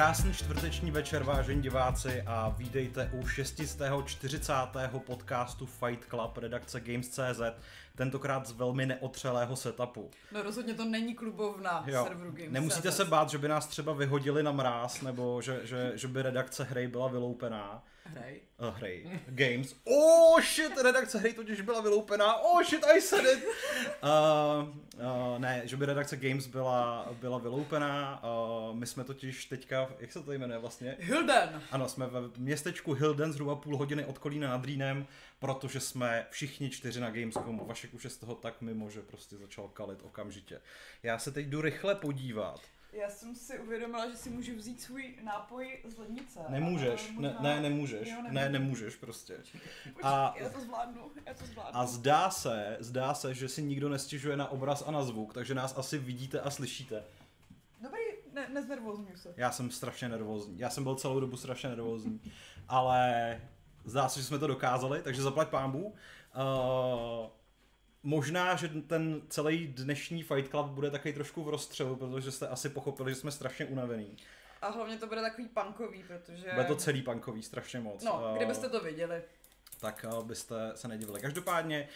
Krásný čtvrteční večer, vážení diváci, a vítejte u 640. podcastu Fight Club redakce Games.cz, tentokrát z velmi neotřelého setupu. No rozhodně to není klubovna Jo. serveru Games. Nemusíte se bát, že by nás třeba vyhodili na mráz, nebo že, že, že by redakce hry byla vyloupená. Hrej. Uh, hry. Games. Oh shit, redakce hry totiž byla vyloupená. Oh shit, I said it. Uh, uh, ne, že by redakce Games byla, byla vyloupená. Uh, my jsme totiž teďka, jak se to jmenuje vlastně? Hilden! Ano, jsme ve městečku Hilden, zhruba půl hodiny od Kolína nad Rýnem, protože jsme všichni čtyři na Gamescomu. Vašek už je z toho tak mimo, že prostě začal kalit okamžitě. Já se teď jdu rychle podívat. Já jsem si uvědomila, že si můžu vzít svůj nápoj z lednice. Nemůžeš, Ale ne, možná- ne, nemůžeš, Jo, ne, nemůžeš prostě. Počkej, A- já to zvládnu, já to zvládnu. A zdá se, zdá se, že si nikdo nestěžuje na obraz a na zvuk, takže nás asi vidíte a slyšíte. Dobrý, ne, neznervózňuj se. Já jsem strašně nervózní. Já jsem byl celou dobu strašně nervózní. Ale zdá se, že jsme to dokázali, takže zaplať pámbu. Uh, možná, že ten celý dnešní Fight Club bude takový trošku v rozstřelu, protože jste asi pochopili, že jsme strašně unavený. A hlavně to bude takový punkový, protože... Bude to celý punkový strašně moc. No, Eh, kdybyste to viděli. Tak uh, byste se nedivili. Každopádně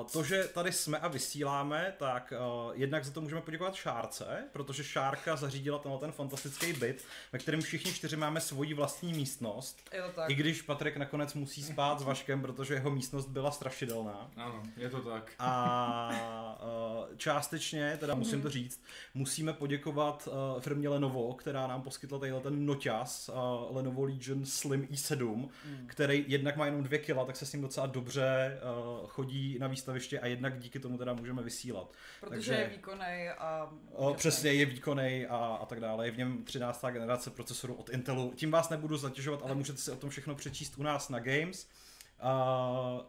uh, to, že tady jsme a vysíláme, tak uh, jednak za to můžeme poděkovat Šárce, protože Šárka zařídila tenhle ten fantastický byt, ve kterém všichni čtyři máme svoji vlastní místnost. Je to tak. I když Patrik nakonec musí spát s Vaškem, protože jeho místnost byla strašidelná. Ano, je to tak. A částečně, teda musím to říct, musíme poděkovat firmě Lenovo, která nám poskytla tadyhle ten noťaz uh, Lenovo Legion Slim i7, Hmm. který jednak má jenom dvě kila, tak se s ním docela dobře uh, chodí na výstaviště a jednak díky tomu teda můžeme vysílat. Protože takže- je výkonný a... O, přesně, je výkonný a, a tak dále. Je v něm 13. generace procesoru od Intelu. Tím vás nebudu zatěžovat, ale můžete si o tom všechno přečíst u nás na Games. Uh,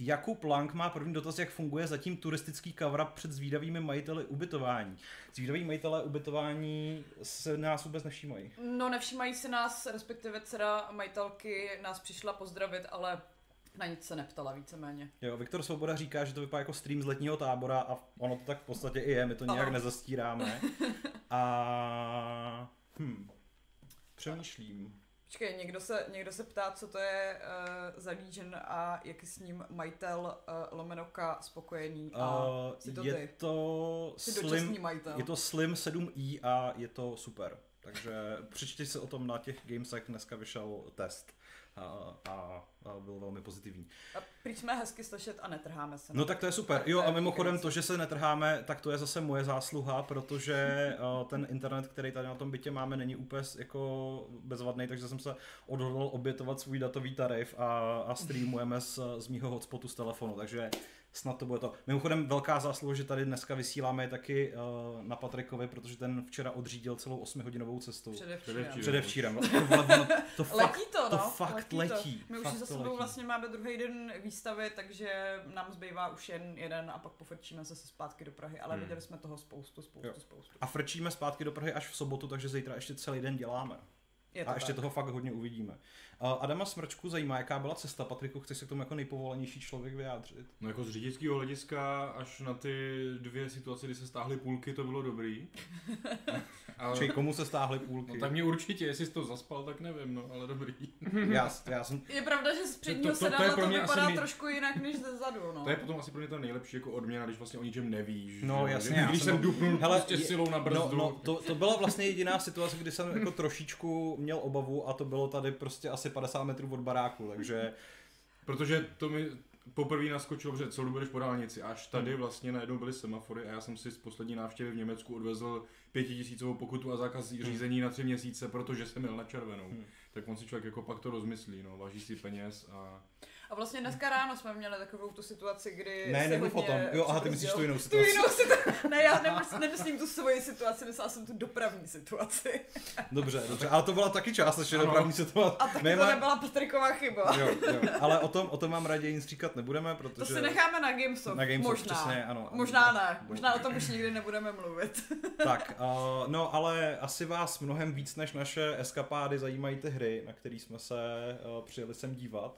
Jakub Lang má první dotaz, jak funguje zatím turistický cover před zvídavými majiteli ubytování. Zvídaví majitelé ubytování se nás vůbec nevšímají. No nevšímají se nás, respektive dcera majitelky nás přišla pozdravit, ale na nic se neptala víceméně. Jo, Viktor Svoboda říká, že to vypadá jako stream z letního tábora a ono to tak v podstatě i je, my to Ano. nějak nezastíráme. A hm, přemýšlím. Počkej, někdo se, někdo se ptá, co to je uh, za Legion a jak je s ním majitel uh, Lomenoka spokojený a Uh, jsi to je ty. to Jsi Slim, majitel. je to Slim 7i a je to super. Takže přečti si o tom na těch Gamesech, dneska vyšel test a, a, a byl velmi pozitivní. A prý jsme hezky slyšet a netrháme se. No tak to je super. Jo a mimochodem to, že se netrháme, tak to je zase moje zásluha, protože uh, ten internet, který tady na tom bytě máme, není úplně jako bezvadný, takže jsem se odhodlal obětovat svůj datový tarif a, a streamujeme z, z mýho hotspotu z telefonu, takže snad to bude to. Mimochodem velká zásluha, že tady dneska vysíláme je taky uh, na Patrikovi, protože ten včera odřídil celou 8-hodinovou cestu. Předevčírem. Předevčírem. Předevčírem. To, fakt, Letí to, no. to fakt letí. My už Fakt za to sebou letí. vlastně máme druhý den výstavy, takže nám zbývá už jen jeden a pak pofrčíme zase zpátky do Prahy, ale Hmm. viděli jsme toho spoustu, spoustu, Jo. spoustu. A frčíme zpátky do Prahy až v sobotu, takže zítra ještě celý den děláme. Je to A ještě tak. toho fakt hodně uvidíme. Uh, Adama Smrčku zajímá, jaká byla cesta. Patriku, chceš se k tomu jako nejpovolanější člověk vyjádřit? No jako z řidičského hlediska až na ty dvě situace, kdy se stáhly půlky, to bylo dobrý. Ale, Čili komu se stáhly půlky? no tak mě určitě, jestli jsi to zaspal, tak nevím, no, ale dobrý. já, já jsem... Je pravda, že z předního to- to to, pro mě asi vypadá nej- trošku jinak než ze zadu, no. To je potom asi pro mě ta nejlepší jako odměna, když vlastně o ničem nevíš. No, že? jasně, Když, já když jsem- dupnul Hele, prostě je- silou na No, brzdu. no to, to, byla vlastně jediná situace, kdy jsem jako trošičku měl obavu a to bylo tady prostě asi 50 metrů od baráku, takže Protože to mi poprvé naskočilo, že celou dobu jdeš po dálnici. Až tady Hmm. vlastně najednou byly semafory a já jsem si z poslední návštěvy v Německu odvezl pětitisícovou pokutu a zákaz řízení na tři měsíce, protože jsem měl na červenou. Hmm. Tak on si člověk jako pak to rozmyslí, no, váží si peněz a... A vlastně dneska ráno jsme měli takovou tu situaci, kdy ne, nemluv o tom. Jo, aha, ty myslíš tu jinou Tu situaci. jinou situaci. Ne, já nemysl, nemyslím tu svoji situaci, myslela jsem tu dopravní situaci. Dobře, dobře, ale to byla taky částečně Ano. dopravní situace. A taky Ne, to nebyla Patriková chyba. Jo, jo, ale o tom, o tom vám raději nic říkat nebudeme, protože... To si necháme na Gamesoft, Na Gamesoft, možná. přesně, ano. Možná ne, možná o tom už nikdy nebudeme mluvit. Tak, uh, no ale asi vás mnohem víc než naše eskapády zajímají ty hry, na které jsme se uh, přijeli sem dívat.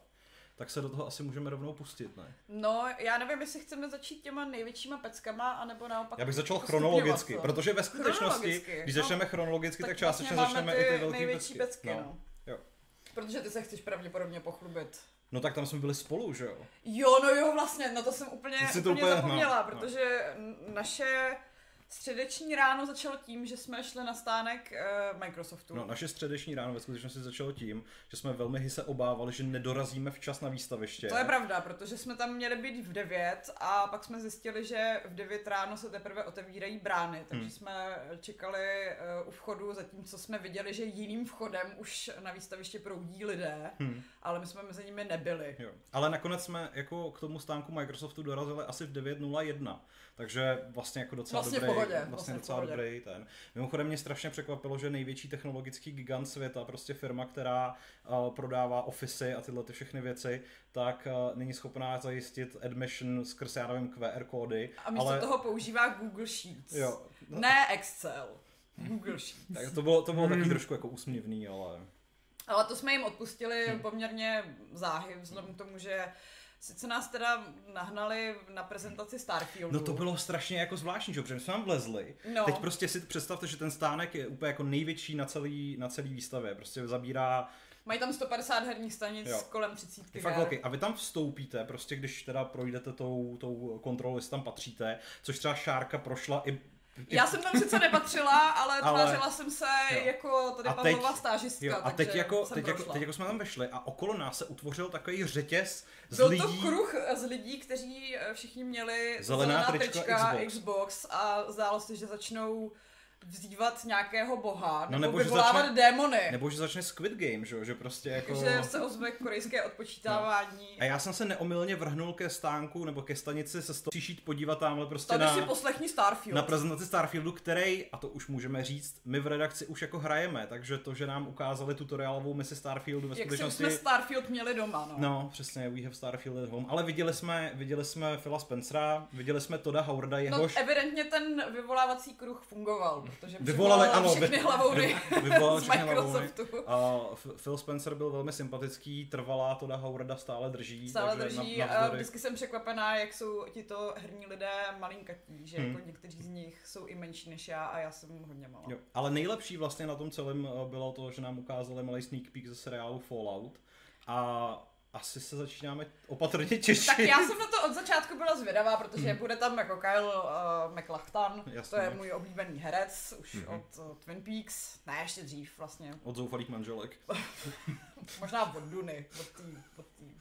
Tak se do toho asi můžeme rovnou pustit, ne? No, já nevím, jestli chceme začít těma největšíma peckama, anebo naopak. Já bych začal chronologicky, to. protože ve skutečnosti, Chronologicky, když no. začneme chronologicky, tak, Tak částečně vlastně začneme máme i ty velké největší pecky, no. no. Jo. Protože ty se chceš pravděpodobně pochlubit. no tak tam jsme byli spolu, že jo? Jo, no jo, vlastně, no to jsem úplně, Ty úplně, to úplně- zapomněla, no, no. protože naše středeční ráno začalo tím, že jsme šli na stánek uh, Microsoftu. No, naše středeční ráno ve skutečnosti začalo tím, že jsme velmi se obávali, že nedorazíme včas na výstaviště. To je pravda, protože jsme tam měli být v 9 a pak jsme zjistili, že v 9 ráno se teprve otevírají brány, takže Hmm. jsme čekali uh, u vchodu, zatímco jsme viděli, že jiným vchodem už na výstaviště proudí lidé, Hmm. ale my jsme mezi nimi nebyli. Jo. Ale nakonec jsme jako k tomu stánku Microsoftu dorazili asi v 9.01, takže vlastně jako docela Vlastně dobrý, pohodě, vlastně, vlastně docela pohodě. dobrý ten. Mimochodem mě strašně překvapilo, že největší technologický gigant světa, prostě firma, která uh, prodává ofisy a tyhle ty všechny věci, tak uh, není schopná zajistit admission skrz, já nevím, QR kódy. A místo ale, toho používá Google Sheets. Jo, no, Ne Excel. Google Sheets. tak to bylo, to bylo taky trošku jako úsměvný, ale... Ale to jsme jim odpustili Hmm. poměrně záhy, vzhledem k tomu, že sice nás teda nahnali na prezentaci Starfieldu. No to bylo strašně jako zvláštní, že? protože jsme tam vlezli. No. Teď prostě si představte, že ten stánek je úplně jako největší na celý, na celý výstavě. Prostě zabírá Mají tam 150 herních stanic Jo. kolem 30 je fakt velký. A vy tam vstoupíte, prostě když teda projdete tou, tou kontrolou, jestli tam patříte, což třeba Šárka prošla i Já jsem tam sice nepatřila, ale Ale- tvářila jsem se Jo. jako tady A Pavlova teď- stážistka, Jo, a takže teď jako, teď, jako, teď jako jsme tam vešli a okolo nás se utvořil takový řetěz z Byl lidí. to kruh z lidí, kteří eh, všichni měli Zelená trička Xbox. Xbox a zdálo se, že začnou vzývat nějakého boha, No, nebo, nebo že vyvolávat začne- démony. Nebo že začne Squid Game, že, jo, že prostě jako... Že se ozve korejské odpočítávání. A já jsem se neomylně vrhnul ke stánku nebo ke stanici se sto... přišít podívat tamhle prostě Tady na... si poslechni Starfield. na prezentaci Starfieldu, který, a to už můžeme říct, my v redakci už jako hrajeme, takže to, že nám ukázali tutoriálovou misi Starfieldu ve Jak skutečnosti... jsme Starfield měli doma, no. No, přesně, we have Starfield at home. Ale viděli jsme, viděli jsme Phila Spencera, viděli jsme Toda Howarda, No, jehož... evidentně ten vyvolávací kruh fungoval, protože Vyvolali, ano, všechny vy- hlavouny vy- vyvolal z. Microsoftu. A Phil Spencer byl velmi sympatický, trvalá Toda Howarda stále drží. Stále takže drží na- a vždycky jsem překvapená, jak jsou tito herní lidé malinkatí, že Hmm. jako někteří z nich jsou i menší než já a já jsem hodně malá. Jo, ale nejlepší vlastně na tom celém eh, bylo to, že nám ukázali malý sneak peek ze seriálu Fallout a asi se začínáme opatrně těšit. Tak já jsem na to od začátku byla zvědavá, protože bude tam jako Kyle uh, McLachlan. Jasně. to je můj oblíbený herec, už Mhm. od uh, Twin Peaks, ne ještě dřív vlastně, Od zoufalých manželek. možná od Duny, od té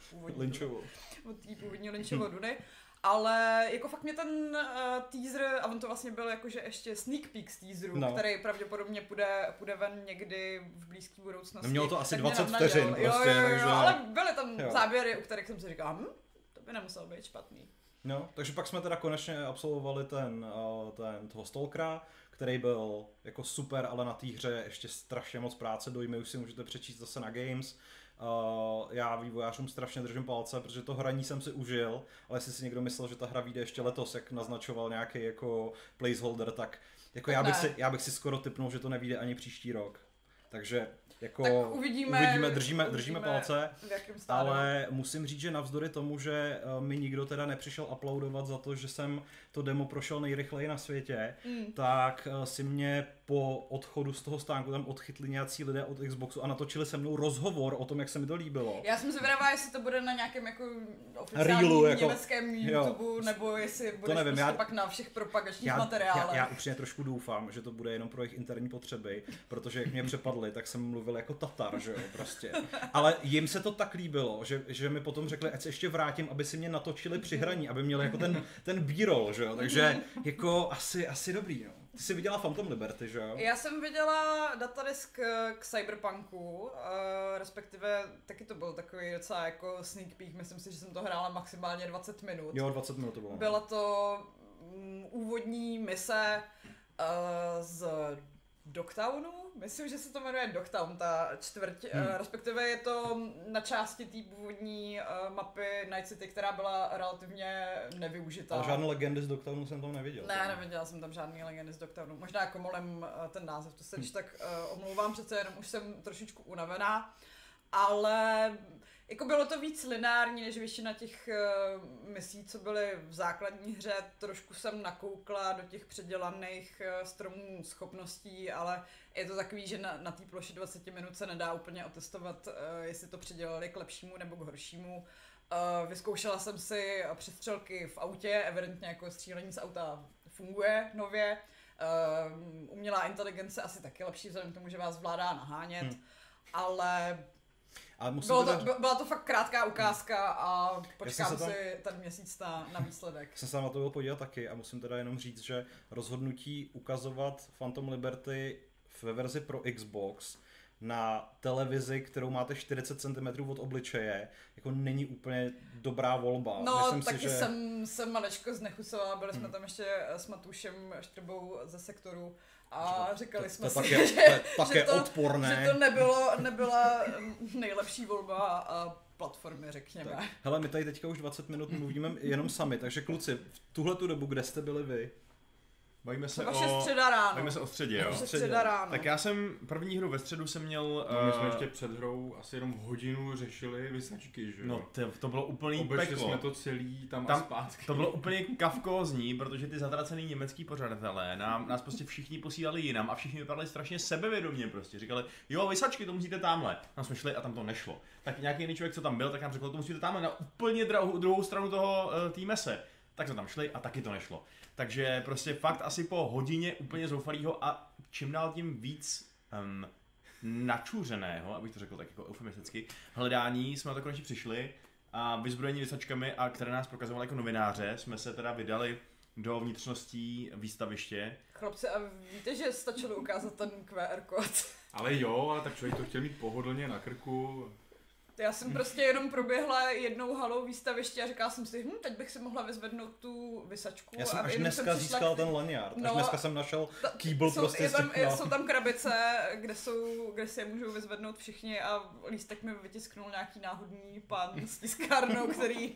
původní Lynchovo. od té původní Lynchovo Duny. Ale jako fakt mě ten uh, teaser, a on to vlastně byl jakože ještě sneak peek z teaseru, No. který pravděpodobně půjde, půjde ven někdy v blízké budoucnosti. No mělo to asi tak mě 20 navnadil. vteřin jo, prostě, jo, jo, takže- jo, ale byly tam Jo. záběry, u kterých jsem si říkal, hm, to by nemuselo být špatný. No, takže pak jsme teda konečně absolvovali ten, uh, ten toho Stalkera, který byl jako super, ale na té hře ještě strašně moc práce, dojmy už si můžete přečíst zase na Games. Uh, já vývojářům strašně držím palce, protože to hraní jsem si užil, ale jestli si někdo myslel, že ta hra vyjde ještě letos, jak naznačoval nějaký jako placeholder, tak jako Tak já bych, ne. si, já bych si skoro typnul, že to nevyjde ani příští rok. Takže jako Tak uvidíme, uvidíme držíme, držíme palce. Ale musím říct, že navzdory tomu, že eh, mi nikdo teda nepřišel aplaudovat za to, že jsem to demo prošel nejrychleji na světě, Mm. tak eh, si mě po odchodu z toho stánku tam odchytli nějací lidé od Xboxu a natočili se mnou rozhovor o tom, jak se mi to líbilo. Já jsem zvědavá, jestli to bude na nějakém jako oficiálním Reelu, jako- německém jo. YouTube, nebo jestli budeš nevím, prostě já- pak na všech propagačních Já, materiálech. já, já upřímně trošku doufám, že to bude jenom pro jejich interní potřeby, protože jak mě přepadli, tak jsem mluvil jako Tatar, že jo, prostě. Ale jim se to tak líbilo, že, že mi potom řekli, ať se ještě vrátím, aby si mě natočili při hraní, aby měli jako ten, ten b-roll, že jo, takže jako asi, asi dobrý, no. Ty jsi viděla Phantom Liberty, že jo? Já jsem viděla datadisk eh, k Cyberpunku, uh, respektive taky to byl takový docela jako sneak peek, myslím si, že jsem to hrála maximálně 20 minut. Jo, 20 minut to bylo. no. Byla to mm, úvodní mise uh, z Dogtownu, myslím, že se to jmenuje Dogtown, ta čtvrť, Hmm. hmm. respektive je to na části té původní uh, mapy Night City, která byla relativně nevyužitá. Ale žádné legendy z Dogtownu jsem tam neviděl. Ne, neviděla jsem tam žádný legendy z Dogtownu. Možná jako molem uh, ten název, to se když tak uh, omlouvám, přece jenom už jsem trošičku unavená. Ale Jako bylo to víc lineární, než většina těch uh, misí, co byly v základní hře. Trošku jsem nakoukla do těch předělaných uh, stromů schopností, ale je to takový, že na, na té ploše 20 minut se nedá úplně otestovat, uh, jestli to předělali k lepšímu nebo k horšímu. Uh, vyzkoušela jsem si přestřelky v autě, evidentně jako střílení z auta funguje nově. Uh, umělá inteligence asi taky lepší, vzhledem k tomu, že vás vládá nahánět. Hmm. Ale ale musím Bylo to, teda- byla to fakt krátká ukázka a počkám se tam- si ten měsíc na, na výsledek. jsem se na to byl podívat taky a musím teda jenom říct, že rozhodnutí ukazovat Phantom Liberty ve verzi pro Xbox na televizi, kterou máte 40 cm od obličeje, jako není úplně dobrá volba. No, Myslím taky si, že... jsem, jsem maličko znechucovala, byli jsme tam ještě s Matušem Štrbou ze sektoru a říkali to, jsme to, si, je, že, to je také že, to, odporné. že to nebylo, nebyla nejlepší volba a platformy, řekněme. Tak. Hele, my tady teďka už 20 minut mluvíme jenom sami, takže kluci, v tuhle tu dobu, kde jste byli vy? Bavíme se Vaše o... středa ráno. Bavíme se o středě, jo? Vaše středě. středa ráno. Tak já jsem první hru ve středu jsem měl... No, my jsme eh, ještě před hrou asi jenom hodinu řešili vysačky, že jo? No to, to bylo úplný Obešli peklo. jsme to celý tam, Tam- a zpátky. To bylo úplně kafkózní, protože ty zatracený německý pořadatelé nám, nás prostě všichni posílali jinam a všichni vypadali strašně sebevědomě prostě. Říkali, jo, vysačky, to musíte tamhle. Tam jsme šli a tam to nešlo. Tak nějaký jiný člověk, co tam byl, tak nám řekl, to musíte tamhle na úplně druhou, druhou stranu toho uh, té mese. Tak jsme tam šli a taky to nešlo. Takže prostě fakt asi po hodině úplně zoufalýho a čím dál tím víc um, načuřeného, abych to řekl tak jako eufemisticky, hledání jsme na to konečně přišli a vyzbrojení vysačkami, a které nás prokazovali jako novináře, jsme se teda vydali do vnitřností výstaviště. Chlapci, a víte, že stačilo ukázat ten QR kód? Ale jo, ale tak člověk to chtěl mít pohodlně na krku. Já jsem prostě jenom proběhla jednou halou výstaviště a říkala jsem si, hm, teď bych si mohla vyzvednout tu vysačku. Já jsem a až dneska přišla získal k- ten lanyard. Až No, dneska jsem našel Ta- kýbl jsou, prostě je tam, těch je, klah. jsou tam krabice, kde, jsou, kde si je můžou vyzvednout všichni a lístek mi vytisknul nějaký náhodný pan s tiskárnou, který...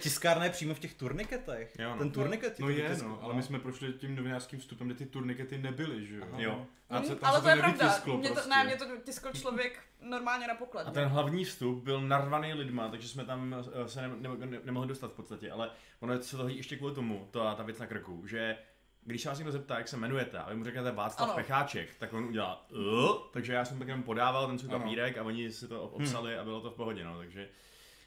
Tiskárna je přímo v těch turniketech. Jo, no. Ten turniket No to je, no, ale my jsme prošli tím novinářským vstupem, kde ty turnikety nebyly, že jo? Aha. Jo. A Hm, se, tam ale se to je pravda, nevytisklo mě to, prostě. ne, mě to tiskl člověk normálně na pokladně. A ten hlavní vstup byl narvaný lidma, takže jsme tam eh, se ne, ne, ne, nemohli dostat v podstatě, ale ono se to hodí ještě kvůli tomu, to, ta věc na krku, že když se vás někdo zeptá, jak se jmenujete, a vy mu řeknete Václav Ano. Pecháček, tak on udělá uh, takže já jsem pak jenom podával ten svůj papírek a oni si to obsali a bylo to v pohodě, no, takže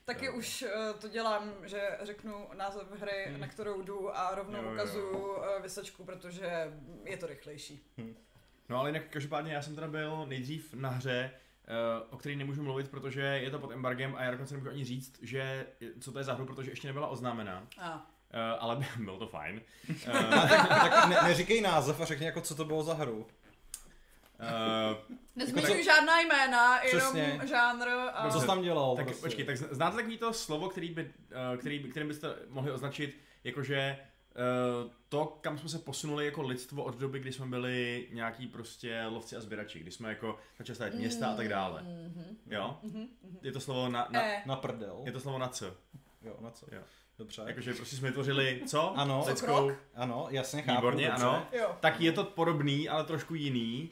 Taky Jo. už uh, to dělám, že řeknu název hry, Hmm. na kterou jdu a rovnou Jo, jo, jo. ukazuju vysačku, protože je to rychlejší. No ale jinak každopádně já jsem teda byl nejdřív na hře, eh, o který nemůžu mluvit, protože je to pod embargem a já dokonce nemůžu ani říct, že co to je za hru, protože ještě nebyla oznámená. A. Eh, ale bylo to fajn. Eh, tak, tak ne, neříkej název a řekni jako co to bylo za hru. eh, Nezmiňuji žádná jména, jenom Přesně. žánr a... Co jsi tam dělal? tak prostě? počkej, tak znáte takový to slovo, který by, eh, který, kterým byste mohli označit, jakože eh, to, kam jsme se posunuli jako lidstvo od doby, kdy jsme byli nějaký prostě lovci a sběrači, kdy jsme jako začali stavět města a tak dále. Mhm, Jo? mhm, mhm. Je to slovo na, na E. Na prdel. je to slovo na co? Jo, na co? Jo. Dobře. Jakože prostě jsme vytvořili co? Ano. Co Lidskou. krok? Ano, jasně chápu. Výborně, dobře. ano. Jo. Tak je to podobný, ale trošku jiný.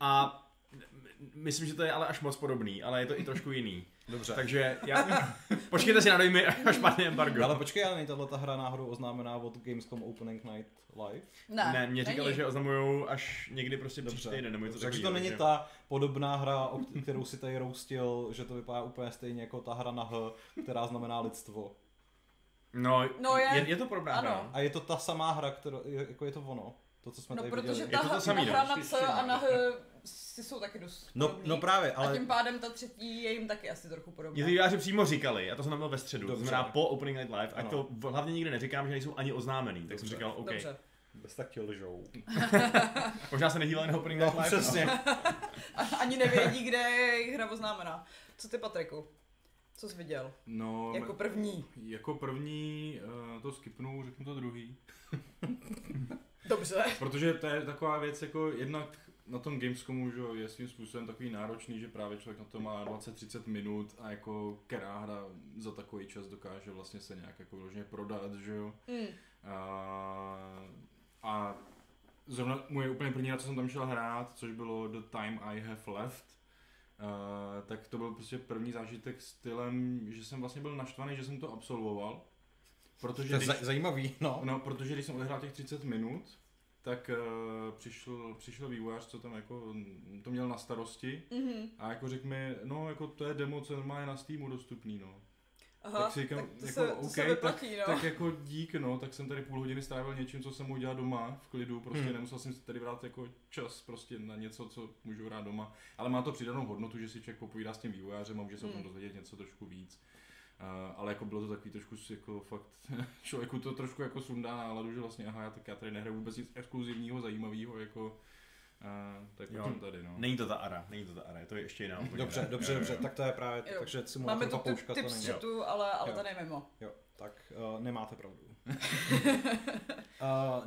A myslím, že to je ale až moc podobný, ale je to i trošku jiný. Dobře. Takže já... Počkejte si na dojmy až padne embargo. Ale počkej, ale není tahle ta hra náhodou oznámená od Gamescom Opening Night Live? Ne, ne, mě říkali, není. že oznamujou až někdy prostě příští Dobře. týden, nebo něco Takže to není ta podobná hra, o kterou si tady roustil, že to vypadá úplně stejně jako ta hra na H, která znamená lidstvo. No, No je. je, je to podobná Ano. hra. A je to ta samá hra, kterou, je- jako je to ono. To, co jsme No tady protože viděli. ta Je to to hra, samý, ta no. hra na C a na H jsou taky dost No, podobný. no právě, A ale tím pádem ta třetí je jim taky asi trochu podobná. Mě to výváři přímo říkali, a to jsem tam byl ve středu, to Dobře. znamená po Opening Night Live, ať Ano. to v- hlavně nikdy neříkám, že nejsou ani oznámený, tak jsem Dobře. říkal, OK. Dobře. bez tak ti lžou. Možná se nedívali na Opening No, Night Live. přesně. A ani nevědí, kde je jejich hra oznámená. Co ty, Patriku? Co jsi viděl? No, Jako první. jako první uh, to skipnu, řeknu to druhý. Dobře. Protože to je taková věc, jako jednak na tom Gamescomu že jo, je svým způsobem takový náročný, že právě člověk na to má 20-30 minut a jako která hra za takový čas dokáže vlastně se nějak jako vyloženě prodat, že jo. Mm. A, a zrovna moje úplně první, na co jsem tam šel hrát, což bylo The Time I Have Left, Uh, tak to byl prostě první zážitek stylem, že jsem vlastně byl naštvaný, že jsem to absolvoval. Protože To je když, zaj- zajímavý, no. no, protože když jsem odehrál těch 30 minut, tak uh, přišel, přišel vývojář, co tam jako to měl na starosti Mhm. a jako řekl mi, no jako to je demo, co je normálně na Steamu dostupný, no. Aha, tak si říkám, tak to jako, se, to OK, se vyplatí, no. Tak jako dík, no, tak jsem tady půl hodiny strávil něčím, co jsem mohl dělat doma v klidu, prostě Hmm. hmm. nemusel jsem si tady brát jako čas prostě na něco, co můžu hrát doma. Ale má to přidanou hodnotu, že si člověk popovídá s tím vývojářem a může se o tom Hmm. dozvědět něco trošku víc. Uh, ale jako bylo to takový trošku jako fakt, člověku to trošku jako sundá náladu, že vlastně aha, tak já tady nehraju vůbec nic exkluzivního, zajímavého, jako uh, tak Jo. potom tady, no. Není to ta Ara, není to ta Ara, je to ještě jiná. Dobře, dobře, Jo, dobře, jo. tak to je právě, Jo. takže Máme simulátor tu typ, papouška to není. střetu, ale, ale Jo. je mimo. Jo, tak uh, nemáte pravdu. uh,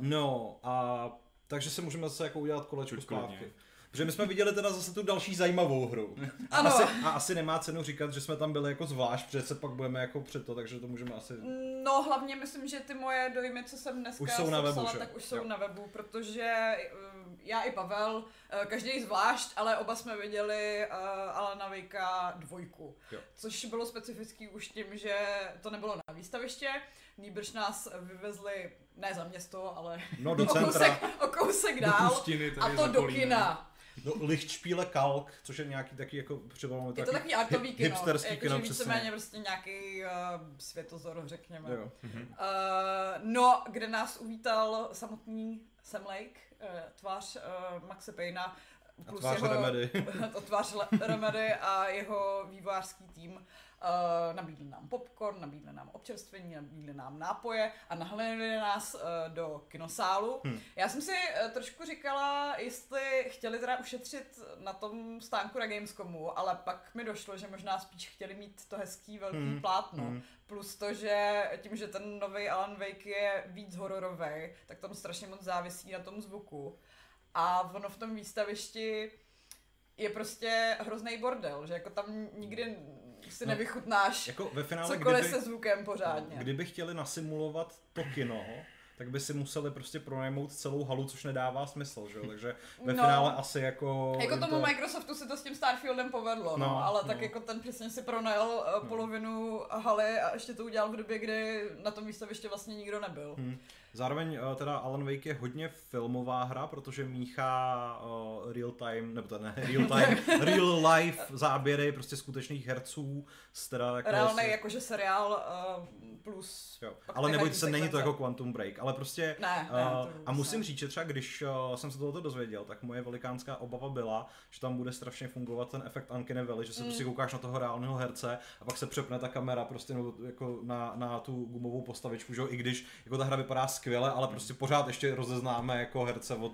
no, a takže se můžeme zase jako udělat kolečko zpátky. Protože my jsme viděli teda zase tu další zajímavou hru. A Ano. asi, a asi nemá cenu říkat, že jsme tam byli jako zvlášť, protože se pak budeme jako před to, takže to můžeme asi... No hlavně myslím, že ty moje dojmy, co jsem dneska Už jsou na webu, sepsala, že? tak už jsou Jo. na webu, protože eh, já i Pavel, eh, každý zvlášť, ale oba jsme viděli uh, Alana Vejka dvojku. Jo. Což bylo specifický už tím, že to nebylo na výstaviště, nýbrž nás vyvezli ne za město, ale No do o kousek, centra, o kousek Do dál. pustiny tady A to do kina. Do Lichtspiele Kalk, což je nějaký taky jako přivolno Je to takový artový kino, hipsterský jakože kino, přesně. víceméně prostě nějaký uh, světozor, řekněme. Jo. Mhm. Uh, no, kde nás uvítal samotný Sam Lake, uh, tvář uh, Maxe Payna, A tvář jeho, Remedy. to tvář Remedy a jeho vývářský tým uh, nabídli nám popcorn, nabídli nám občerstvení, nabídli nám nápoje a nahlédli nás uh, do kinosálu. Hm. Já jsem si uh, trošku říkala, jestli chtěli teda ušetřit na tom stánku na Gamescomu, ale pak mi došlo, že možná spíš chtěli mít to hezký velký Hm, plátno. hm. Plus to, že tím, že ten nový Alan Wake je víc hororový, tak tam strašně moc závisí na tom zvuku. A ono v tom výstavišti je prostě hrozný bordel, že jako tam nikdy si No, nevychutnáš Jako ve finále, cokoliv kdyby, se zvukem pořádně. kdyby chtěli nasimulovat to kino, tak by si museli prostě pronajmout celou halu, což nedává smysl, že jo? Takže ve No. finále asi jako... Jako tomu to... Microsoftu se to s tím Starfieldem povedlo, no, No, ale no. tak jako ten přesně si pronajal uh, polovinu haly a ještě to udělal v době, kdy na tom výstavišti vlastně nikdo nebyl. Hm. Zároveň eh, teda Alan Wake je hodně filmová hra, protože míchá uh, real time, nebo to ne real time, real life záběry prostě skutečných herců z teda jako Reálný s- jakože seriál uh, plus... Jo. Ale nebojte se, není to jako Quantum Break, ale prostě Ne, Uh, ne, to vůbec a musím ne. říct, že třeba když uh, jsem se tohoto dozvěděl, tak moje velikánská obava byla, že tam bude strašně fungovat ten efekt Uncanny Valley, že se Mm. prostě koukáš na toho reálného herce a pak se přepne ta kamera prostě no, jako na, na tu gumovou postavičku, že jo? i když jako ta hra vypadá skvěle, ale prostě pořád ještě rozeznáme jako herce od,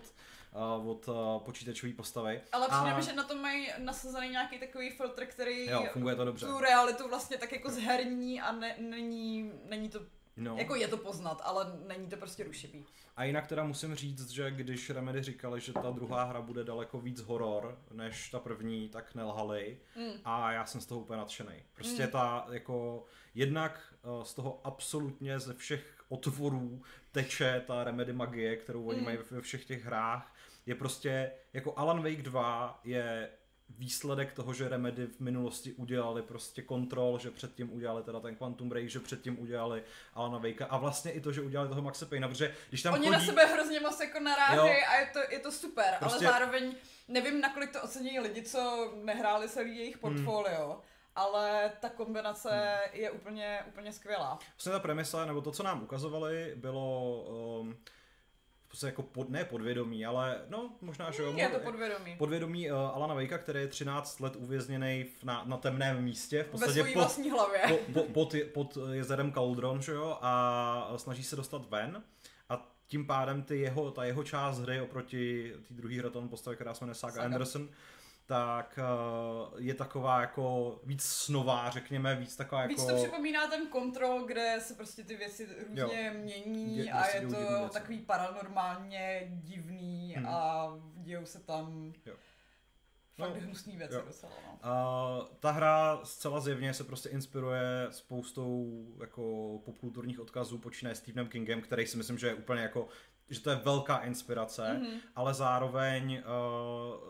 uh, od uh, počítačové postavy. Ale přijde A- mi, že na tom mají nasazený nějaký takový filtr, který Jo, funguje to dobře. tu realitu vlastně tak jako zherní a ne, není, není to, No. jako je to poznat, ale není to prostě rušivý. A jinak teda musím říct, že když Remedy říkali, že ta druhá hra bude daleko víc horor než ta první, tak nelhali. Mm. A já jsem z toho úplně nadšený. Prostě Mm. ta jako jednak eh, z toho absolutně ze všech otvorů teče ta Remedy magie, kterou oni Mm. mají ve všech těch hrách. Je prostě, jako Alan Wake 2 je výsledek toho, že Remedy v minulosti udělali prostě kontrol, že předtím udělali teda ten Quantum Break, že předtím udělali Alana Wakea a vlastně i to, že udělali toho Maxe Payna, protože když tam Oni chodí... na sebe hrozně moc jako naráží Jo. a je to, je to super, Prostě- ale zároveň nevím, nakolik to ocení lidi, co nehráli celý jejich portfolio. Ale ta kombinace je úplně, úplně skvělá. Vlastně ta premisa, nebo to, co nám ukazovali, bylo um, podstatě jako pod, ne podvědomí, ale no možná, že jo. Je to podvědomí. podvědomí uh, Alana Wakea, který je 13 let uvězněný v, na, na temném místě, v podstatě pod, vlastní hlavě. po, po, pod, pod jezerem Cauldron, že jo, a snaží se dostat ven. A tím pádem ty jeho, ta jeho část hry oproti té druhé tam postavě, která se jmenuje Saga, Saga. Anderson, tak uh, je taková jako víc snová, řekněme, víc taková jako... Víc to připomíná ten kontrol, kde se prostě ty věci různě mění Dě- a prostě je to takový paranormálně divný Hmm. a dějou se tam Jo. fakt No, hnusný věci jo. docela, no. Uh, ta hra zcela zjevně se prostě inspiruje spoustou jako popkulturních odkazů, počínaje Stephenem Kingem, který si myslím, že je úplně jako že to je velká inspirace, Mhm. mm-hmm. ale zároveň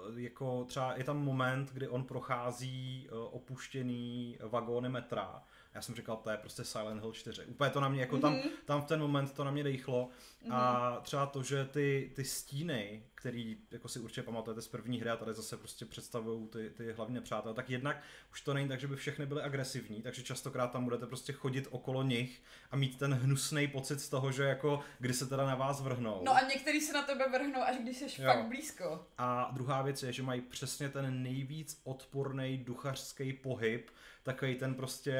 uh, jako třeba je tam moment, kdy on prochází uh, opuštěný vagóny metra. Já jsem říkal, to je prostě Silent Hill 4. Úplně to na mě, jako mm-hmm. tam, tam v ten moment to na mě dejchlo. Mm-hmm. A třeba to, že ty, ty stíny, který jako si určitě pamatujete z první hry a tady zase prostě představují ty, ty hlavní nepřátelé, tak jednak už to není tak, že by všechny byly agresivní, takže častokrát tam budete prostě chodit okolo nich a mít ten hnusný pocit z toho, že jako kdy se teda na vás vrhnou. No a některý se na tebe vrhnou, až když jsi Jo. fakt blízko. A druhá věc je, že mají přesně ten nejvíc odporný duchařský pohyb, takový ten prostě...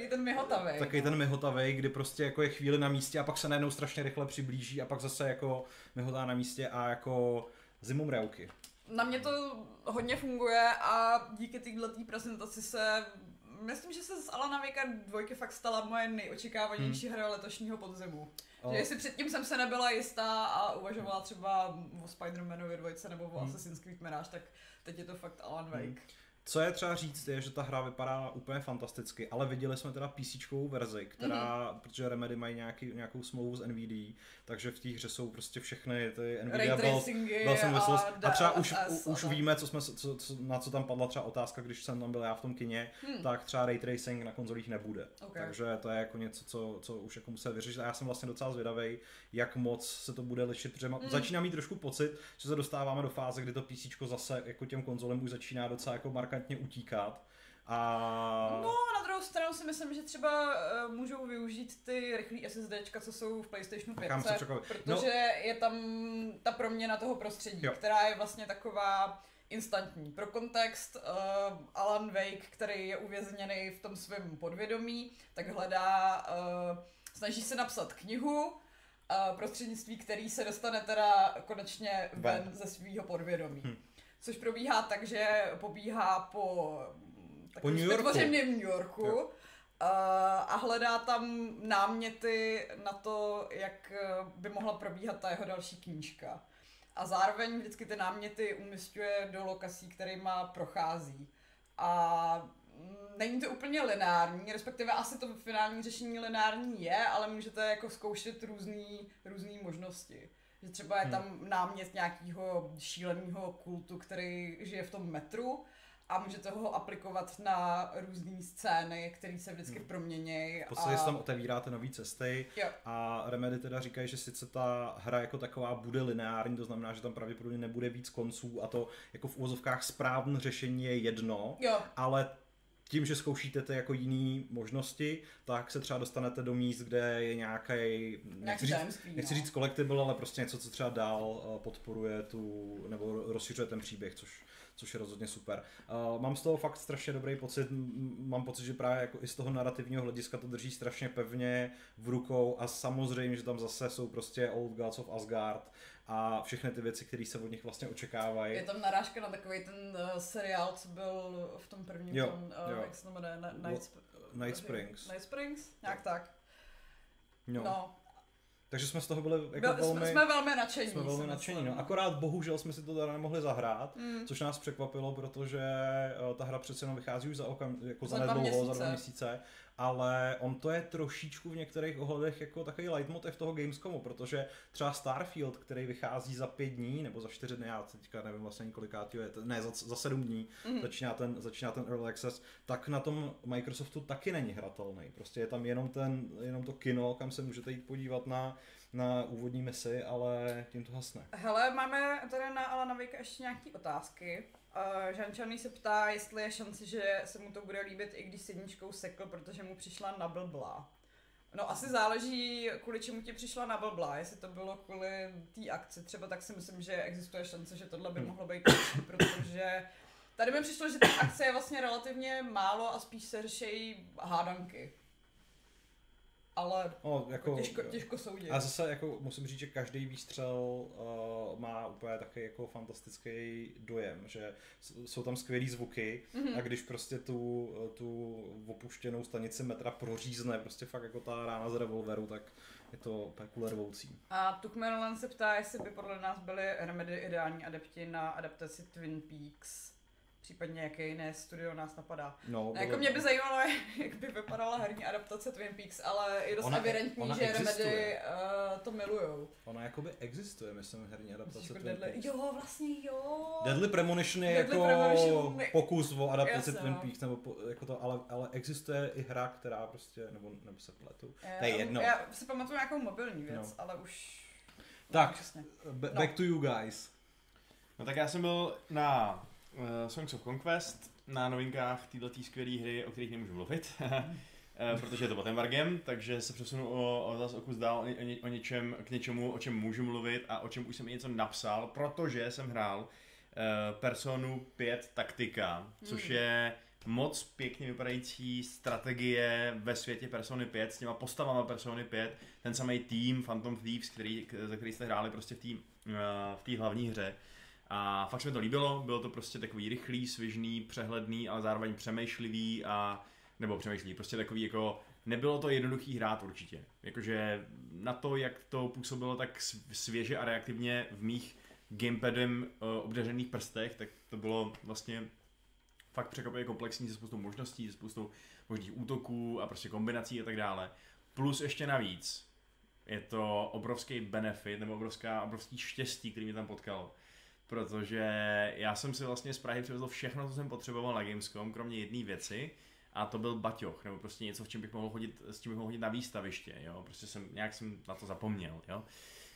Je ten myhotavý. Takový ten myhotavej, kdy prostě jako je chvíli na místě a pak se najednou strašně rychle přiblíží a pak zase jako myhotá na místě a jako zimomrauky. Na mě to hodně funguje a díky této prezentaci se Myslím, že se z Alana Wake dvojky fakt stala moje nejočekávanější hmm. hra letošního podzimu. O, Že jestli předtím jsem se nebyla jistá a uvažovala třeba o Spider-Manovi dvojce nebo o Hmm. Assassin's Creed Mirage, tak teď je to fakt Alan Wake. Hmm. Co je třeba říct, je, že ta hra vypadá úplně fantasticky, ale viděli jsme teda PC verzi, která, Mhm. mm-hmm. protože Remedy mají nějaký, nějakou smlouvu s NVD, takže v té hře jsou prostě všechny ty Nvidia tracingy Byl jsem a, A třeba už, u, už a víme, co jsme, co, co, na co tam padla třeba otázka, když jsem tam byl já v tom kině, Hmm. tak třeba ray tracing na konzolích nebude. Ok. Takže to je jako něco, co, co už jako musel vyřešit. A já jsem vlastně docela zvědavý, jak moc se to bude lišit, protože Hmm. mm. začíná mít trošku pocit, že se dostáváme do fáze, kdy to PC zase jako těm konzolem už začíná docela jako markantně utíkat. A No, na druhou stranu si myslím, že třeba uh, můžou využít ty rychlé SSDčka, co jsou v PlayStationu 5, Nechám se překvapit. protože je tam ta proměna toho prostředí, Jo. která je vlastně taková instantní. Pro kontext, uh, Alan Wake, který je uvězněný v tom svém podvědomí, tak hledá, uh, snaží se napsat knihu, uh, prostřednictví který se dostane teda konečně ven, Ven. ze svého podvědomí. Hm. Což probíhá tak, že pobíhá po mm, Po New Yorku. New Yorku Jo. a, a hledá tam náměty na to, jak eh, by mohla probíhat ta jeho další knížka. A zároveň vždycky ty náměty umistuje do lokací, kterýma prochází. A mm, není to úplně lineární, respektive asi to finální řešení lineární je, ale můžete jako zkoušet různý možnosti. Že třeba je tam námět nějakého šíleného kultu, který žije v tom metru a můžete ho aplikovat na různé scény, které se vždycky proměnějí. v podstatě a... se tam otevíráte nové cesty Jo. a Remedy teda říkají, že sice ta hra jako taková bude lineární, to znamená, že tam pravděpodobně nebude víc konců a to jako v úvozovkách správné řešení je jedno, Jo, ale tím, že zkoušíte ty jako jiné možnosti, tak se třeba dostanete do míst, kde je nějaký, nechci říct, nechci no. říct collectible, ale prostě něco, co třeba dál eh, podporuje tu, nebo rozšiřuje ten příběh, což což je rozhodně super. Uh, mám z toho fakt strašně dobrý pocit, mám pocit, že právě jako i z toho narrativního hlediska to drží strašně pevně v rukou a samozřejmě, že tam zase jsou prostě Old Gods of Asgard a všechny ty věci, které se od nich vlastně očekávají. Je tam narážka na takový ten uh, seriál, co byl v tom prvním, Jo, tom, uh, jo. jak se to jmenuje, Na- Night, Sp- Night Springs. Night Springs? Nějak tak. No. No. Takže jsme z toho byli jako Byl, velmi... jsme, velmi nadšení. jsme velmi nadšení, no. Akorát bohužel jsme si to teda nemohli zahrát, Mm. což nás překvapilo, protože eh, ta hra přece jenom vychází už za, okam, jako za, Za nedlouho, za dva měsíce. Ale on to je trošičku v některých ohledech jako takový leitmotiv toho Gamescomu, protože třeba Starfield, který vychází za pět dní, nebo za čtyři dny, já teďka nevím vlastně ani kolikátýho je, ne, za, za sedm dní, Mhm. začíná, ten, začíná ten Early Access, tak na tom Microsoftu taky není hratelný. Prostě je tam jenom, ten, jenom to kino, kam se můžete jít podívat na, na úvodní misi, ale tím to hasne. Hele, máme tady na Alana Vejka ještě nějaké otázky. Uh, Žančaný se ptá, jestli je šance, že se mu to bude líbit, i když s jedničkou sekl, protože mu přišla na blblá. No asi záleží, kvůli čemu ti přišla na blblá. Jestli to bylo kvůli té akci, třeba tak si myslím, že existuje šance, že tohle by Hmm. mohlo být lepší, protože tady mi přišlo, že ta akce je vlastně relativně málo a spíš se řeší hádanky. Ale No, jako, těžko, těžko soudit. A zase jako musím říct, že každý výstřel uh, má úplně taky jako fantastický dojem, že jsou tam skvělý zvuky Mhm. a když prostě tu, tu opuštěnou stanici metra prořízne prostě fakt jako ta rána z revolveru, tak je to úplně kulervoucí. A Tukmelan se ptá, jestli by podle nás byli Remedy ideální adepti na adaptaci Twin Peaks. Případně jaké jiné studio nás napadá. No, A jako bylo- mě by zajímalo, jak by vypadala herní adaptace Twin Peaks, ale je dost Ona- evidentní, ona že Remedy existuje. uh, to milujou. Ona jakoby existuje, myslím, herní adaptace Myslíš, jako Twin Deadly... Peaks. Jo, vlastně jo. Deadly Premonition je Deadly jako Premonition pokus o adaptaci Jasně, Twin no. Peaks, nebo po, jako to, ale, ale existuje i hra, která prostě, nebo, nebo se pletu. Já- To je jedno. Já si pamatuju nějakou mobilní věc, No. ale už... Tak. No, přesně. Ba- No. Back to you guys. No tak já jsem byl na uh, Songs of Conquest, na novinkách této skvělé hry, o kterých nemůžu mluvit, Eh, protože je to pod embargem, takže se přesunu o, o zase o kus dál o, ně, o něčem, k něčemu, o čem můžu mluvit a o čem už jsem i něco napsal, protože jsem hrál uh, Personu 5 Taktika, což Mm. je moc pěkně vypadající strategie ve světě Persony 5 s těma postavama Persony 5, ten samý tým Phantom Thieves, který, za který jste hráli prostě v té v té hlavní hře. A fakt se mi to líbilo, bylo to prostě takový rychlý, svižný, přehledný, ale zároveň přemýšlivý a nebo přemýšlivý, prostě takový jako nebylo to jednoduchý hrát určitě. Jakože na to, jak to působilo tak sv- svěže a reaktivně v mých gamepadem uh, obdařených prstech, tak to bylo vlastně fakt překvapivě komplexní se spoustou možností, se spoustou možných útoků a prostě kombinací a tak dále. Plus ještě navíc je to obrovský benefit nebo obrovská, obrovský štěstí, který mě tam potkalo. Protože já jsem si vlastně z Prahy přivezl všechno, co jsem potřeboval na Gamescom, kromě jedné věci, a to byl baťoch, nebo prostě něco, v čem bych mohl chodit, s čím bych mohl chodit na výstaviště, jo, prostě jsem, nějak jsem na to zapomněl, jo.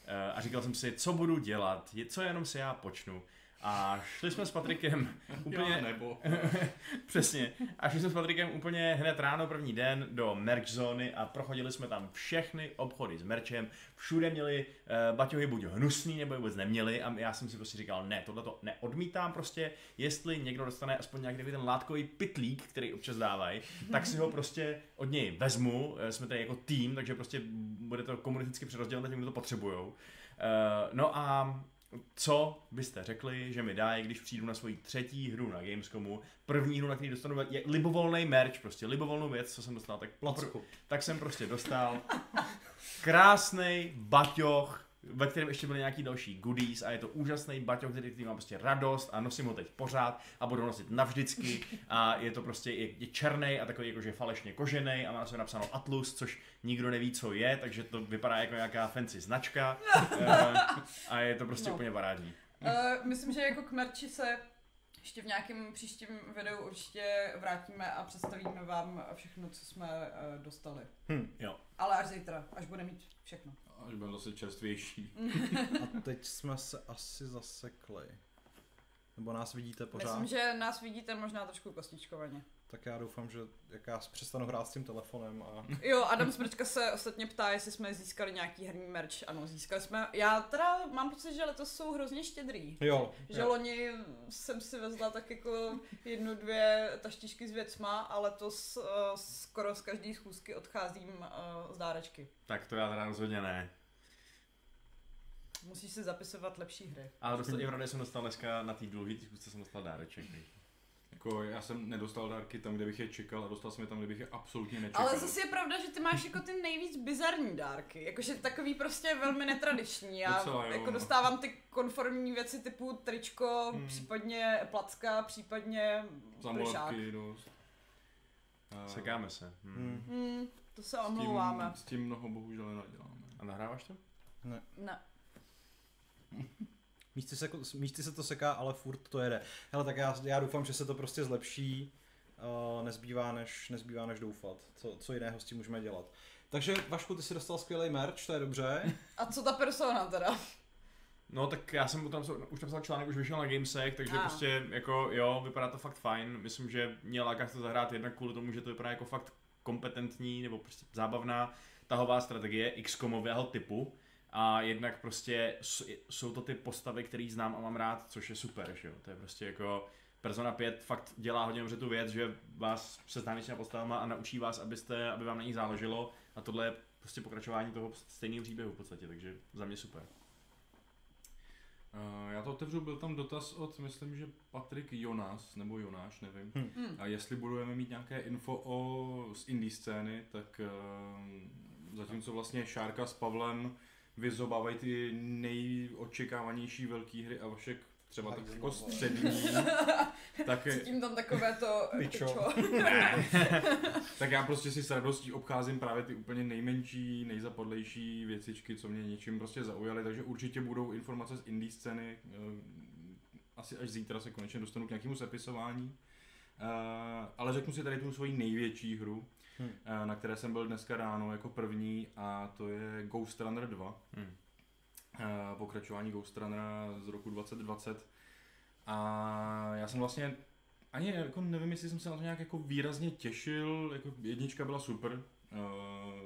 Eh, A říkal jsem si, co budu dělat, co jenom si já počnu. A šli jsme s Patrikem úplně... Já nebo. Přesně. A šli jsme s Patrikem úplně hned ráno první den do merch zóny a prochodili jsme tam všechny obchody s merchem. Všude měli uh, baťohy buď hnusný, nebo je vůbec neměli a já jsem si prostě říkal, ne, tohle to neodmítám prostě, jestli někdo dostane aspoň nějaký ten látkový pitlík, který občas dávají, tak si ho prostě od něj vezmu, Eh, jsme tady jako tým, takže prostě bude to komunisticky přerozdělené tím, kdo to potřebujou. Uh, no a co byste řekli, že mi dají, když přijdu na svoji třetí hru na Gamescomu, první hru, na který dostanu, je libovolný merch, prostě libovolnou věc, co jsem dostal, tak, Placku. tak jsem prostě dostal krásný baťoch, ve kterém ještě byly nějaký další goodies a je to úžasný baťoch, který, který má prostě radost a nosím ho teď pořád a budu nosit navždycky a je to prostě, je, je černý a takový jakože falešně kožený a má na sobě napsáno Atlus, což nikdo neví, co je, takže to vypadá jako nějaká fancy značka Eh, a je to prostě No. úplně parádní. Uh, myslím, že jako k merči se ještě v nějakém příštím videu určitě vrátíme a představíme vám všechno, co jsme uh, dostali. Hm. Jo. Ale až zítra, až bude mít všechno. Až budeme zase čerstvější. A teď jsme se asi zasekli. Nebo nás vidíte pořád. Myslím, že nás vidíte možná trošku kostičkovaně. Tak já doufám, že jak já přestanu hrát s tím telefonem a... Jo, Adam Smrčka se ostatně ptá, jestli jsme získali nějaký herní merch. Ano, získali jsme. Já teda mám pocit, že letos jsou hrozně štědrý. Jo, Že jo. loni jsem si vezla tak jako jednu, dvě taštičky s věcma a letos uh, skoro z každé schůzky odcházím uh, z dárečky. Tak to já teda rozhodně ne. Musíš si zapisovat lepší hry. Ale dostal, i v radě jsem dostal dneska na té dlouhé zkusce jsem dostal dáreček. Jako já jsem nedostal dárky tam, kde bych je čekal a dostal jsem je tam, kde bych je absolutně nečekal. Ale zase je pravda, že ty máš jako ty nejvíc bizarní dárky. Jakože takový prostě velmi netradiční. Já Docela jo, jako no. dostávám ty konformní věci typu tričko, Hmm. případně placka, případně plišák. Zamoletky dost. A Sekáme se. Hm. Hm. Hmm, to se s omlouváme. tím, s tím mnoho bohužel nenaděláme. A nahráváš to? Ne. Místy se, místy se to seká, ale furt to jede. Hele, tak já, já doufám, že se to prostě zlepší. Uh, nezbývá, než, nezbývá než doufat. Co, co jiného s tím můžeme dělat. Takže Vašku, ty si dostal skvělý merch, to je dobře. A co ta persona teda? No tak já jsem tam už napsal článek, už vyšel na Gamesec, takže A. prostě jako jo, vypadá to fakt fajn. Myslím, že mě láká to zahrát jednak kvůli tomu, že to vypadá jako fakt kompetentní nebo prostě zábavná tahová strategie XCOMového typu. A jednak prostě jsou to ty postavy, které znám a mám rád, což je super, že jo. To je prostě jako Persona 5 fakt dělá hodně dobře tu věc, že vás seznámí s těma postavama a naučí vás, abyste, aby vám na nich záleželo. A tohle je prostě pokračování toho stejného příběhu v podstatě, takže za mě super. Uh, já to otevřu, byl tam dotaz od, myslím, že Patrik Jonas, nebo Jonáš, nevím. Hm. Hm. A jestli budeme mít nějaké info o, z indie scény, tak uh, zatímco vlastně Šárka s Pavlem vyzobávají ty nejočekávanější velké hry a Vašek třeba tak jako střední, tak, Cítím tam takové to Pičo. pičo. tak já prostě si s radostí obcházím právě ty úplně nejmenší, nejzapadlejší věcičky, co mě něčím prostě zaujaly, takže určitě budou informace z indie scény, eh, asi až zítra se konečně dostanu k nějakému sepisování. Eh, ale řeknu si tady tu svoji největší hru, Hmm. eh, na které jsem byl dneska ráno jako první a to je Ghost Runner 2. Hmm. Eh, pokračování Ghost Runnera z roku 2020. A já jsem vlastně ani jako nevím, jestli jsem se na to nějak jako výrazně těšil, jako jednička byla super, eh,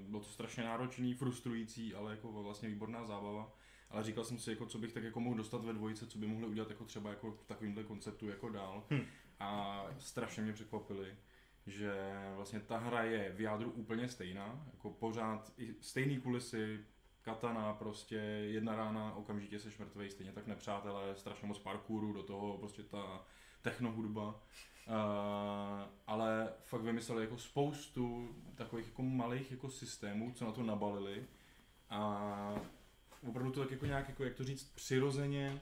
bylo to strašně náročný, frustrující, ale jako vlastně výborná zábava. Ale říkal jsem si, jako, co bych tak jako mohl dostat ve dvojice, co by mohli udělat jako třeba jako v takovýmhle konceptu jako dál. Hm. A strašně mě překvapili, že vlastně ta hra je v jádru úplně stejná, jako pořád i stejný kulisy, katana, prostě jedna rána, okamžitě seš mrtvej, stejně tak nepřátelé, strašně moc parkouru, do toho prostě ta technohudba. Uh, ale fakt vymysleli jako spoustu takových jako malých jako systémů, co na to nabalili a opravdu to tak jako nějak, jako, jak to říct, přirozeně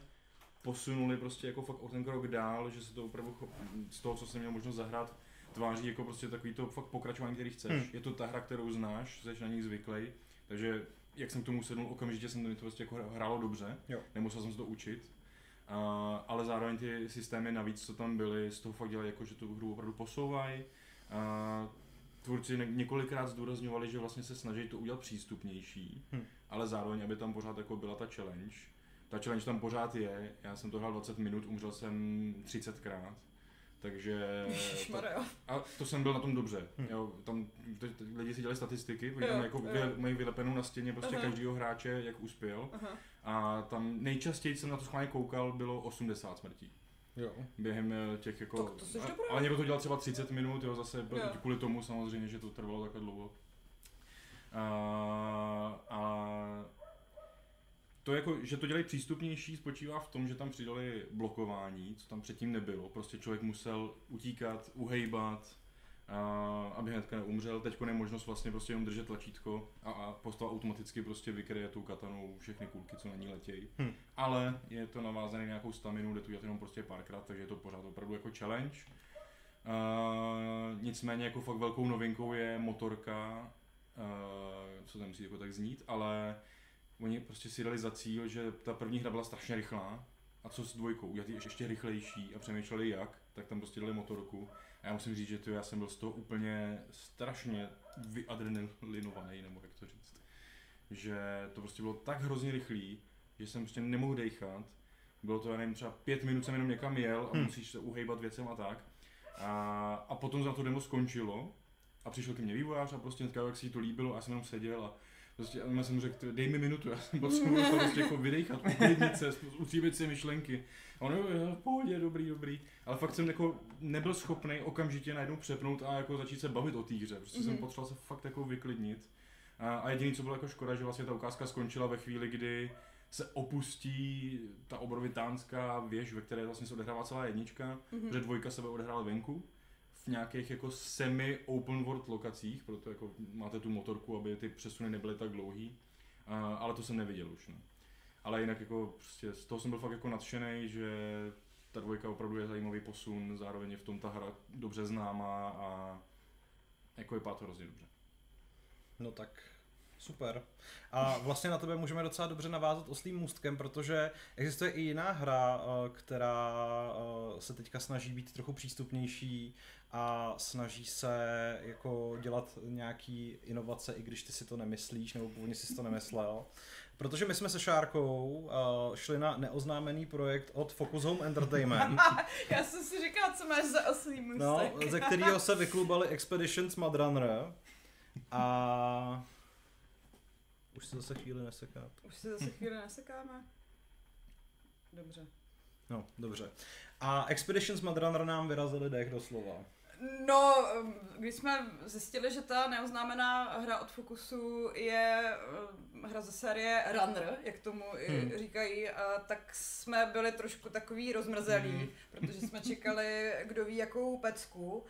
posunuli prostě jako fakt o ten krok dál, že se to opravdu z toho, co jsem měl možnost zahrát, tváří jako prostě takový to fakt pokračování, který chceš. Hmm. Je to ta hra, kterou znáš, jsi na ní zvyklý, takže jak jsem k tomu sednul, okamžitě jsem to prostě jako hrálo dobře, Jo. nemusel jsem se to učit. Uh, ale zároveň ty systémy navíc, co tam byly, z toho fakt dělají jako, že tu hru opravdu posouvají. Tvůrci několikrát zdůrazňovali, že vlastně se snaží to udělat přístupnější, Hm. ale zároveň, aby tam pořád jako byla ta challenge. Ta challenge tam pořád je, já jsem to hrál 20 minut, umřel jsem 30krát, takže... to, a to jsem byl na tom dobře. Hm. Jo, tam t- t- lidi si dělali statistiky, oni Jo, tam jako jo. vy, mají vylepenou na stěně prostě Aha. každýho hráče, jak uspěl. Aha. A tam nejčastěji jsem na to schválně koukal, bylo 80 smrtí. Jo. Během eh, těch jako... Tak to jsi a- ale někdo to dělal třeba 30 minut, jo, zase Jo. kvůli tomu samozřejmě, že to trvalo takhle dlouho. A, a to jako, že to dělají přístupnější, spočívá v tom, že tam přidali blokování, co tam předtím nebylo. Prostě člověk musel utíkat, uhejbat, a, aby hnedka neumřel. Teď je možnost vlastně prostě jenom držet tlačítko a, a postava automaticky prostě vykryje tou katanou všechny kulky, co na ní letějí. Hm. Ale je to navázané na nějakou staminu, jde to dělat jenom prostě párkrát, takže je to pořád opravdu jako challenge. Uh, nicméně jako fakt velkou novinkou je motorka, uh, co tam musí jako tak znít, ale oni prostě si dali za cíl, že ta první hra byla strašně rychlá a co s dvojkou, udělat ji ještě rychlejší a přemýšleli jak, tak tam prostě dali motorku. A já musím říct, že to já jsem byl z toho úplně strašně vyadrenalinovaný, nebo jak to říct. Že to prostě bylo tak hrozně rychlý, že jsem prostě nemohl dejchat. Bylo to, já nevím, třeba pět minut jsem jenom někam jel a Hm. musíš se uhejbat věcem a tak. A, a potom za to demo skončilo a přišel ke mně vývojář a prostě říkal, jak si to líbilo a já jsem jenom seděl a prostě a já jsem mu řekl, dej mi minutu, já jsem potřeboval to prostě jako vydechat, uklidnit se, utříbit si myšlenky. A on jo, v pohodě, dobrý, dobrý. Ale fakt jsem jako nebyl schopný okamžitě najednou přepnout a jako začít se bavit o té hře. Prostě mm-hmm. jsem Mhm. potřeboval se fakt jako vyklidnit. A, a jediný, co bylo jako škoda, že vlastně ta ukázka skončila ve chvíli, kdy se opustí ta obrovitánská věž, ve které vlastně se odehrává celá jednička, Mhm. protože dvojka se odehrála venku v nějakých jako semi open world lokacích, proto jako máte tu motorku, aby ty přesuny nebyly tak dlouhý, ale to jsem neviděl už. No. Ale jinak jako prostě z toho jsem byl fakt jako nadšený, že ta dvojka opravdu je zajímavý posun, zároveň je v tom ta hra dobře známá a jako vypadá to hrozně dobře. No tak super. A vlastně na tebe můžeme docela dobře navázat oslým můstkem, protože existuje i jiná hra, eh, která eh, se teďka snaží být trochu přístupnější a snaží se jako dělat nějaký inovace, i když ty si to nemyslíš, nebo původně si to nemyslel. Protože my jsme se Šárkou uh, šli na neoznámený projekt od Focus Home Entertainment, Já jsem si říkala, co máš za oslý můstek. no, ze kterého se vyklubali Expeditions Mudrunner. A už se zase chvíli neseká. Už se zase chvíli nesekáme? Dobře. No, dobře. A Expeditions Mudrunner nám vyrazili dech doslova. No, když jsme zjistili, že ta neoznámená hra od Focusu je hra ze série Runner, jak tomu i Hmm. říkají, a tak jsme byli trošku takový rozmrzelí, Hmm. protože jsme čekali, kdo ví jakou pecku,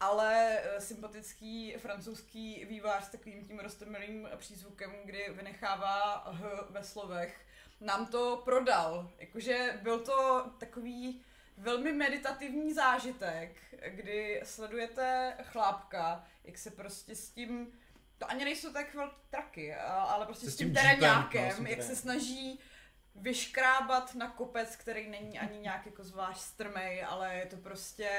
ale eh, sympatický francouzský vývář s takovým tím rostomilým přízvukem, kdy vynechává h ve slovech, nám to prodal. Jakože byl to takový velmi meditativní zážitek, kdy sledujete chlápka, jak se prostě s tím, to ani nejsou tak velký traky, ale prostě Se s tím, tím terénákem, no, jak se snaží vyškrábat na kopec, který není ani nějak jako zvlášť strmej, ale je to prostě,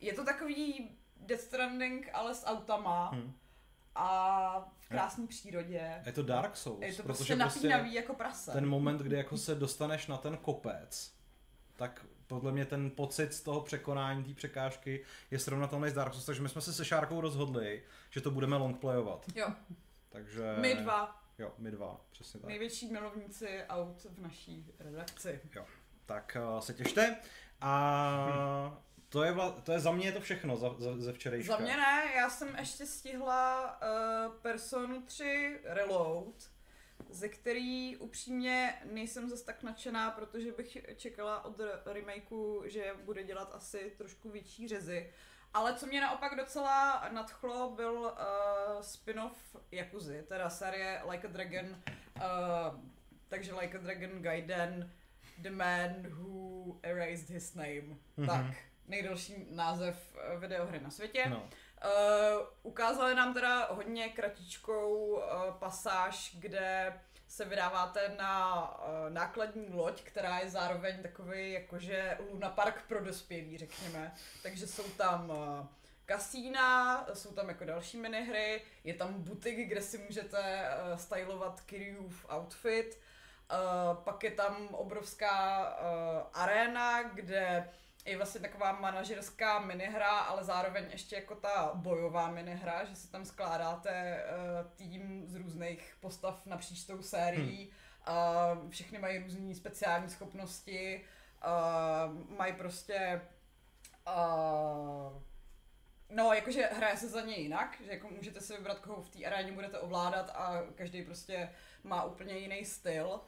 je to takový Death Stranding, ale s autama Hm. a v krásné přírodě. Je to Dark Souls, Je to protože prostě napínavý jako prase. ten moment, kdy jako se dostaneš na ten kopec, tak podle mě ten pocit z toho překonání té překážky je srovnatelný s Dark Souls, takže my jsme se se Šárkou rozhodli, že to budeme longplayovat. Jo, Takže... my dva, Jo, my dva, přesně tak. největší milovníci aut v naší redakci. Tak uh, se těšte. A to je, vla, to je za mě je to všechno za, za, ze včerejška. Za mě ne, já jsem ještě stihla uh, Personu 3 Reload, ze který upřímně nejsem zase tak nadšená, protože bych čekala od re- remakeu, že bude dělat asi trošku větší řezy. Ale co mě naopak docela nadchlo, byl uh, spin-off Yakuzy, teda série Like a Dragon, uh, takže Like a Dragon Gaiden, The Man Who Erased His Name. Mhm. Tak, nejdelší název eh, videohry na světě. No. Uh, ukázali nám teda hodně kratičkou uh, pasáž, kde se vydáváte na uh, nákladní loď, která je zároveň takový jakože Luna Park pro dospělí, řekněme. Takže jsou tam uh, kasína, jsou tam jako další minihry, je tam butik, kde si můžete uh, stylovat Kiryův outfit, uh, pak je tam obrovská uh, aréna, kde je vlastně taková manažerská minihra, ale zároveň ještě jako ta bojová minihra, že si tam skládáte uh, tým z různých postav napříč tou sérií. Uh, všechny mají různé speciální schopnosti, uh, mají prostě uh, No, jakože hraje se za ně jinak, že jako můžete si vybrat, koho v té aréně budete ovládat a každý prostě má úplně jiný styl.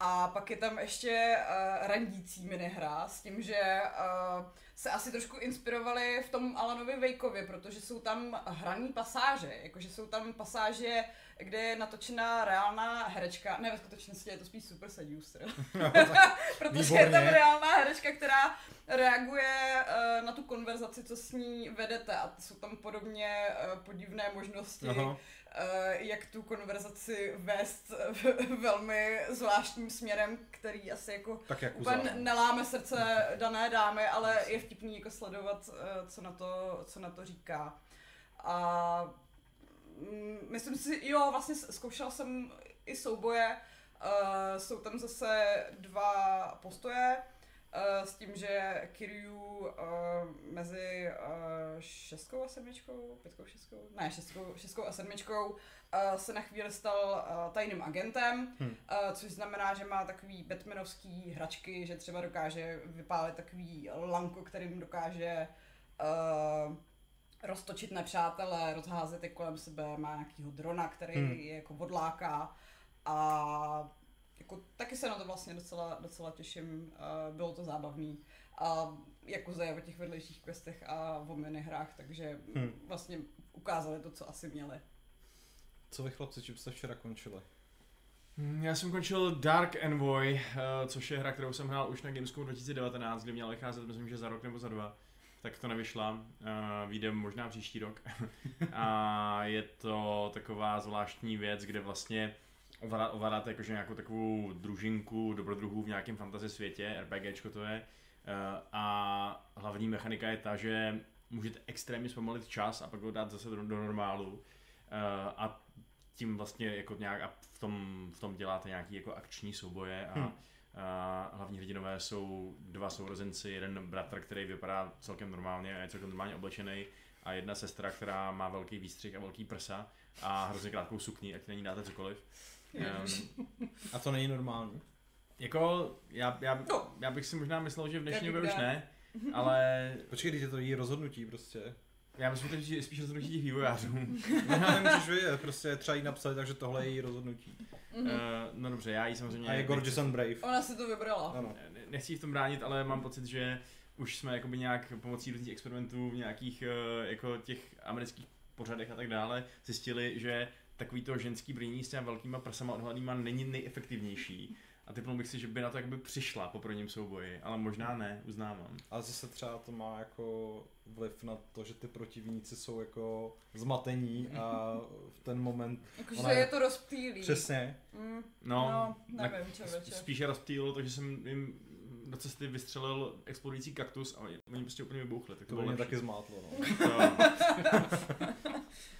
A pak je tam ještě uh, randící minihra s tím, že uh, se asi trošku inspirovali v tom Alanovi Vejkovi, protože jsou tam hraný pasáže, jakože jsou tam pasáže, kde je natočená reálná herečka, ne ve skutečnosti je to spíš super seducer, protože je tam Výborně. reálná herečka, která reaguje uh, na tu konverzaci, co s ní vedete a jsou tam podobně uh, podivné možnosti, Aha. Eh, jak tu konverzaci vést eh, velmi zvláštním směrem, který asi jako Tak jak úplně neláme srdce dané dámy, ale je vtipný jako sledovat, eh, co na to, co na to říká. A mm, myslím si, jo, vlastně zkoušela jsem i souboje, uh, jsou tam zase dva postoje, s tím, že Kiryu uh, mezi uh, šestkou a sedmičkou, pětkou, šestkou, ne, šestkou, šestkou a sedmičkou uh, se na chvíli stal uh, tajným agentem, Hm. uh, což znamená, že má takový Batmanovský hračky, že třeba dokáže vypálit takový lanko, kterým dokáže uh, roztočit nepřátele, rozházet je kolem sebe, má nějakýho drona, který Hmm. je jako odláká a jako taky se na to vlastně docela, docela těším, uh, bylo to zábavný a jako je o těch vedlejších questech a o minihrách, takže Hmm. vlastně ukázali to, co asi měli. Co vy chlapci, čím jste včera končili? Hm, Já jsem končil Dark Envoy, eh, což je hra, kterou jsem hrál už na Gamescomu 2019, kdy měla vycházet, myslím, že za rok nebo za dva. Tak to nevyšla, uh, vyjde možná příští rok. a je to taková zvláštní věc, kde vlastně ovládá- ovládáte jakože nějakou takovou družinku dobrodruhů v nějakém fantasy světě, RPGčko to je. Eh, a hlavní mechanika je ta, že můžete extrémně zpomalit čas a pak ho dát zase do, do normálu. Eh, a tím vlastně jako nějak a v tom, v tom děláte nějaký jako akční souboje a, Hmm. a hlavní hrdinové jsou dva sourozenci, jeden bratr, který vypadá celkem normálně a je celkem normálně oblečený a jedna sestra, která má velký výstřih a velký prsa a hrozně krátkou sukni, ať na ní dáte cokoliv. Um, A to není normální. jako, já, já, No. já bych si možná myslel, že v dnešní době už ne, ale Počkej, teď je to její rozhodnutí prostě. já myslím, že to je spíš rozhodnutí těch vývojářů. No, nemůžeš vědět, prostě třeba jí napsat, takže tohle je její rozhodnutí. Uh, no dobře, já ji samozřejmě... A je gorgeous and brave. Ona si to vybrala. Ano. Ne- Nechci jí v tom bránit, ale mám pocit, že už jsme jakoby nějak pomocí různých experimentů v nějakých eh, jako těch amerických pořadech a tak dále zjistili, že takový to ženský brnění s těma velkýma prsama odhlednýma není nejefektivnější. A typnul bych si, že by na to jakoby přišla po prvním souboji, ale možná ne, uznávám. Ale zase třeba to má jako vliv na to, že ty protivníci jsou jako zmatení a v ten moment Jakože Ona je- je to rozptýlí. přesně, Mm, No, no, na- nevím, člověče. spíše rozptýlilo to, že jsem jim do cesty vystřelil explodující kaktus a oni prostě úplně vybouchli. Tak to, to by bylo mě lepší. taky zmátlo. No.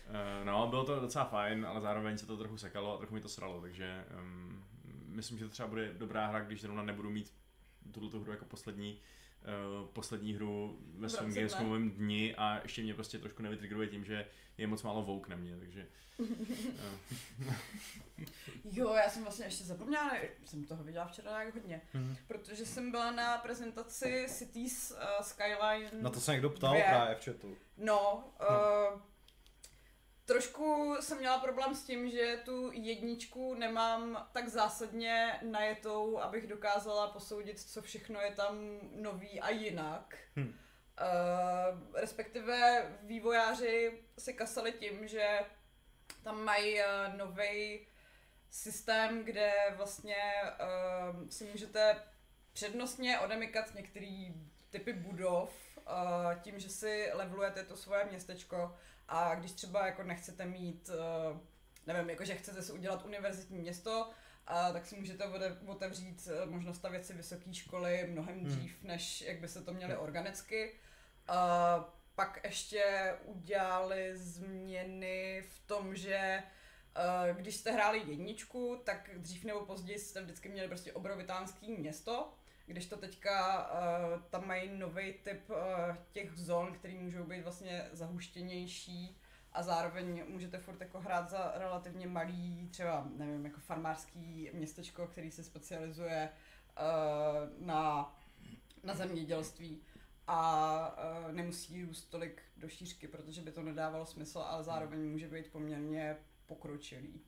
Eh, no, bylo to docela fajn, ale zároveň se to trochu sekalo a trochu mi to sralo, takže um, myslím, že to třeba bude dobrá hra, když zrovna nebudu mít tuto hru jako poslední uh, poslední hru ve svém. Gamescomovém dni a ještě mě prostě trošku nevytriggeruje tím, že je moc málo vouk na mě, takže uh, Jo, já jsem vlastně ještě zapomněla, ne, jsem toho viděla včera jak hodně, Mhm. protože jsem byla na prezentaci Cities uh, Skyline. Na to se někdo ptal Dvě. právě v chatu. No, uh, trošku jsem měla problém s tím, že tu jedničku nemám tak zásadně najetou, abych dokázala posoudit, co všechno je tam nový a jinak. Hm. Uh, respektive vývojáři si kasali tím, že tam mají uh, nový systém, kde vlastně uh, si můžete přednostně odemykat některé typy budov uh, tím, že si levelujete to svoje městečko a když třeba jako nechcete mít, uh, nevím, jako že chcete si udělat univerzitní město, a tak si můžete otevřít eh, možnost stavět si vysoké školy mnohem Hmm. dřív, než jak by se to měli organicky. A pak ještě udělali změny v tom, že eh, když jste hráli jedničku, tak dřív nebo později jste vždycky měli prostě obrovitánský město, když to teďka uh, tam mají nový typ uh, těch zón, které můžou být vlastně zahuštěnější a zároveň můžete furt jako hrát za relativně malý, třeba nevím, jako farmářský městečko, který se specializuje uh, na, na zemědělství a uh, nemusí růst tolik do šířky, protože by to nedávalo smysl, ale zároveň může být poměrně pokročilý.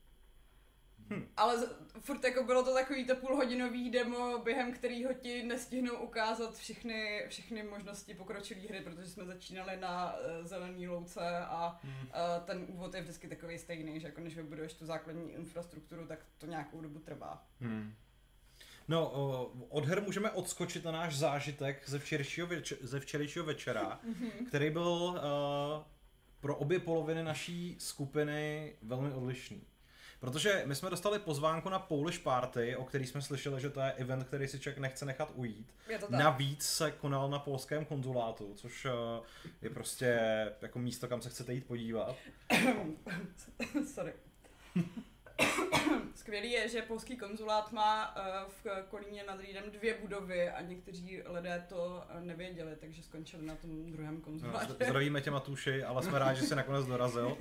Hm. Ale furt jako bylo to takový to půlhodinový demo, během kterého ti nestihnou ukázat všechny, všechny možnosti pokročilé hry, protože jsme začínali na uh, zelený louce a Hmm. uh, ten úvod je vždycky takový stejný, že jako než vybuduješ tu základní infrastrukturu, tak to nějakou dobu trvá. hmm. No, od her můžeme odskočit na náš zážitek ze včerejšího, več- ze včerejšího večera, který byl uh, pro obě poloviny naší skupiny velmi odlišný. Protože my jsme dostali pozvánku na Polish Party, o který jsme slyšeli, že to je event, který si člověk nechce nechat ujít. Je to tak. Navíc se konal na polském konzulátu, což uh, je prostě jako místo, kam se chcete jít podívat. Sorry. Skvělý je, že polský konzulát má eh, v Kolíně nad Rýnem dvě budovy a někteří lidé to eh, nevěděli, takže skončili na tom druhém No, konzulátě. zd- Zdravíme tě Matuši, ale jsme rádi, že jsi nakonec dorazil.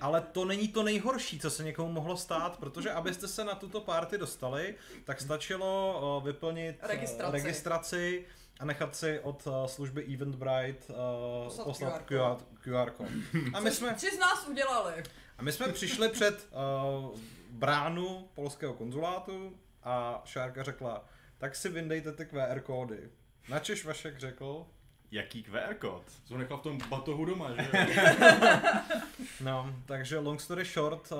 Ale to není to nejhorší, co se někomu mohlo stát, protože abyste se na tuto party dostali, tak stačilo uh, vyplnit Registraci. registraci a nechat si od služby Eventbrite uh, Poslat QR QR, QR kód. A my jsme, Tři z nás udělali. a my jsme přišli před uh, bránu polského konzulátu a Šárka řekla, tak si vyndejte ty QR kódy. Načež Vašek řekl, Jaký QR kód? Co nechal v tom batohu doma, že? No, takže long story short, uh,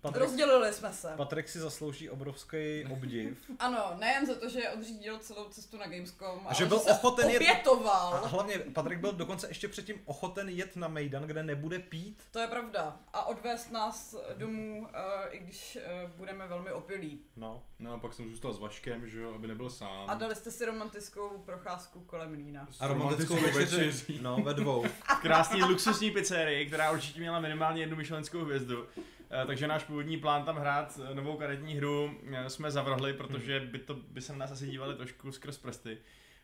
Patrik, Rozdělili jsme se. Patrik si zaslouží obrovský obdiv. Ano, nejen za to, že odřídil celou cestu na Gamescom, ale že byl se ochoten jet- obětoval. A hlavně Patrik byl dokonce ještě předtím ochoten jet na Mejdan, kde nebude pít. To je pravda. A odvést nás domů, uh, i když uh, budeme velmi opilí. No. No a pak jsem zůstal s Vaškem, že jo, aby nebyl sám. A dali jste si romantickou procházku kolem Lína. S A romantickou večeři. No, ve dvou. krásný luxusní pizzerii, která určitě měla minimálně jednu myšlenskou hvězdu. Eh, Takže náš původní plán tam hrát eh, novou karetní hru eh, jsme zavrhli, protože by, to, by se na nás asi dívali trošku skrz prsty.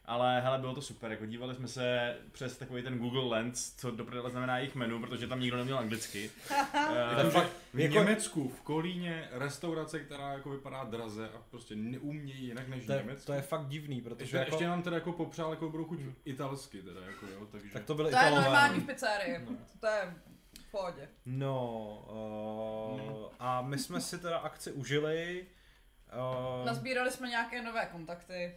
Ale hele, bylo to super, jako dívali jsme se přes takový ten Google Lens, co do prdele znamená jejich menu, protože tam nikdo neměl anglicky. Je Eh, fakt, V jako, Německu, v Kolíně, restaurace, která jako vypadá draze a prostě neumějí jinak než to, je, Německu. to je fakt divný, protože ještě, jako, ještě nám teda jako popřál, jako budou chuť italsky teda, jako jo, takže... tak to byly To je Italové. normální v pizzerii. No. To je v pohodě. No, uh, a my jsme si teda akci užili. Uh, Nazbírali jsme nějaké nové kontakty.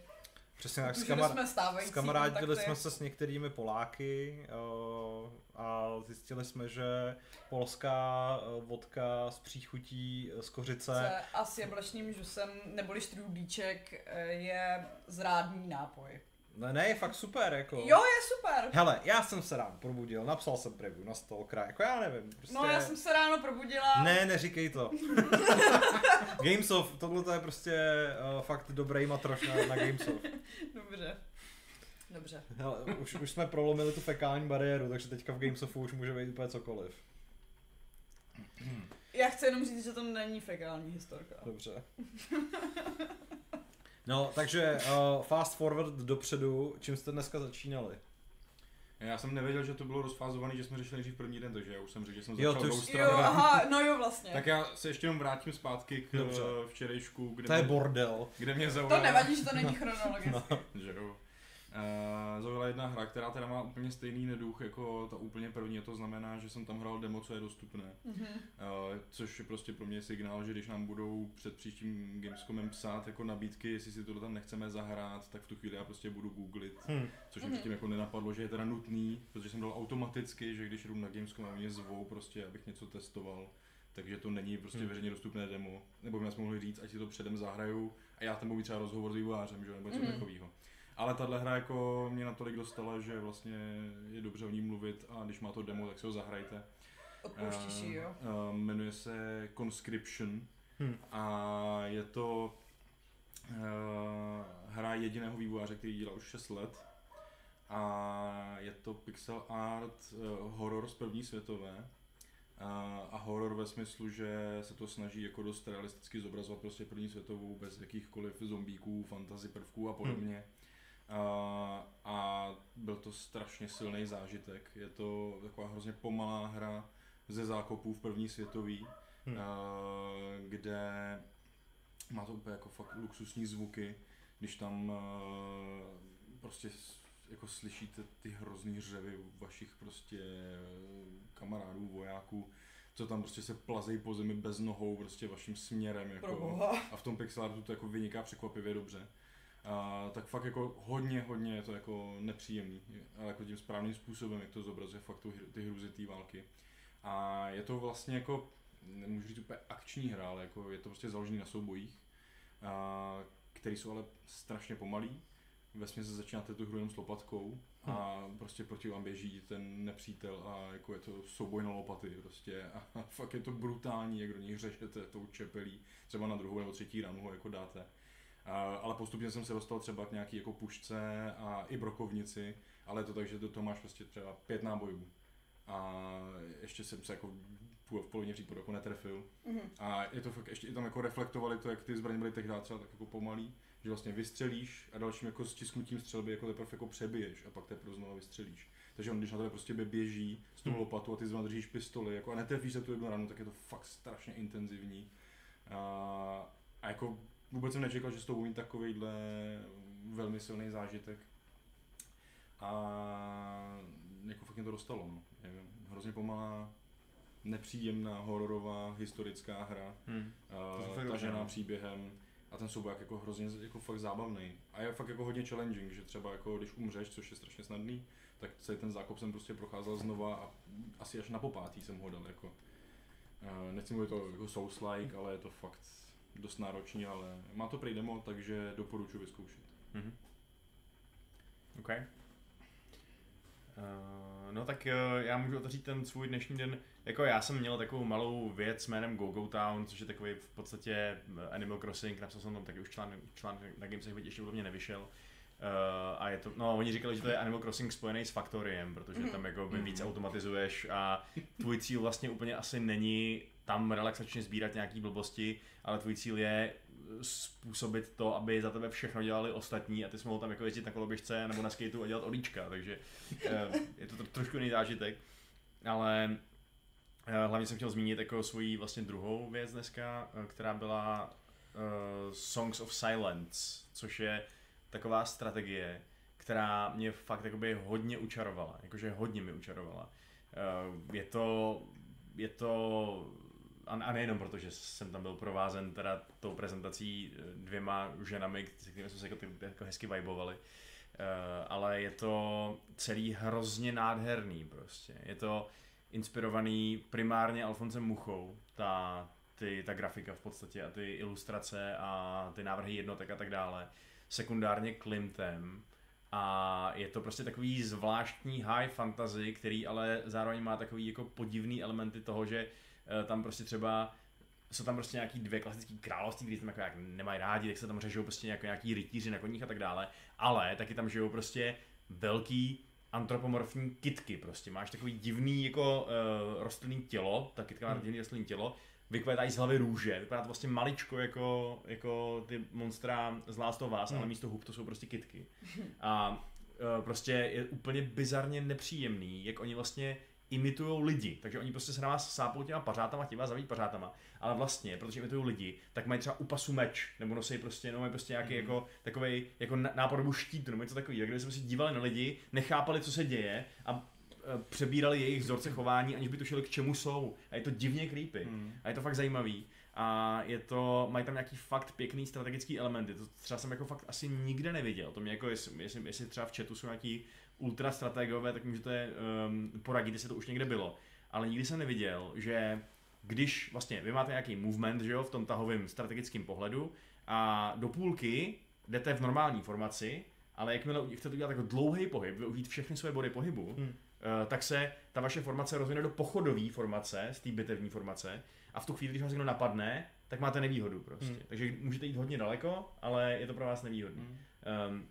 Přesně tak, Tužili jsme stávající Skamarádili kontakty. jsme se s některými Poláky uh, a zjistili jsme, že polská uh, vodka s příchutí z kořice a s jablečným žusem neboli štrůdíček eh, je zrádný nápoj. Ne, ne, je fakt super, jako. Jo, je super. Hele, já jsem se ráno probudil, napsal jsem preview na Stalkera, jako já nevím, prostě... No já jsem se ráno probudila. Ne, neříkej to. Gamesoft, tohle to je prostě uh, fakt dobrý matroš na, na Gamesoft. Dobře. Dobře. Hele, už, už jsme prolomili tu fekální bariéru, takže teďka v Gamesoftu už může být úplně cokoliv. Já chci jenom říct, že to není fekální historka. Dobře. No, takže uh, fast forward dopředu, čím jste dneska začínali? Já jsem nevěděl, že to bylo rozfázovaný, že jsme řešili nejdřív první den, takže já už jsem řekl, že jsem Jo, začal ty už- Jo, aha, no jo vlastně. Tak já se ještě jenom vrátím zpátky k Dobře. Dobře. včerejšku, kde, To je mě, bordel. kde mě zaujala, To nevadí, že to není chronologicky. No. že jo. Uh, zaujala jedna hra, která teda má úplně stejný neduch jako ta úplně první, a to znamená, že jsem tam hrál demo, co je dostupné. Mhm. Uh, což je prostě pro mě signál, že když nám budou před příštím Gamescomem psát jako nabídky, jestli si tohle tam nechceme zahrát, tak v tu chvíli já prostě budu googlit, Hm. což mě Mhm. předtím jako nenapadlo, že je teda nutný, protože jsem dal automaticky, že když jdu na Gamescom a mě zvou prostě, abych něco testoval, takže to není prostě Hmm. veřejně dostupné demo, nebo by nás mohli říct, ať si to předem zahraju a já tam budu třeba rozhovor s vývojářem, že nebo něco Mhm. takového. Ale tahle hra jako mě natolik dostala, že vlastně je dobře o ní mluvit a když má to demo, tak si ho zahrajte. Odpouštíš ji, jo? Uh, jmenuje se Conscription Hm. a je to uh, hra jediného vývojáře, který dělal už 6 let a je to pixel art uh, horor z první světové uh, a horor ve smyslu, že se to snaží jako dost realisticky zobrazovat prostě první světovou bez jakýchkoliv zombíků, fantasy prvků a podobně. Uh, a byl to strašně silný zážitek. Je to taková hrozně pomalá hra ze zákopů v první světový, Hm. uh, kde má to úplně jako fakt luxusní zvuky, když tam uh, prostě jako slyšíte ty hrozný řevy vašich prostě eh, kamarádů, vojáků, co tam prostě se plazejí po zemi bez nohou prostě vaším směrem. Jako, a v tom pixelartu to jako vyniká překvapivě dobře. A, tak fakt jako hodně, hodně je to jako nepříjemný, ale jako tím správným způsobem, jak to zobrazuje fakt tu, ty hruzy té války. A je to vlastně jako, nemůžu říct úplně akční hra, ale jako je to prostě založený na soubojích, a, který jsou ale strašně pomalý. Vesmě se začínáte tu hru jenom s lopatkou a prostě proti vám běží ten nepřítel a jako je to souboj na lopaty prostě a, a fakt je to brutální, jak do nich řešete tou čepelí, třeba na druhou nebo třetí ránu ho jako dáte. A, ale postupně jsem se dostal třeba k nějaký jako pušce a i brokovnici, ale je to tak, že do toho máš prostě třeba pět nábojů. A ještě jsem se jako v polovině případů jako netrefil. Mhm. A je to fakt, ještě i tam jako reflektovali to, jak ty zbraně byly tehdy třeba tak jako pomalý, že vlastně vystřelíš a dalším jako stisknutím střelby jako teprve jako přebiješ a pak teprve znovu vystřelíš. Takže on když na tebe prostě běží s tou Hmm. lopatou a ty zrovna držíš pistoli jako a netrefíš se tu jednu ranu, tak je to fakt strašně intenzivní. A, a jako vůbec jsem nečekal, že s tou mít takovýhle velmi silný zážitek. A jako fakt mě to dostalo, no. Je hrozně pomalá, nepříjemná, hororová, historická hra, Hm. Fakt uh, tažená no. příběhem a ten souboj jako hrozně jako fakt zábavný. A je fakt jako hodně challenging, že třeba jako když umřeš, což je strašně snadný, tak celý ten zákop jsem prostě procházel znova a asi až na popátý jsem ho dal jako. Uh, nechci mluvit to jako Souls-like, ale je to fakt dost náročný, ale má to prý demo, takže doporučuji vyzkoušet. Mhm. OK. Uh, no tak uh, já můžu otevřít ten svůj dnešní den. Jako já jsem měl takovou malou věc jménem GoGo Town, což je takový v podstatě eh, Animal Crossing, napsal jsem tam taky už článek, článek na Gamesech, ještě podle mě nevyšel. Uh, a je to, no oni říkali, že to je Animal Crossing spojený s Factoriem, protože tam jako by víc Mhm. automatizuješ a tvůj cíl vlastně úplně asi není tam relaxačně sbírat nějaký blbosti, ale tvůj cíl je způsobit to, aby za tebe všechno dělali ostatní a ty jsi mohl tam jako jezdit na koloběžce nebo na skateu a dělat olíčka, takže eh, je to tro- trošku jiný zážitek. Ale eh, hlavně jsem chtěl zmínit jako svoji vlastně druhou věc dneska, eh, která byla Songs of Silence, což je taková strategie, která mě fakt jakoby hodně učarovala, jakože hodně mi učarovala. Eh, je to, je to a, nejenom proto, že jsem tam byl provázen teda tou prezentací eh, dvěma ženami, se kterými jsme se jako, jako hezky vibovali, uh, ale je to celý hrozně nádherný prostě. Je to inspirovaný primárně Alfonsem Muchou, ta, ty, ta grafika v podstatě a ty ilustrace a ty návrhy jednotek a tak dále. Sekundárně Klimtem, a je to prostě takový zvláštní high fantasy, který ale zároveň má takový jako podivný elementy toho, že tam prostě třeba jsou tam prostě nějaký dvě klasické království, které tam jako jak nemají rádi, tak se tam řežou prostě jako nějaký rytíři na koních a tak dále, ale taky tam žijou prostě velký antropomorfní kitky prostě. Máš takový divný jako uh, rostlinný tělo, ta kitka má hmm. divný rostlinný tělo, vykvétají z hlavy růže, vypadá to vlastně maličko jako, jako ty monstra z Last of Us, hmm. ale místo hub to jsou prostě kitky. A uh, prostě je úplně bizarně nepříjemný, jak oni vlastně imitují lidi, takže oni prostě se na vás sápou těma pařátama, těma zaví pařátama, ale vlastně, protože imitují lidi, tak mají třeba u pasu meč, nebo nosí prostě, no mají prostě nějaký mm. jako takový jako nápodobu štítu, nebo něco takového, kdyby jsme si dívali na lidi, nechápali, co se děje a e, přebírali jejich vzorce chování, aniž by tušili, k čemu jsou. A je to divně creepy. Mm. A je to fakt zajímavý. A je to, mají tam nějaký fakt pěkný strategický elementy. To třeba jsem jako fakt asi nikde neviděl. To mě jako, jestli, jestli, jestli třeba v chatu jsou nějaký ultra strategové, tak můžete um, poradit, jestli to už někde bylo. Ale nikdy jsem neviděl, že když vlastně vy máte nějaký movement, že jo, v tom tahovém strategickém pohledu a do půlky jdete v normální formaci, ale jakmile chcete udělat jako dlouhý pohyb, využít všechny své body pohybu, hmm. uh, tak se ta vaše formace rozvine do pochodové formace, z té bitevní formace a v tu chvíli, když vás někdo napadne, tak máte nevýhodu prostě. Hmm. Takže můžete jít hodně daleko, ale je to pro vás nevýhodné. Hmm. Um,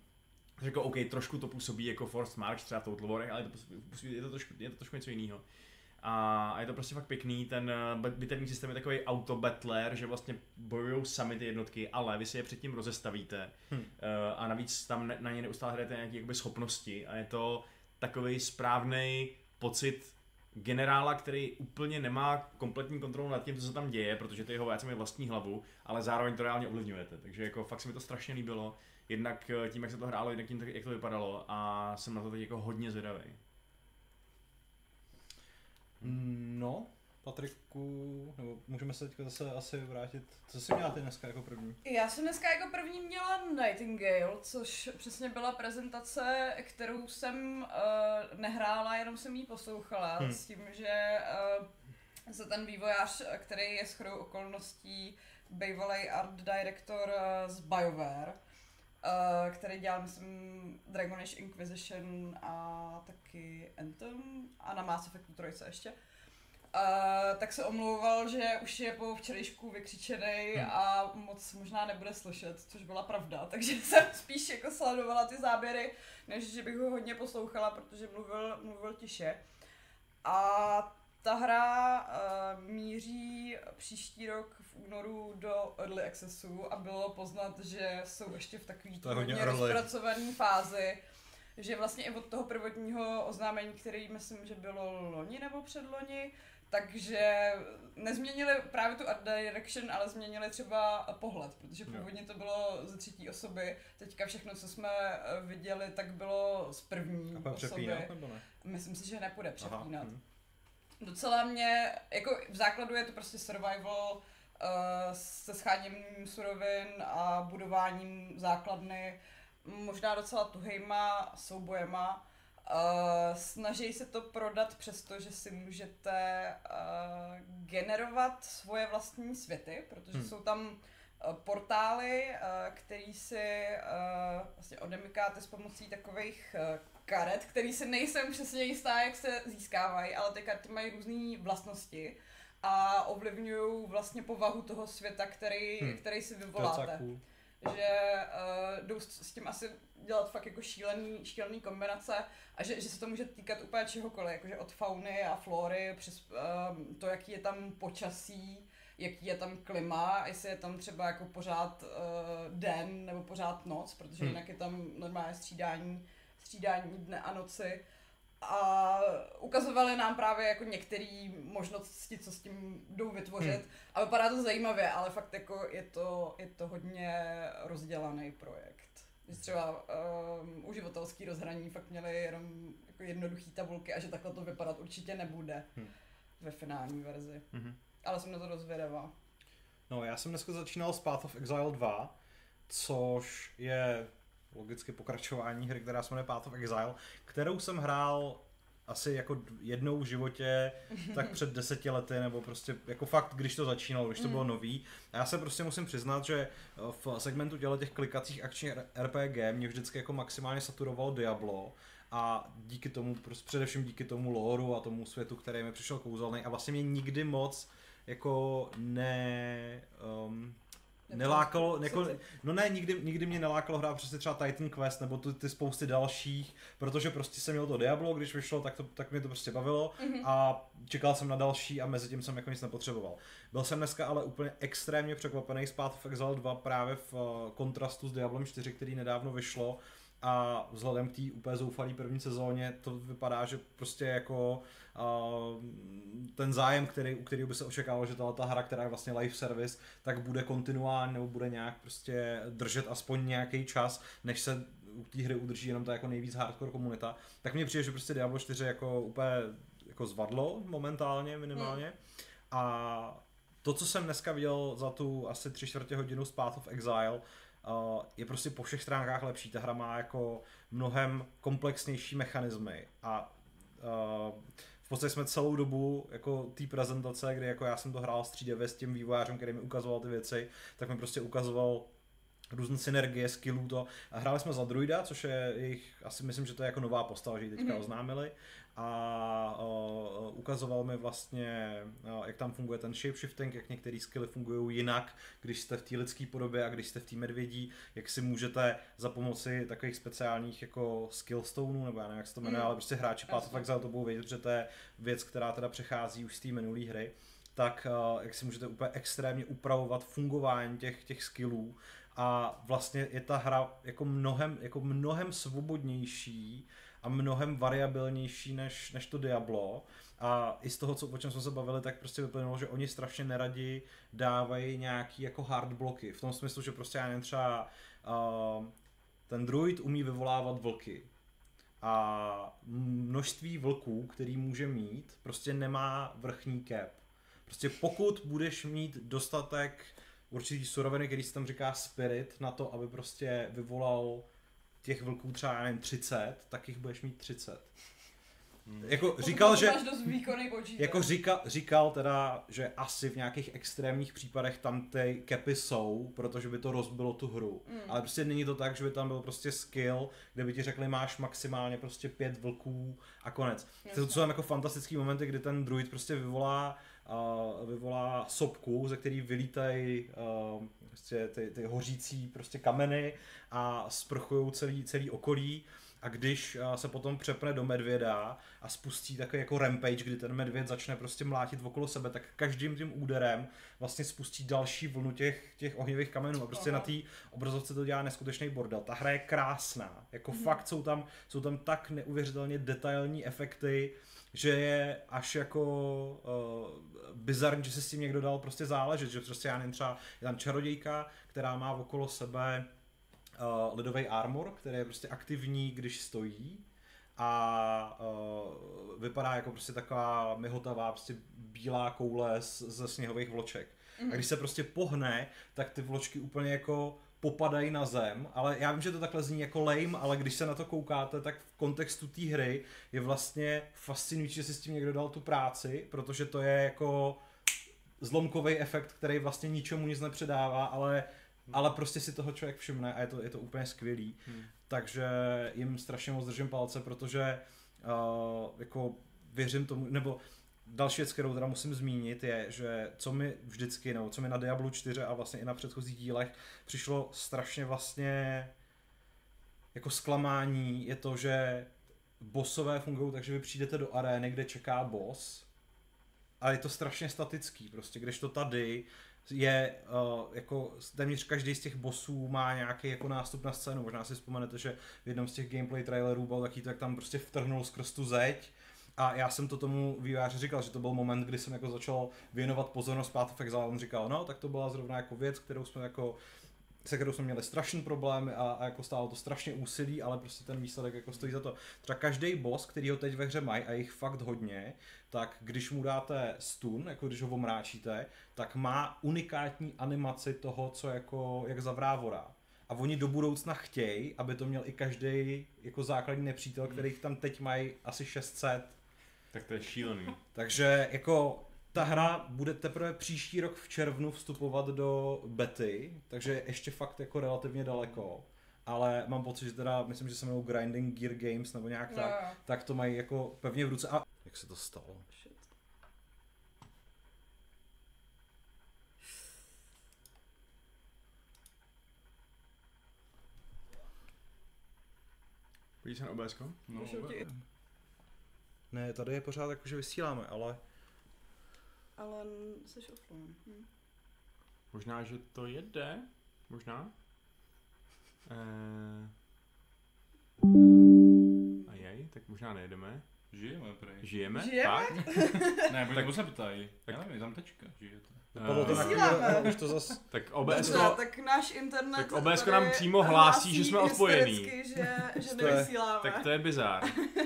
řekl, OK, trošku to působí jako Force March třeba v Total Warech, ale je to, působí, je to, trošku, je to trošku něco jiného. A, a je to prostě fakt pěkný, ten uh, bitevní systém je takový auto battler, že vlastně bojují sami ty jednotky, ale vy si je předtím rozestavíte hmm. a navíc tam na, na ně neustále hrajete nějaké schopnosti a je to takový správný pocit generála, který úplně nemá kompletní kontrolu nad tím, co se tam děje, protože ty jeho vojáci mají vlastní hlavu, ale zároveň to reálně ovlivňujete. Takže jako fakt se mi to strašně líbilo jednak eh, tím, jak se to hrálo, jednak tím, jak to vypadalo a jsem na to teď jako hodně zvědavý. No, Patriku, nebo můžeme se teďka zase asi vrátit. Co jsi měla ty dneska jako první? Já jsem dneska jako první měla Nightingale, což přesně byla prezentace, kterou jsem uh, nehrála, jenom jsem ji poslouchala, hmm. s tím, že uh, se ten vývojář, který je shodou okolností bývalý art director uh, z BioWare, Uh, který dělal, myslím, Dragon Age Inquisition a taky Anthem a na Mass Effectu 3 ještě. Uh, tak se omlouval, že už je po včerejšku vykřičený hmm. a moc možná nebude slyšet, což byla pravda, takže jsem spíš jako sledovala ty záběry, než že bych ho hodně poslouchala, protože mluvil, mluvil tiše. A ta hra uh, míří příští rok v únoru do Early Accessu a bylo poznat, že jsou ještě v takové hodně rozpracované fázi, že vlastně i od toho prvotního oznámení, který myslím, že bylo loni nebo předloni, takže nezměnili právě tu art direction, ale změnili třeba pohled, protože původně to bylo ze třetí osoby, teďka všechno, co jsme eh, viděli, tak bylo z první A osoby. Přepínat, nebo ne? Myslím si, že nepůjde přepínat. Aha, hm docela mě, jako v základu je to prostě survival uh, se scháněním surovin a budováním základny, možná docela tuhejma soubojema. Uh, snaží se to prodat přesto, že si můžete uh, generovat svoje vlastní světy, protože hmm. jsou tam uh, portály, uh, který si uh, vlastně odemykáte s pomocí takových uh, karet, který si nejsem přesně jistá, jak se získávají, ale ty karty mají různé vlastnosti a ovlivňují vlastně povahu toho světa, který, hmm. který si vyvoláte. Cool. Že uh, jdou s, s tím asi dělat fakt jako šílený, šílený kombinace a že, že se to může týkat úplně čehokoliv, jakože od fauny a flory přes uh, to, jaký je tam počasí, jaký je tam klima, jestli je tam třeba jako pořád uh, den nebo pořád noc, protože hmm. jinak je tam normálně střídání střídání dne a noci a ukazovali nám právě jako některé možnosti, co s tím jdou vytvořit hmm. a vypadá to zajímavě, ale fakt jako je to, je to hodně rozdělaný projekt. Že třeba um, uživatelský rozhraní fakt měli jenom jako jednoduché tabulky a že takhle to vypadat určitě nebude hmm. ve finální verzi. Hmm. ale jsem na to dost zvědavá. No, já jsem dneska začínal s Path of Exile 2, což je logicky pokračování hry, která se jmenuje Path of Exile, kterou jsem hrál asi jako jednou v životě, tak před deseti lety, nebo prostě jako fakt, když to začínalo, když to bylo nový. A já se prostě musím přiznat, že v segmentu těle těch klikacích akčních RPG mě vždycky jako maximálně saturovalo Diablo. A díky tomu, prostě především díky tomu loru a tomu světu, který mi přišel kouzelný. A vlastně mě nikdy moc jako ne... Um, nelákalo, jako, no ne, nikdy, nikdy mě nelákalo hrát přesně třeba Titan Quest nebo ty, ty spousty dalších, protože prostě jsem měl to Diablo, když vyšlo, tak, to, tak mě to prostě bavilo mm-hmm. a čekal jsem na další a mezi tím jsem jako nic nepotřeboval. Byl jsem dneska ale úplně extrémně překvapený z Path of Exile 2 právě v uh, kontrastu s Diablem 4, který nedávno vyšlo a vzhledem k té úplně zoufalé první sezóně to vypadá, že prostě jako ten zájem, který, u kterého by se očekávalo, že ta hra, která je vlastně live service, tak bude kontinuální nebo bude nějak prostě držet aspoň nějaký čas, než se u té hry udrží jenom ta jako nejvíc hardcore komunita, tak mně přijde, že prostě Diablo 4 jako úplně jako zvadlo momentálně minimálně. Hmm. A to, co jsem dneska viděl za tu asi tři čtvrtě hodinu z Path of Exile, uh, je prostě po všech stránkách lepší. Ta hra má jako mnohem komplexnější mechanismy a uh, v podstatě jsme celou dobu jako té prezentace, kdy jako já jsem to hrál střídavě s tím vývojářem, který mi ukazoval ty věci, tak mi prostě ukazoval různé synergie, skillů to. A hráli jsme za druida, což je jejich, asi myslím, že to je jako nová postava, že ji teďka mm-hmm. oznámili a uh, ukazoval mi vlastně, uh, jak tam funguje ten shapeshifting, jak některé skilly fungují jinak, když jste v té lidské podobě a když jste v té medvědí, jak si můžete za pomoci takových speciálních jako skillstoneů, nebo já nevím, jak se to jmenuje, mm. ale prostě hráči Path of Exile to budou vědět, že to je věc, která teda přechází už z té minulé hry, tak uh, jak si můžete úplně extrémně upravovat fungování těch, těch skillů a vlastně je ta hra jako mnohem, jako mnohem svobodnější, a mnohem variabilnější než, než to Diablo. A i z toho, co, o čem jsme se bavili, tak prostě vyplynulo, že oni strašně neradi dávají nějaký jako hard bloky. V tom smyslu, že prostě já nevím, třeba uh, ten druid umí vyvolávat vlky. A množství vlků, který může mít, prostě nemá vrchní cap. Prostě pokud budeš mít dostatek určitý suroviny, který se tam říká spirit, na to, aby prostě vyvolal těch vlků třeba, já nevím, 30, tak jich budeš mít 30. Hmm. Jako říkal, že, jako říkal, říkal teda, že asi v nějakých extrémních případech tam ty kepy jsou, protože by to rozbilo tu hru. Hmm. Ale prostě není to tak, že by tam byl prostě skill, kde by ti řekli, máš maximálně prostě pět vlků a konec. To jsou jako fantastický momenty, kdy ten druid prostě vyvolá vyvolá sopku, ze který vylítají uh, prostě ty, ty hořící prostě kameny a sprchují celý, celý okolí a když se potom přepne do medvěda a spustí takový jako rampage, kdy ten medvěd začne prostě mlátit okolo sebe, tak každým tím úderem vlastně spustí další vlnu těch, těch ohnivých kamenů a prostě Aha. na té obrazovce to dělá neskutečný bordel. Ta hra je krásná, jako hmm. fakt jsou tam, jsou tam tak neuvěřitelně detailní efekty, že je až jako uh, bizarní, že se s tím někdo dal prostě záležet, že prostě já nevím, třeba je tam čarodějka, která má okolo sebe uh, ledový armor, který je prostě aktivní, když stojí a uh, vypadá jako prostě taková myhotavá prostě bílá koule z, ze sněhových vloček. Mm-hmm. A mhm. když se prostě pohne, tak ty vločky úplně jako popadají na zem, ale já vím, že to takhle zní jako lame, ale když se na to koukáte, tak v kontextu té hry je vlastně fascinující, že si s tím někdo dal tu práci, protože to je jako zlomkový efekt, který vlastně ničemu nic nepředává, ale ale prostě si toho člověk všimne a je to, je to úplně skvělý. Hmm. Takže jim strašně moc držím palce, protože uh, jako věřím tomu, nebo další věc, kterou teda musím zmínit, je, že co mi vždycky, nebo co mi na Diablo 4 a vlastně i na předchozích dílech přišlo strašně vlastně jako zklamání, je to, že bossové fungují tak, že vy přijdete do arény, kde čeká boss, a je to strašně statický, prostě, když to tady je uh, jako téměř každý z těch bossů má nějaký jako nástup na scénu. Možná si vzpomenete, že v jednom z těch gameplay trailerů byl taky to, jak tam prostě vtrhnul skrz tu zeď a já jsem to tomu výváři říkal, že to byl moment, kdy jsem jako začal věnovat pozornost Path of Exile. On říkal, no, tak to byla zrovna jako věc, kterou jsme jako se kterou jsme měli strašný problémy a, a jako stálo to strašně úsilí, ale prostě ten výsledek jako stojí za to. Třeba každý boss, který ho teď ve hře mají a jich fakt hodně, tak když mu dáte stun, jako když ho omráčíte, tak má unikátní animaci toho, co jako, jak zavrávora. A oni do budoucna chtějí, aby to měl i každý jako základní nepřítel, kterých tam teď mají asi 600. Tak to je šílený. Takže jako ta hra bude teprve příští rok v červnu vstupovat do bety, takže ještě fakt jako relativně daleko. Ale mám pocit, že teda, myslím, že se jmenují Grinding Gear Games nebo nějak tak, tak to mají jako pevně v ruce. A jak se to stalo? Shit. Se na OBSko. No, Ne, tady je pořád jako, že vysíláme, ale Ale jsi offline. Hm. Možná, že to jede. Možná. Eh... Ajaj, tak možná nejedeme. Žijeme prej. Žijeme? Žijeme? Fakt? Ne, Tak- tak se ptají. tak- Já nevím, je tam tečka, žijete. To Eh, Vysíláme. chvíli, už to zas... Tak Dobře, OBSko, tak náš internet tak OBS nám přímo hlásí, že jsme odpojení. Že, že To nevysíláme. tak to je bizár.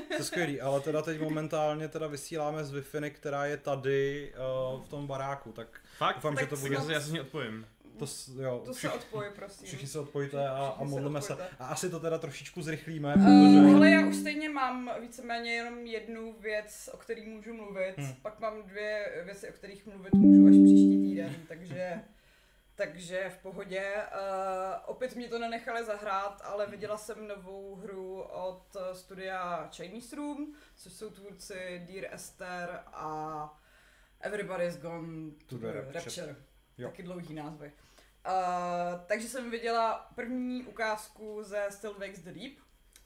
To je skvělý, ale teda teď momentálně teda vysíláme z wi která je tady uh, v tom baráku, tak Fakt? doufám, Tak že to bude... Já se, já se s ní odpojím. To, jo, To se všich, odpojí, prosím. všichni se odpojíte a, a se modlíme se. odpojte. A asi to teda trošičku zrychlíme, Uh, protože... ale já už stejně mám víceméně jenom jednu věc, o který můžu mluvit. Hmm. Pak mám dvě věci, o kterých mluvit můžu až příští týden, takže, takže v pohodě. Uh, opět mě to nenechali zahrát, ale viděla jsem novou hru od studia Chinese Room, což jsou tvůrci Dear Esther a Everybody's Gone to the Rapture. Rapture. Jo. Taky dlouhý názvy. Uh, takže jsem viděla první ukázku ze Still Wakes the Deep,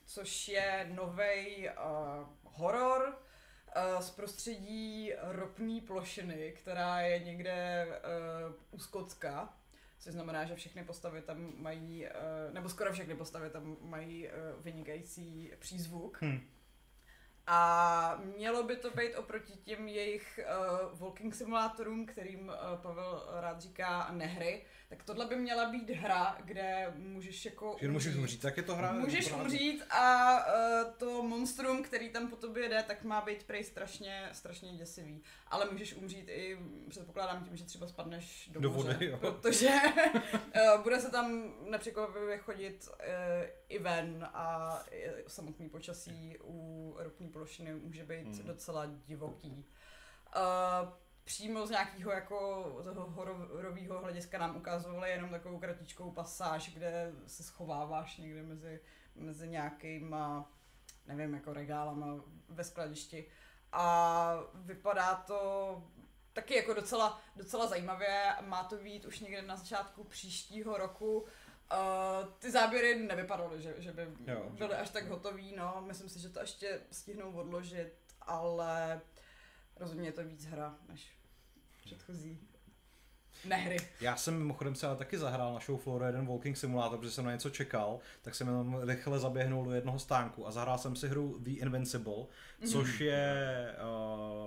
což je nový uh, horor uh, z prostředí ropné plošiny, která je někde uh, u Skotska. Což znamená, že všechny postavy tam mají, uh, nebo skoro všechny postavy tam mají uh, vynikající přízvuk. Hm. A mělo by to být oproti těm jejich uh, walking simulátorům, kterým uh, Pavel rád říká nehry, tak tohle by měla být hra, kde můžeš jako Že můžeš umřít, tak je to hra. Můžeš umřít a uh, to monstrum, který tam po tobě jde, tak má být prej strašně, strašně děsivý. Ale můžeš umřít i, předpokládám tím, že třeba spadneš do, Do moře, vody, jo. protože uh, bude se tam nepřekvapivě chodit uh, i ven a samotný počasí u ropní plošiny může být Hmm. docela divoký. Uh, přímo z nějakého jako toho hororového hlediska nám ukazovali jenom takovou kratičkou pasáž, kde se schováváš někde mezi, mezi nějakýma, nevím, jako regálama ve skladišti. A vypadá to taky jako docela, docela zajímavě. Má to být už někde na začátku příštího roku. Uh, ty záběry nevypadaly, že, že by Jo, byly až tak hotový, no. Myslím si, že to ještě stihnou odložit, ale rozhodně je to víc hra než předchozí nehry. Já jsem mimochodem se ale taky zahrál na show floor jeden walking simulátor, protože jsem na něco čekal, tak jsem jenom rychle zaběhnul do jednoho stánku a zahrál jsem si hru The Invincible, což je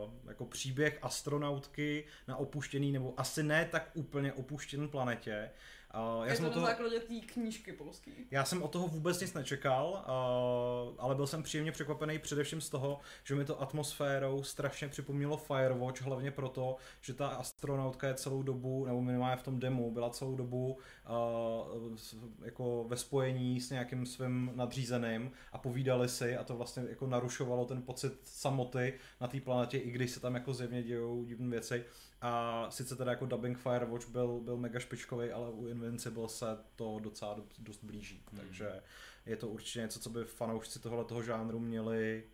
uh, jako příběh astronautky na opuštěný, nebo asi ne tak úplně opuštěný planetě. Uh, já je jsem to o na toho, základě té knížky polský. já jsem od toho vůbec nic nečekal, uh, ale byl jsem příjemně překvapený především z toho, že mi to atmosférou strašně připomnělo Firewatch, hlavně proto, že ta astronautka je celou dobu, nebo minimálně v tom demo, byla celou dobu uh, jako ve spojení s nějakým svým nadřízeným a povídali si a to vlastně jako narušovalo ten pocit samoty na té planetě, i když se tam jako zjevně dějou divné věci. A sice teda jako dubbing Firewatch byl, byl mega špičkový, ale u Invincible se to docela do- dost blíží. Hmm. Takže je to určitě něco, co by fanoušci tohle toho žánru měli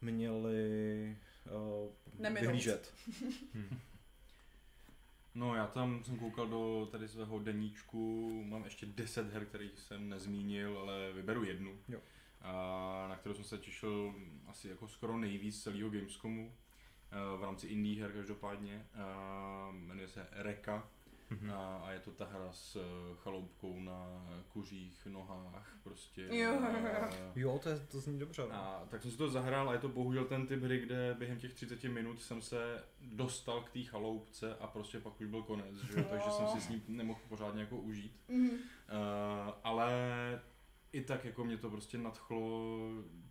měli uh, Neminout. vyhlížet. No já tam jsem koukal do tady svého deníčku, mám ještě 10 her, kterých jsem nezmínil, ale vyberu jednu. Jo. A na kterou jsem se těšil asi jako skoro nejvíc celého Gamescomu. Eh, V rámci indie her každopádně. A Jmenuje se Reka. Mm-hmm. A, a je to ta hra s eh, chaloupkou na kuřích nohách, prostě. Jo. A, Jo, to, je, to zní dobře. no. a tak jsem si to zahrál a je to bohužel ten typ hry, kde během těch 30 minut jsem se dostal k té chaloupce a prostě pak už byl konec, že? jo, takže jsem si s ní nemohl pořádně jako užít. Mhm. Uh, ale i tak jako mě to prostě nadchlo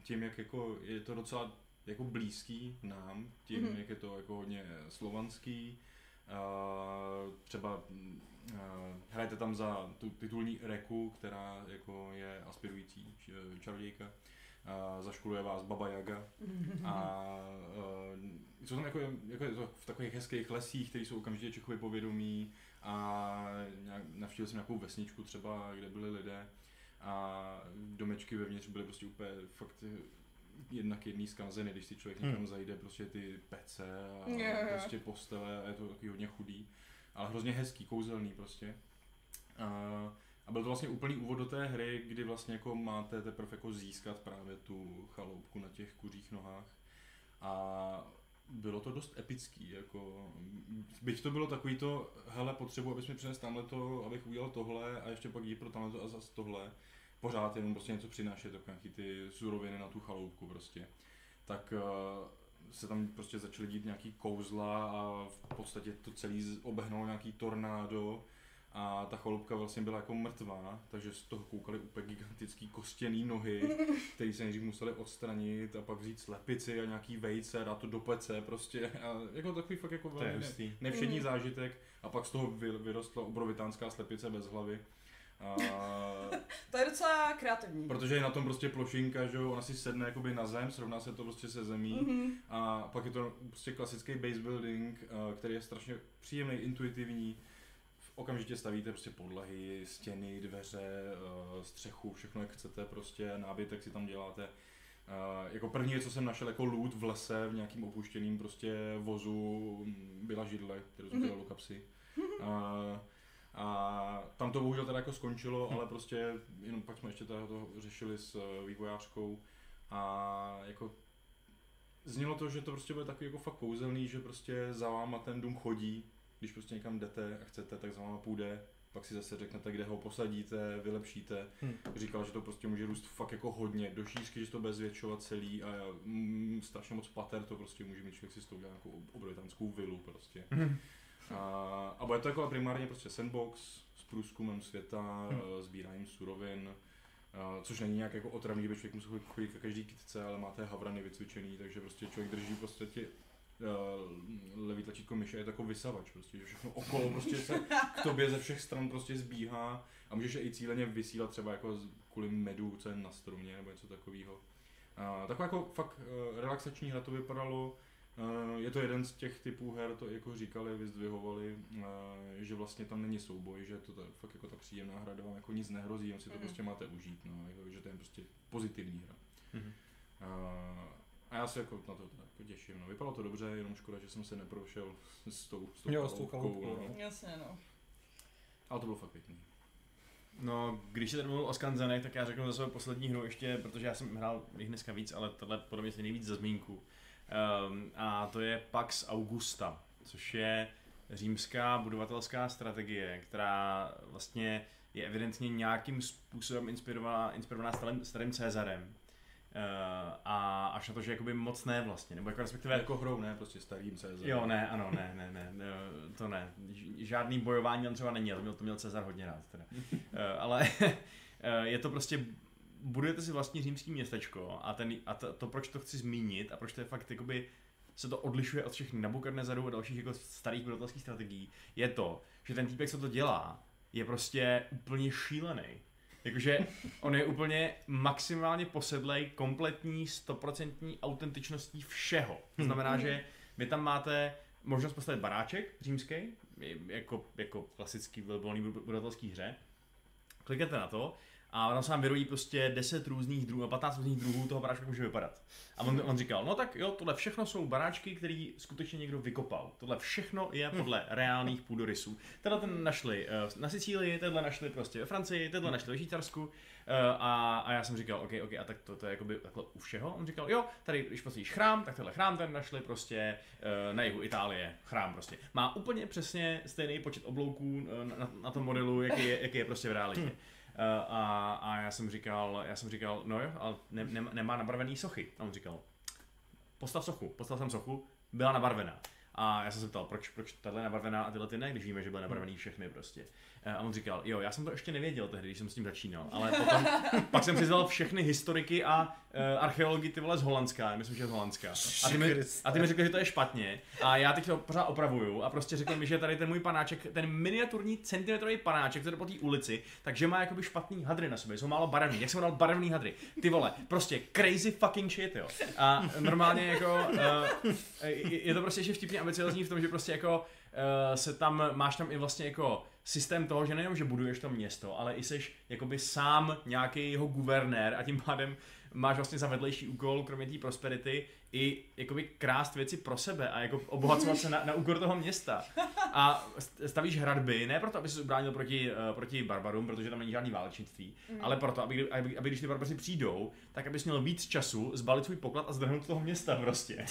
tím, jak jako je to docela jako blízký nám, tím, Mhm. jak je to jako hodně slovanský. Uh, třeba uh, hrajete tam za tu titulní Reku, která jako je aspirující č- čarodějka. Uh, zaškoluje vás Baba Yaga a uh, jsou tam jako, jako je to v takových hezkých lesích, které jsou okamžitě Čechově povědomí a navštívil jsem nějakou vesničku třeba, kde byli lidé a domečky vevnitř byly prostě úplně fakt jednak jedný zkazeny, když si člověk někam Hmm. zajde, prostě ty pece a jo. prostě postele a je to takový hodně chudý, ale hrozně hezký, kouzelný prostě. A, a byl to vlastně úplný úvod do té hry, kdy vlastně jako máte teprve jako získat právě tu chaloupku na těch kuřích nohách. A bylo to dost epický, jako, byť to bylo takový to, hele, potřebuji, abys mi přinesl tamhle to, abych udělal tohle a ještě pak jít pro tamhle to a zase tohle. Pořád jenom prostě něco přinášet, jako nějaký ty suroviny na tu chaloupku prostě. Tak uh, se tam prostě začaly dít nějaký kouzla a v podstatě to celý obehnalo nějaký tornádo a ta chaloupka vlastně byla jako mrtvá, takže z toho koukaly úplně gigantický kostěný nohy, který se nejdřív museli odstranit a pak vzít slepici a nějaký vejce a dát to do pece prostě a jako takový fakt jako velmi ne, nevšední Mhm. zážitek a pak z toho vy, vyrostla obrovitánská slepice bez hlavy. A, To je docela kreativní. protože je na tom prostě plošinka, že ona si sedne jakoby na zem, srovná se to prostě se zemí Mhm. a pak je to prostě klasický base building, eh, který je strašně příjemný, intuitivní. Okamžitě stavíte prostě podlahy, stěny, dveře, eh, střechu, všechno jak chcete, prostě nábytek si tam děláte. Eh, jako první, co jsem našel jako loot v lese, v nějakým opuštěným prostě vozu, mm, byla židle, kterou jsem Mhm. dělal do kapsy. A, a tam to bohužel teda jako skončilo, ale prostě jenom pak jsme ještě teda to řešili s eh, vývojářkou a jako znělo to, že to prostě bude takový jako fakt kouzelný, že prostě za váma ten dům chodí, když prostě někam jdete a chcete, tak za váma půjde, pak si zase řeknete, kde ho posadíte, vylepšíte. Hm. Říkal, že to prostě může růst fakt jako hodně, do šířky, že to bude zvětšovat celý a mm, strašně moc pater to prostě může mít člověk si toho udělat nějakou obrovitánskou vilu prostě. A, a bude to jako primárně prostě sandbox s průzkumem světa, Hm. hmm. sbíráním surovin, a, což není nějak jako otravný, že by člověk musel chodit ke každý kitce, ale máte havrany vycvičený, takže prostě člověk drží prostě tě, uh, levý tlačítko myše je jako vysavač, prostě, že všechno okolo prostě se k tobě ze všech stran prostě zbíhá a můžeš i cíleně vysílat třeba jako kvůli medu, co je na stromě nebo něco takového. Uh, taková jako fakt relaxační hra to vypadalo, je to jeden z těch typů her, to jako říkali, vyzdvihovali, uh, že vlastně tam není souboj, že to je fakt jako ta příjemná hra, kde vám jako nic nehrozí, jen si to Mhm. prostě máte užít, no, jako, že to je prostě pozitivní hra. Mhm. Uh, a já se jako na to jako těším, no. vypadalo to dobře, jenom škoda, že jsem se neprošel s tou, s tou Jo, s tou chaloupkou, chaloupkou, no. no. Jasně, no. Ale to bylo fakt pěkný. No, když se tady mluvil o skanzenech, tak já řeknu za svou poslední hru ještě, protože já jsem hrál jich dneska víc, ale tohle podle mě je nejvíc za zmínku. Um, a to je Pax Augusta, což je římská budovatelská strategie, která vlastně je evidentně nějakým způsobem inspirovaná, inspirovaná starým, starým Cezarem. Uh, a až na to, že jakoby moc ne vlastně, nebo jako respektive Jako hrou, ne, prostě starým CZ. Jo, ne, ano, ne, ne, ne, ne, to ne. Žádný bojování tam třeba není, ale to měl, to měl Cezar hodně rád teda. Eh, ale je to prostě, budujete si vlastní římský městečko a, ten, a to, to, proč to chci zmínit a proč to je fakt jakoby, se to odlišuje od všech Nabukadnezarů a dalších jako starých budovatelských strategií, je to, že ten týpek, co to dělá, je prostě úplně šílený. Jakože on je úplně maximálně posedlej kompletní, stoprocentní autentičností všeho. To znamená, že vy tam máte možnost postavit baráček římský, jako, jako klasický velbolný budovatelský hře. Kliknete na to A tam se nám vyrojí prostě 10 různých druhů, 15 různých druhů toho baráčku, jak může vypadat. A on, on říkal, no tak jo, tohle všechno jsou baráčky, které skutečně někdo vykopal. Tohle všechno je podle reálných půdorysů. Tenhle ten našli eh, na Sicílii, tenhle našli prostě ve Francii, tenhle našli ve Švýcarsku. eh, A, a, já jsem říkal, OK, OK, a tak to, to je jakoby takhle u všeho. On říkal, jo, tady, když postavíš chrám, tak tenhle chrám ten našli prostě eh, na jihu Itálie, chrám prostě. Má úplně přesně stejný počet oblouků na, na, na tom modelu, jaký je, jaký je prostě v realitě. Eh, a, a já jsem říkal, já jsem říkal, no jo, ale ne, ne, nemá nabarvený sochy. A on říkal, postav sochu, postav jsem sochu, byla nabarvená. A já jsem se ptal, proč, proč tahle nabarvená a tyhle ty ne, když víme, že byly nabarvený všechny prostě. Eh, A on říkal, jo, já jsem to ještě nevěděl tehdy, když jsem s tím začínal, ale potom, pak jsem přizval všechny historiky a uh, archeology ty vole z Holandska, myslím, že z Holandska. A ty, mi, a ty mi řekli, že to je špatně a já teď to pořád opravuju a prostě řekl mi, že tady ten můj panáček, ten miniaturní centimetrový panáček, který je po té ulici, takže má jakoby špatný hadry na sobě, jsou málo barevný. Jak jsem dal barevný hadry? Ty vole, prostě crazy fucking shit, jo. A normálně jako, uh, je je to prostě ještě vtipně ambiciozní v tom, že prostě jako uh, se tam, máš tam i vlastně jako systém toho, že nejenom, že buduješ to město, ale i seš jakoby sám nějaký jeho guvernér a tím pádem máš vlastně za vedlejší úkol, kromě té prosperity, i jakoby krást věci pro sebe a jako obohacovat se na, na úkor toho města. A st- stavíš hradby, ne proto, aby se ubránil proti, uh, proti barbarům, protože tam není žádný válečnictví, mm. ale proto, aby, aby, aby, když ty barbaři přijdou, tak abys měl víc času zbalit svůj poklad a zdrhnout toho města prostě.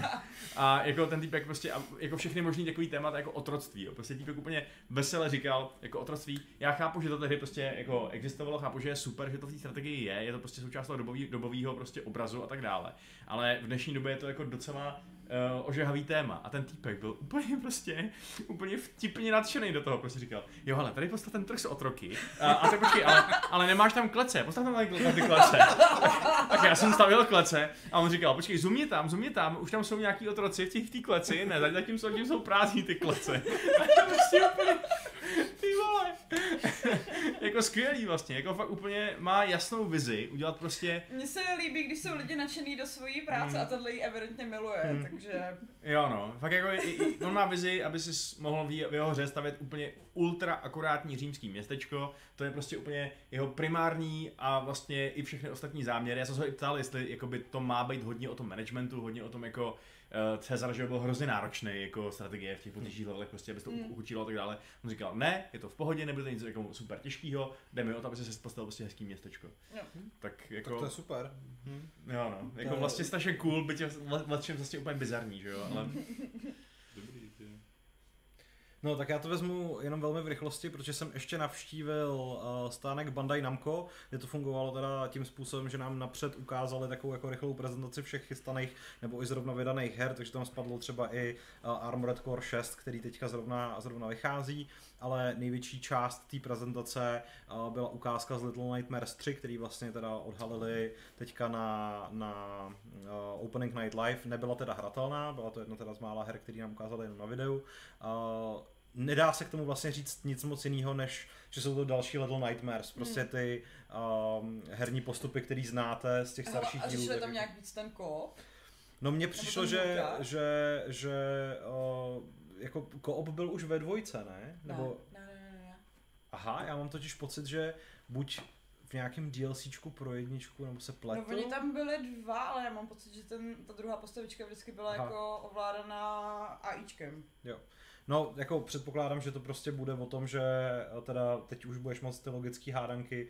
a jako ten týpek prostě, jako všechny možný takový témata jako otroctví, jo. prostě týpek úplně vesele říkal, jako otroctví, já chápu, že to tehdy prostě jako existovalo, chápu, že je super, že to v té strategii je, je to prostě součást toho dobový, dobového prostě obrazu a tak dále, ale v dnešní době je to jako docela uh, ožehavý téma a ten týpek byl úplně prostě, úplně vtipně nadšený do toho, prostě říkal, jo hele, tady postav ten trh s otroky a, a tak počkej, ale, ale nemáš tam klece, postav tam tady ty klece. tak já jsem stavil klece a on říkal, počkej, je tam, je tam, už tam jsou nějaký otroci v té té kleci, ne, zatím jsou, zatím jsou prázdní ty klece. A já prostě úplně, ty vole. Jako skvělý vlastně, jako fakt úplně má jasnou vizi, udělat prostě Mně se líbí, když jsou lidi nadšený do svojí práce Hmm. a tohle jí evidentně miluje, Hmm. takže Jo no, fakt jako i, i, on má vizi, aby si mohl v, v jeho hře stavět úplně ultra akurátní římský městečko, to je prostě úplně jeho primární a vlastně i všechny ostatní záměry. Já jsem se ho i ptal, jestli jakoby, to má být hodně o tom managementu, hodně o tom jako uh, Cezar, že byl hrozně náročný jako strategie v těch potěžích levelech, prostě, aby se to Mm. mm. uchučilo a tak dále. On říkal, ne, je to v pohodě, nebude to nic jako super těžkého, jde mi o to, aby se postavil prostě hezký městečko. Jo. Tak jako, Tak to je super. Hm. jo no, jako je- vlastně strašně cool, byť je vlastně vlastně úplně bizarní, že jo, ale. No tak já to vezmu jenom velmi v rychlosti, protože jsem ještě navštívil uh, stánek Bandai Namco, kde to fungovalo teda tím způsobem, že nám napřed ukázali takovou jako rychlou prezentaci všech chystaných nebo i zrovna vydaných her, takže tam spadlo třeba i uh, Armored Core 6, který teďka zrovna, zrovna vychází, ale největší část té prezentace uh, byla ukázka z Little Nightmares 3, který vlastně teda odhalili teďka na, na uh, Opening Night Live. Nebyla teda hratelná, byla to jedna teda z mála her, který nám ukázali jenom na videu. Uh, nedá se k tomu vlastně říct nic moc jiného, než že jsou to další Little Nightmares. Prostě ty um, herní postupy, které znáte z těch starších a dílů. řešili tak tam nějak víc ten koop? No mně přišlo, že, mulťák? že, že uh, jako koop byl už ve dvojce, ne? Nebo, Ne, ne, ne, ne, aha, já mám totiž pocit, že buď v nějakém DLCčku pro jedničku, nebo se No pletu. oni tam byli dva, ale já mám pocit, že ten, ta druhá postavička vždycky byla Aha. jako ovládaná AIčkem. No, jako předpokládám, že to prostě bude o tom, že eh, teda teď už budeš moct ty logické hádanky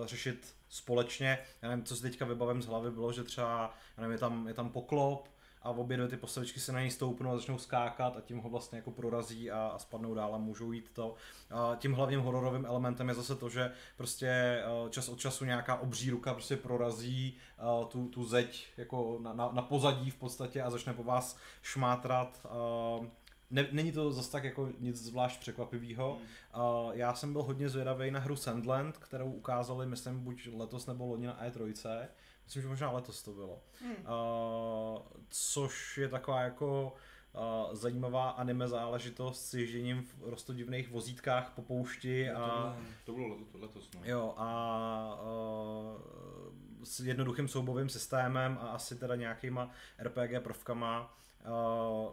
uh, řešit společně. Já nevím, co si teďka vybavím z hlavy, bylo, že třeba, já nevím, je tam, je tam poklop a obě dvě ty postavičky se na něj stoupnou a začnou skákat a tím ho vlastně jako prorazí a, a spadnou dál a můžou jít to. A tím hlavním hororovým elementem je zase to, že prostě čas od času nějaká obří ruka prostě prorazí tu, tu zeď jako na, na, na pozadí v podstatě a začne po vás šmátrat. ne, není to zase tak jako nic zvlášť překvapivého. Uh, já jsem byl hodně zvědavý na hru Sandland, kterou ukázali, myslím, buď letos nebo loni na E3. Myslím, že možná letos to bylo. Hmm. Uh, což je taková jako uh, zajímavá anime záležitost s ježděním v rostodivných vozítkách po poušti To a bylo, to bylo letos, letos no. Jo, a uh, s jednoduchým soubovým systémem a asi teda nějakýma RPG prvkama. Uh,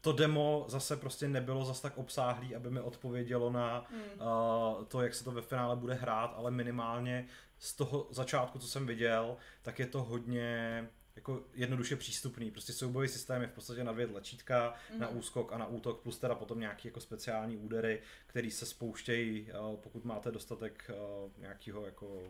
to demo zase prostě nebylo zas tak obsáhlý, aby mi odpovědělo na Hmm. uh, to, jak se to ve finále bude hrát, ale minimálně z toho začátku, co jsem viděl, tak je to hodně jako jednoduše přístupný. Prostě soubojový systém je v podstatě na dvě tlačítka, Mhm. na úskok a na útok, plus teda potom nějaký jako speciální údery, které se spouštějí, uh, pokud máte dostatek uh, nějakého jako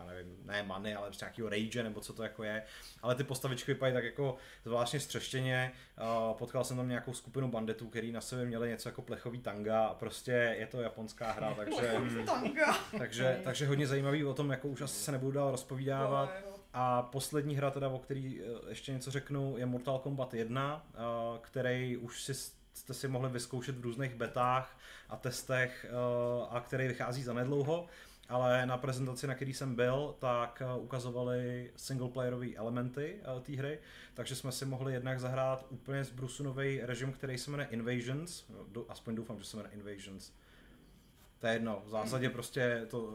já nevím, ne many, ale prostě nějakého rage nebo co to jako je. Ale ty postavičky vypadají tak jako zvláštně střeštěně. Uh, potkal jsem tam nějakou skupinu banditů, který na sobě měli něco jako plechový tanga a prostě je to japonská hra, takže, Tanga. takže, takže hodně zajímavý o tom, jako už asi se nebudu dál rozpovídávat. A poslední hra teda, o který eh, ještě něco řeknu, je Mortal Kombat 1, eh, který už si jste si mohli vyzkoušet v různých betách a testech eh, a který vychází za nedlouho. Ale na prezentaci, na který jsem byl, tak eh, ukazovali singleplayerové elementy eh, té hry, takže jsme si mohli jednak zahrát úplně zbrusunový režim, který se jmenuje Invasions, Do- aspoň doufám, že se jmenuje Invasions. To je jedno, v zásadě prostě to,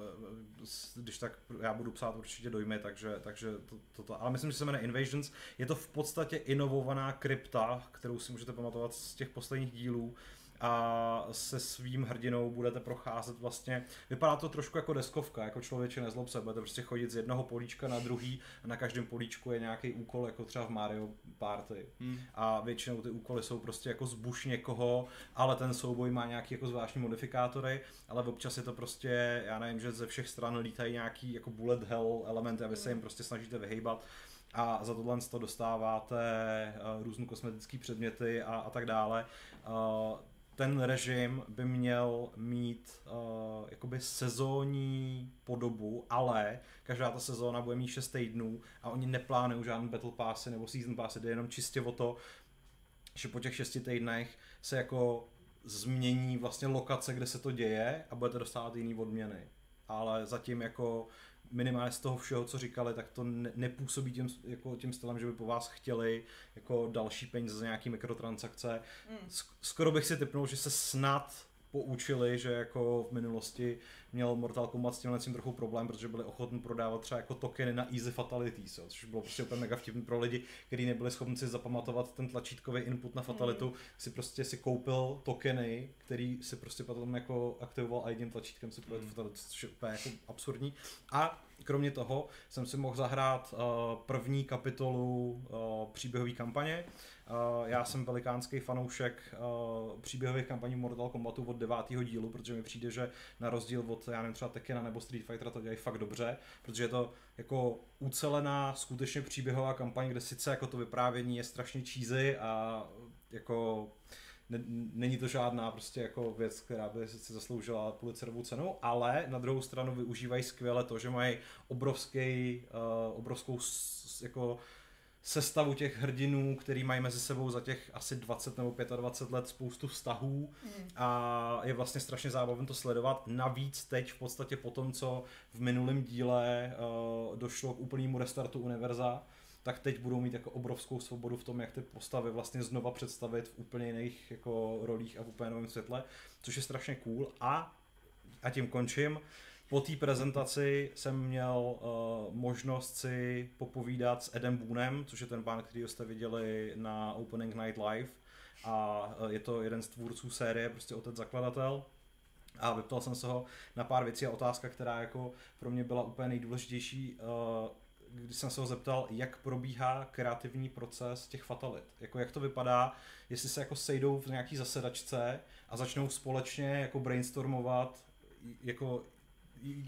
eh, když tak já budu psát určitě dojmy, takže, takže to, to, to, ale myslím, že se jmenuje Invasions. Je to v podstatě inovovaná krypta, kterou si můžete pamatovat z těch posledních dílů a se svým hrdinou budete procházet vlastně, vypadá to trošku jako deskovka, jako člověče nezlob se, budete prostě chodit z jednoho políčka na druhý a na každém políčku je nějaký úkol, jako třeba v Mario Party. Hmm. A většinou ty úkoly jsou prostě jako zbuš někoho, ale ten souboj má nějaký jako zvláštní modifikátory, ale občas je to prostě, já nevím, že ze všech stran lítají nějaký jako bullet hell elementy a vy se jim prostě snažíte vyhejbat a za tohle to dostáváte uh, různé kosmetické předměty a, a tak dále. Uh, ten režim by měl mít uh, jakoby sezónní podobu, ale každá ta sezóna bude mít 6 týdnů a oni neplánují žádný battle passy nebo season passy, jde jenom čistě o to, že po těch 6 týdnech se jako změní vlastně lokace, kde se to děje a budete dostávat jiný odměny. Ale zatím jako minimálně z toho všeho, co říkali, tak to ne- nepůsobí tím, jako tím stylem, že by po vás chtěli jako další peníze za nějaký mikrotransakce. Mm. Sk- skoro bych si typnul, že se snad poučili, že jako v minulosti měl Mortal Kombat s tímhle tím trochu problém, protože byli ochotní prodávat třeba jako tokeny na easy fatalities, jo, což bylo prostě úplně mega vtipný pro lidi, kteří nebyli schopni si zapamatovat ten tlačítkový input na fatalitu, si prostě si koupil tokeny, který si prostě potom jako aktivoval a jedním tlačítkem si provedl Mm. fatalitu, což je úplně jako absurdní. A kromě toho jsem si mohl zahrát uh, první kapitolu uh, příběhové kampaně. Uh, já jsem velikánský fanoušek uh, příběhových kampaní Mortal Kombatu od devátého dílu, protože mi přijde, že na rozdíl od, já nevím, třeba Tekkena nebo Street Fightera to dělají fakt dobře, protože je to jako ucelená, skutečně příběhová kampaň, kde sice jako to vyprávění je strašně cheesy a jako ne, není to žádná prostě jako věc, která by si zasloužila Pulitzerovu cenu, ale na druhou stranu využívají skvěle to, že mají obrovský, uh, obrovskou s, jako sestavu těch hrdinů, který mají mezi sebou za těch asi 20 nebo 25 let spoustu vztahů Mm. a je vlastně strašně zábavné to sledovat. Navíc teď v podstatě po tom, co v minulém díle uh, došlo k úplnému restartu univerza, tak teď budou mít jako obrovskou svobodu v tom, jak ty postavy vlastně znova představit v úplně jiných jako rolích a v úplně novém světle, což je strašně cool a a tím končím. Po té prezentaci jsem měl uh, možnost si popovídat s Edem Boonem, což je ten pán, který jste viděli na Opening Night Live a uh, je to jeden z tvůrců série, prostě otec zakladatel. A vyptal jsem se ho na pár věcí a otázka, která jako pro mě byla úplně nejdůležitější, uh, když jsem se ho zeptal, jak probíhá kreativní proces těch fatalit. Jako jak to vypadá, jestli se jako sejdou v nějaký zasedačce a začnou společně jako brainstormovat, jako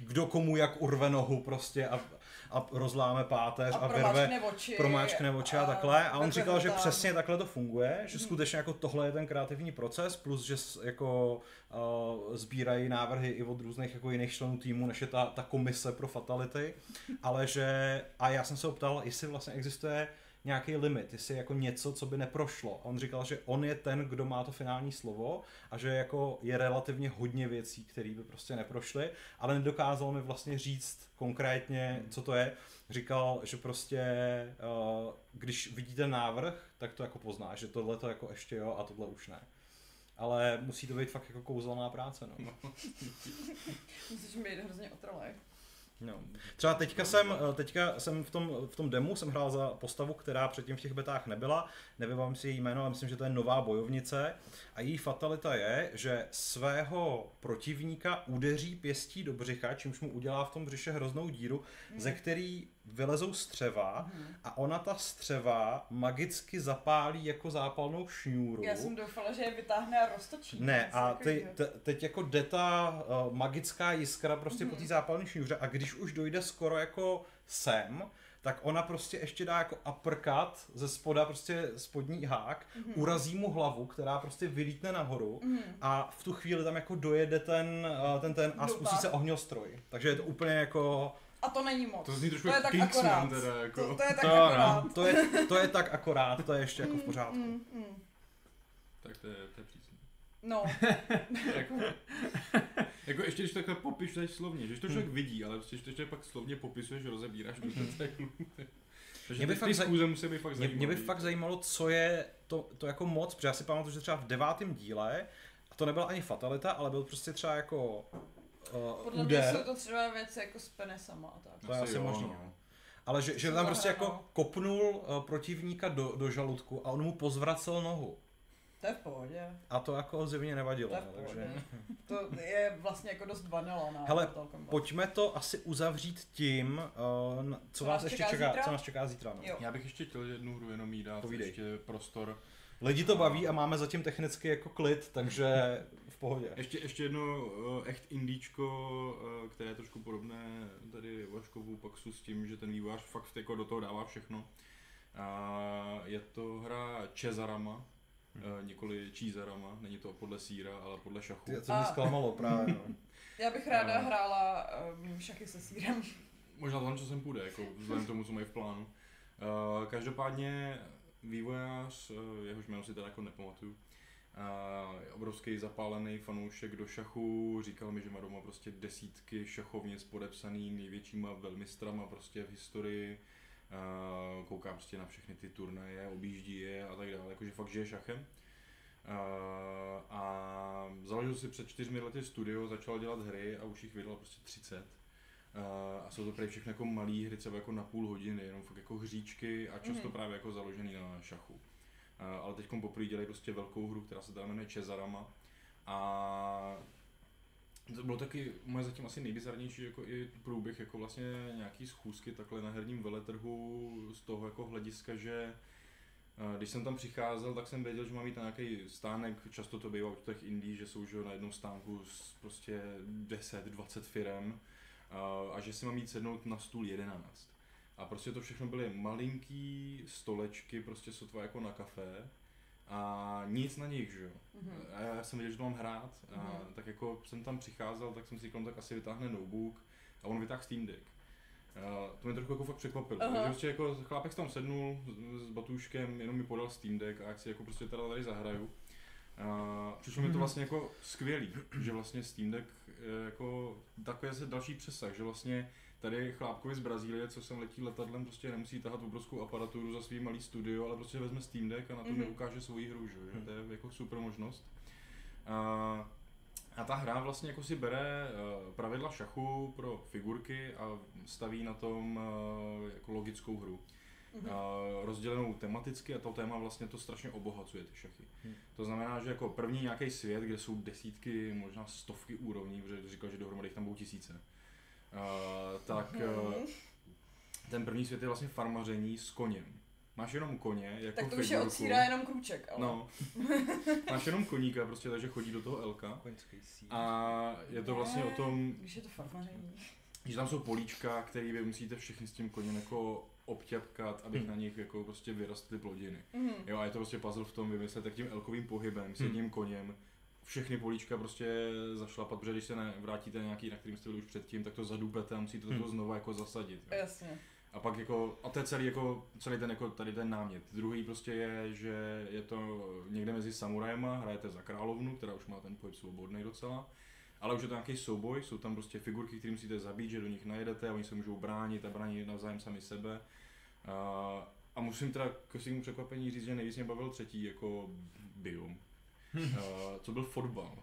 kdo komu jak urve nohu prostě a, a rozláme páteř a, A a vyrve, oči. promáčkne oči a takhle. A on říkal, že přesně takhle to funguje, že Mhm. skutečně jako tohle je ten kreativní proces, plus že jako uh, sbírají návrhy i od různých jako jiných členů týmu, než je ta, ta komise pro fatality, ale že, a já jsem se optal, jestli vlastně existuje nějaký limit, jestli je jako něco, co by neprošlo. A on říkal, že on je ten, kdo má to finální slovo a že jako je relativně hodně věcí, které by prostě neprošly, ale nedokázal mi vlastně říct konkrétně, co to je. Říkal, že prostě, uh, když vidíte návrh, tak to jako poznáš, že tohle to jako ještě jo a tohle už ne. Ale musí to být fakt jako kouzelná práce, no. Musíš být hrozně otrlej. No. Třeba teďka jsem, eh, teďka jsem v tom, v tom demo jsem hrál za postavu, která předtím v těch betách nebyla. Nevím si její jméno, ale myslím, že to je nová bojovnice. A její fatalita je, že svého protivníka udeří pěstí do břicha, čímž mu udělá v tom břiše hroznou díru, ze který vylezou střeva a ona ta střeva magicky zapálí jako zápalnou šňůru. Já jsem doufala, že je vytáhne a roztočí. Ne, a ty, te, teď jako jde ta uh, magická jiskra prostě po té zápalné šňůře a když už dojde skoro jako sem, tak ona prostě ještě dá jako uppercut ze spoda prostě spodní hák, urazí mu hlavu, která prostě vylítne nahoru a v tu chvíli tam jako dojede ten, uh, ten, ten a Dupa. spustí se ohňostroj. Takže je to úplně jako, A to není moc. To zní trošku to je jak tak Kingsman akorát. teda, jako. To, to je tak To akorát. to je, to je tak akorát, to je ještě jako v pořádku. Mm, mm. Tak to je, to je přísný. No, jako, jako ještě když to takhle popišeš slovně, že to Hmm. člověk vidí, ale prostě, když to ještě pak slovně popisuješ, rozebíráš do detailu. Takže Mě by ty, fakt ty zaj- musí být fakt Mě, mě by fakt zajímalo, co je to, to jako moc, protože já si pamatuju, že třeba v devátém díle, a to nebyla ani fatalita, ale byl prostě třeba jako uh, podle mě úder, jsou to třeba věci jako s penisama a tak. to je asi možný. no. ale že, že tam prostě jako kopnul uh, protivníka do, do žaludku a on mu pozvracel nohu. To je v pohodě. A to jako zjevně nevadilo. To je v no, pohodě. takže To je vlastně jako dost vanila na Hele, pojďme to asi uzavřít tím, uh, co, Co vás nás ještě čeká čeká, zítra? co nás čeká zítra. No. Jo. Já bych ještě chtěl jednu hru jenom jí dát Povídej. ještě prostor. Lidi to baví a máme zatím technicky jako klid, takže v pohodě. Ještě, ještě jedno uh, echt indíčko, uh, které je trošku podobné tady Vaškovu Paxu s tím, že ten vývojář fakt jako do toho dává všechno. Uh, je to hra Čezarama, uh, nikoli Čízarama, není to podle síra, ale podle šachu. Ty, co mě A- zklamalo právě. No. Já bych ráda A- hrála um, šachy se sírem. Možná to časem půjde, jako vzhledem k tomu, co mají v plánu. Uh, každopádně vývojář, uh, jehož jméno si teda jako nepamatuju, uh, je obrovský zapálený fanoušek do šachu, říkal mi, že má doma prostě desítky šachovnic podepsaný největšíma velmistrama prostě v historii, kouká prostě na všechny ty turnaje, objíždí je a tak dále, jakože fakt žije šachem. A založil si před čtyřmi lety studio, začal dělat hry a už jich vydal prostě 30. Uh, a jsou to prý všechno jako malé hry, třeba jako na půl hodiny, jenom fakt jako hříčky a často Mhm. právě jako založený na šachu. Uh, ale teď poprvé dělají prostě velkou hru, která se teda jmenuje Čezarama. A to bylo taky moje zatím asi nejbizarnější jako i průběh jako vlastně nějaký schůzky takhle na herním veletrhu z toho jako hlediska, že eh, když jsem tam přicházel, tak jsem věděl, že mám mít nějaký stánek, často to bývá u těch indí, že jsou na jednom stánku s prostě 10-20 firem a že si mám mít sednout na stůl 11. A prostě to všechno byly malinký stolečky, prostě sotva jako na kafe a nic na nich, že jo. Mhm. A já jsem věděl, že to mám hrát, a Mhm. tak jako jsem tam přicházel, tak jsem si říkal, no tak asi vytáhne notebook a on vytáhl Steam Deck. A to mě trochu jako fakt překvapilo, Aha. že prostě jako chlápek tam sednul s, s batůškem, jenom mi podal Steam Deck a jak si jako prostě teda tady zahraju. A přišlo mi to vlastně jako skvělý, že vlastně Steam Deck je jako takový zase další přesah, že vlastně tady chlápkovi z Brazílie, co sem letí letadlem, prostě nemusí tahat obrovskou aparaturu za svý malý studio, ale prostě vezme Steam Deck a na tom Mhm. mi ukáže svoji hru, že? jo, to je jako super možnost. A, a ta hra vlastně jako si bere eh, pravidla šachu pro figurky a staví na tom eh, jako logickou hru. Mhm. A rozdělenou tematicky a to téma vlastně to strašně obohacuje ty šachy. Hmm. To znamená, že jako první nějaký svět, kde jsou desítky, možná stovky úrovní, protože říkal, že dohromady jich tam budou tisíce. Uh, tak Mhm. uh, ten první svět je vlastně farmaření s koněm. Máš jenom koně, jako Tak to už je figurku. od síra jenom krůček, ale. No. Máš jenom koníka, prostě, takže chodí do toho Elka. A je to vlastně o tom, Když je to farmaření. že tam jsou políčka, které vy musíte všechny s tím koněm jako obťapkat, abych Hmm. na nich jako prostě vyrostly plodiny. Mhm. Jo, a je to prostě puzzle v tom vymyslet, jak tím elkovým pohybem, s Hmm. jedním koněm, všechny políčka prostě zašlapat, protože když se ne, vrátíte na nějaký, na kterým jste byli už předtím, tak to zadupete a musíte Hmm. to znovu jako zasadit. Jo. Jasně. A pak jako, a to je celý jako, celý ten jako tady ten námět. Druhý prostě je, že je to někde mezi samurajema, hrajete za královnu, která už má ten pohyb svobodný docela. Ale už je to nějaký souboj, jsou tam prostě figurky, které musíte zabít, že do nich najedete a oni se můžou bránit a brání navzájem sami sebe. A, a musím teda k svému překvapení říct, že nejvíc mě bavil třetí jako biom, co byl fotbal.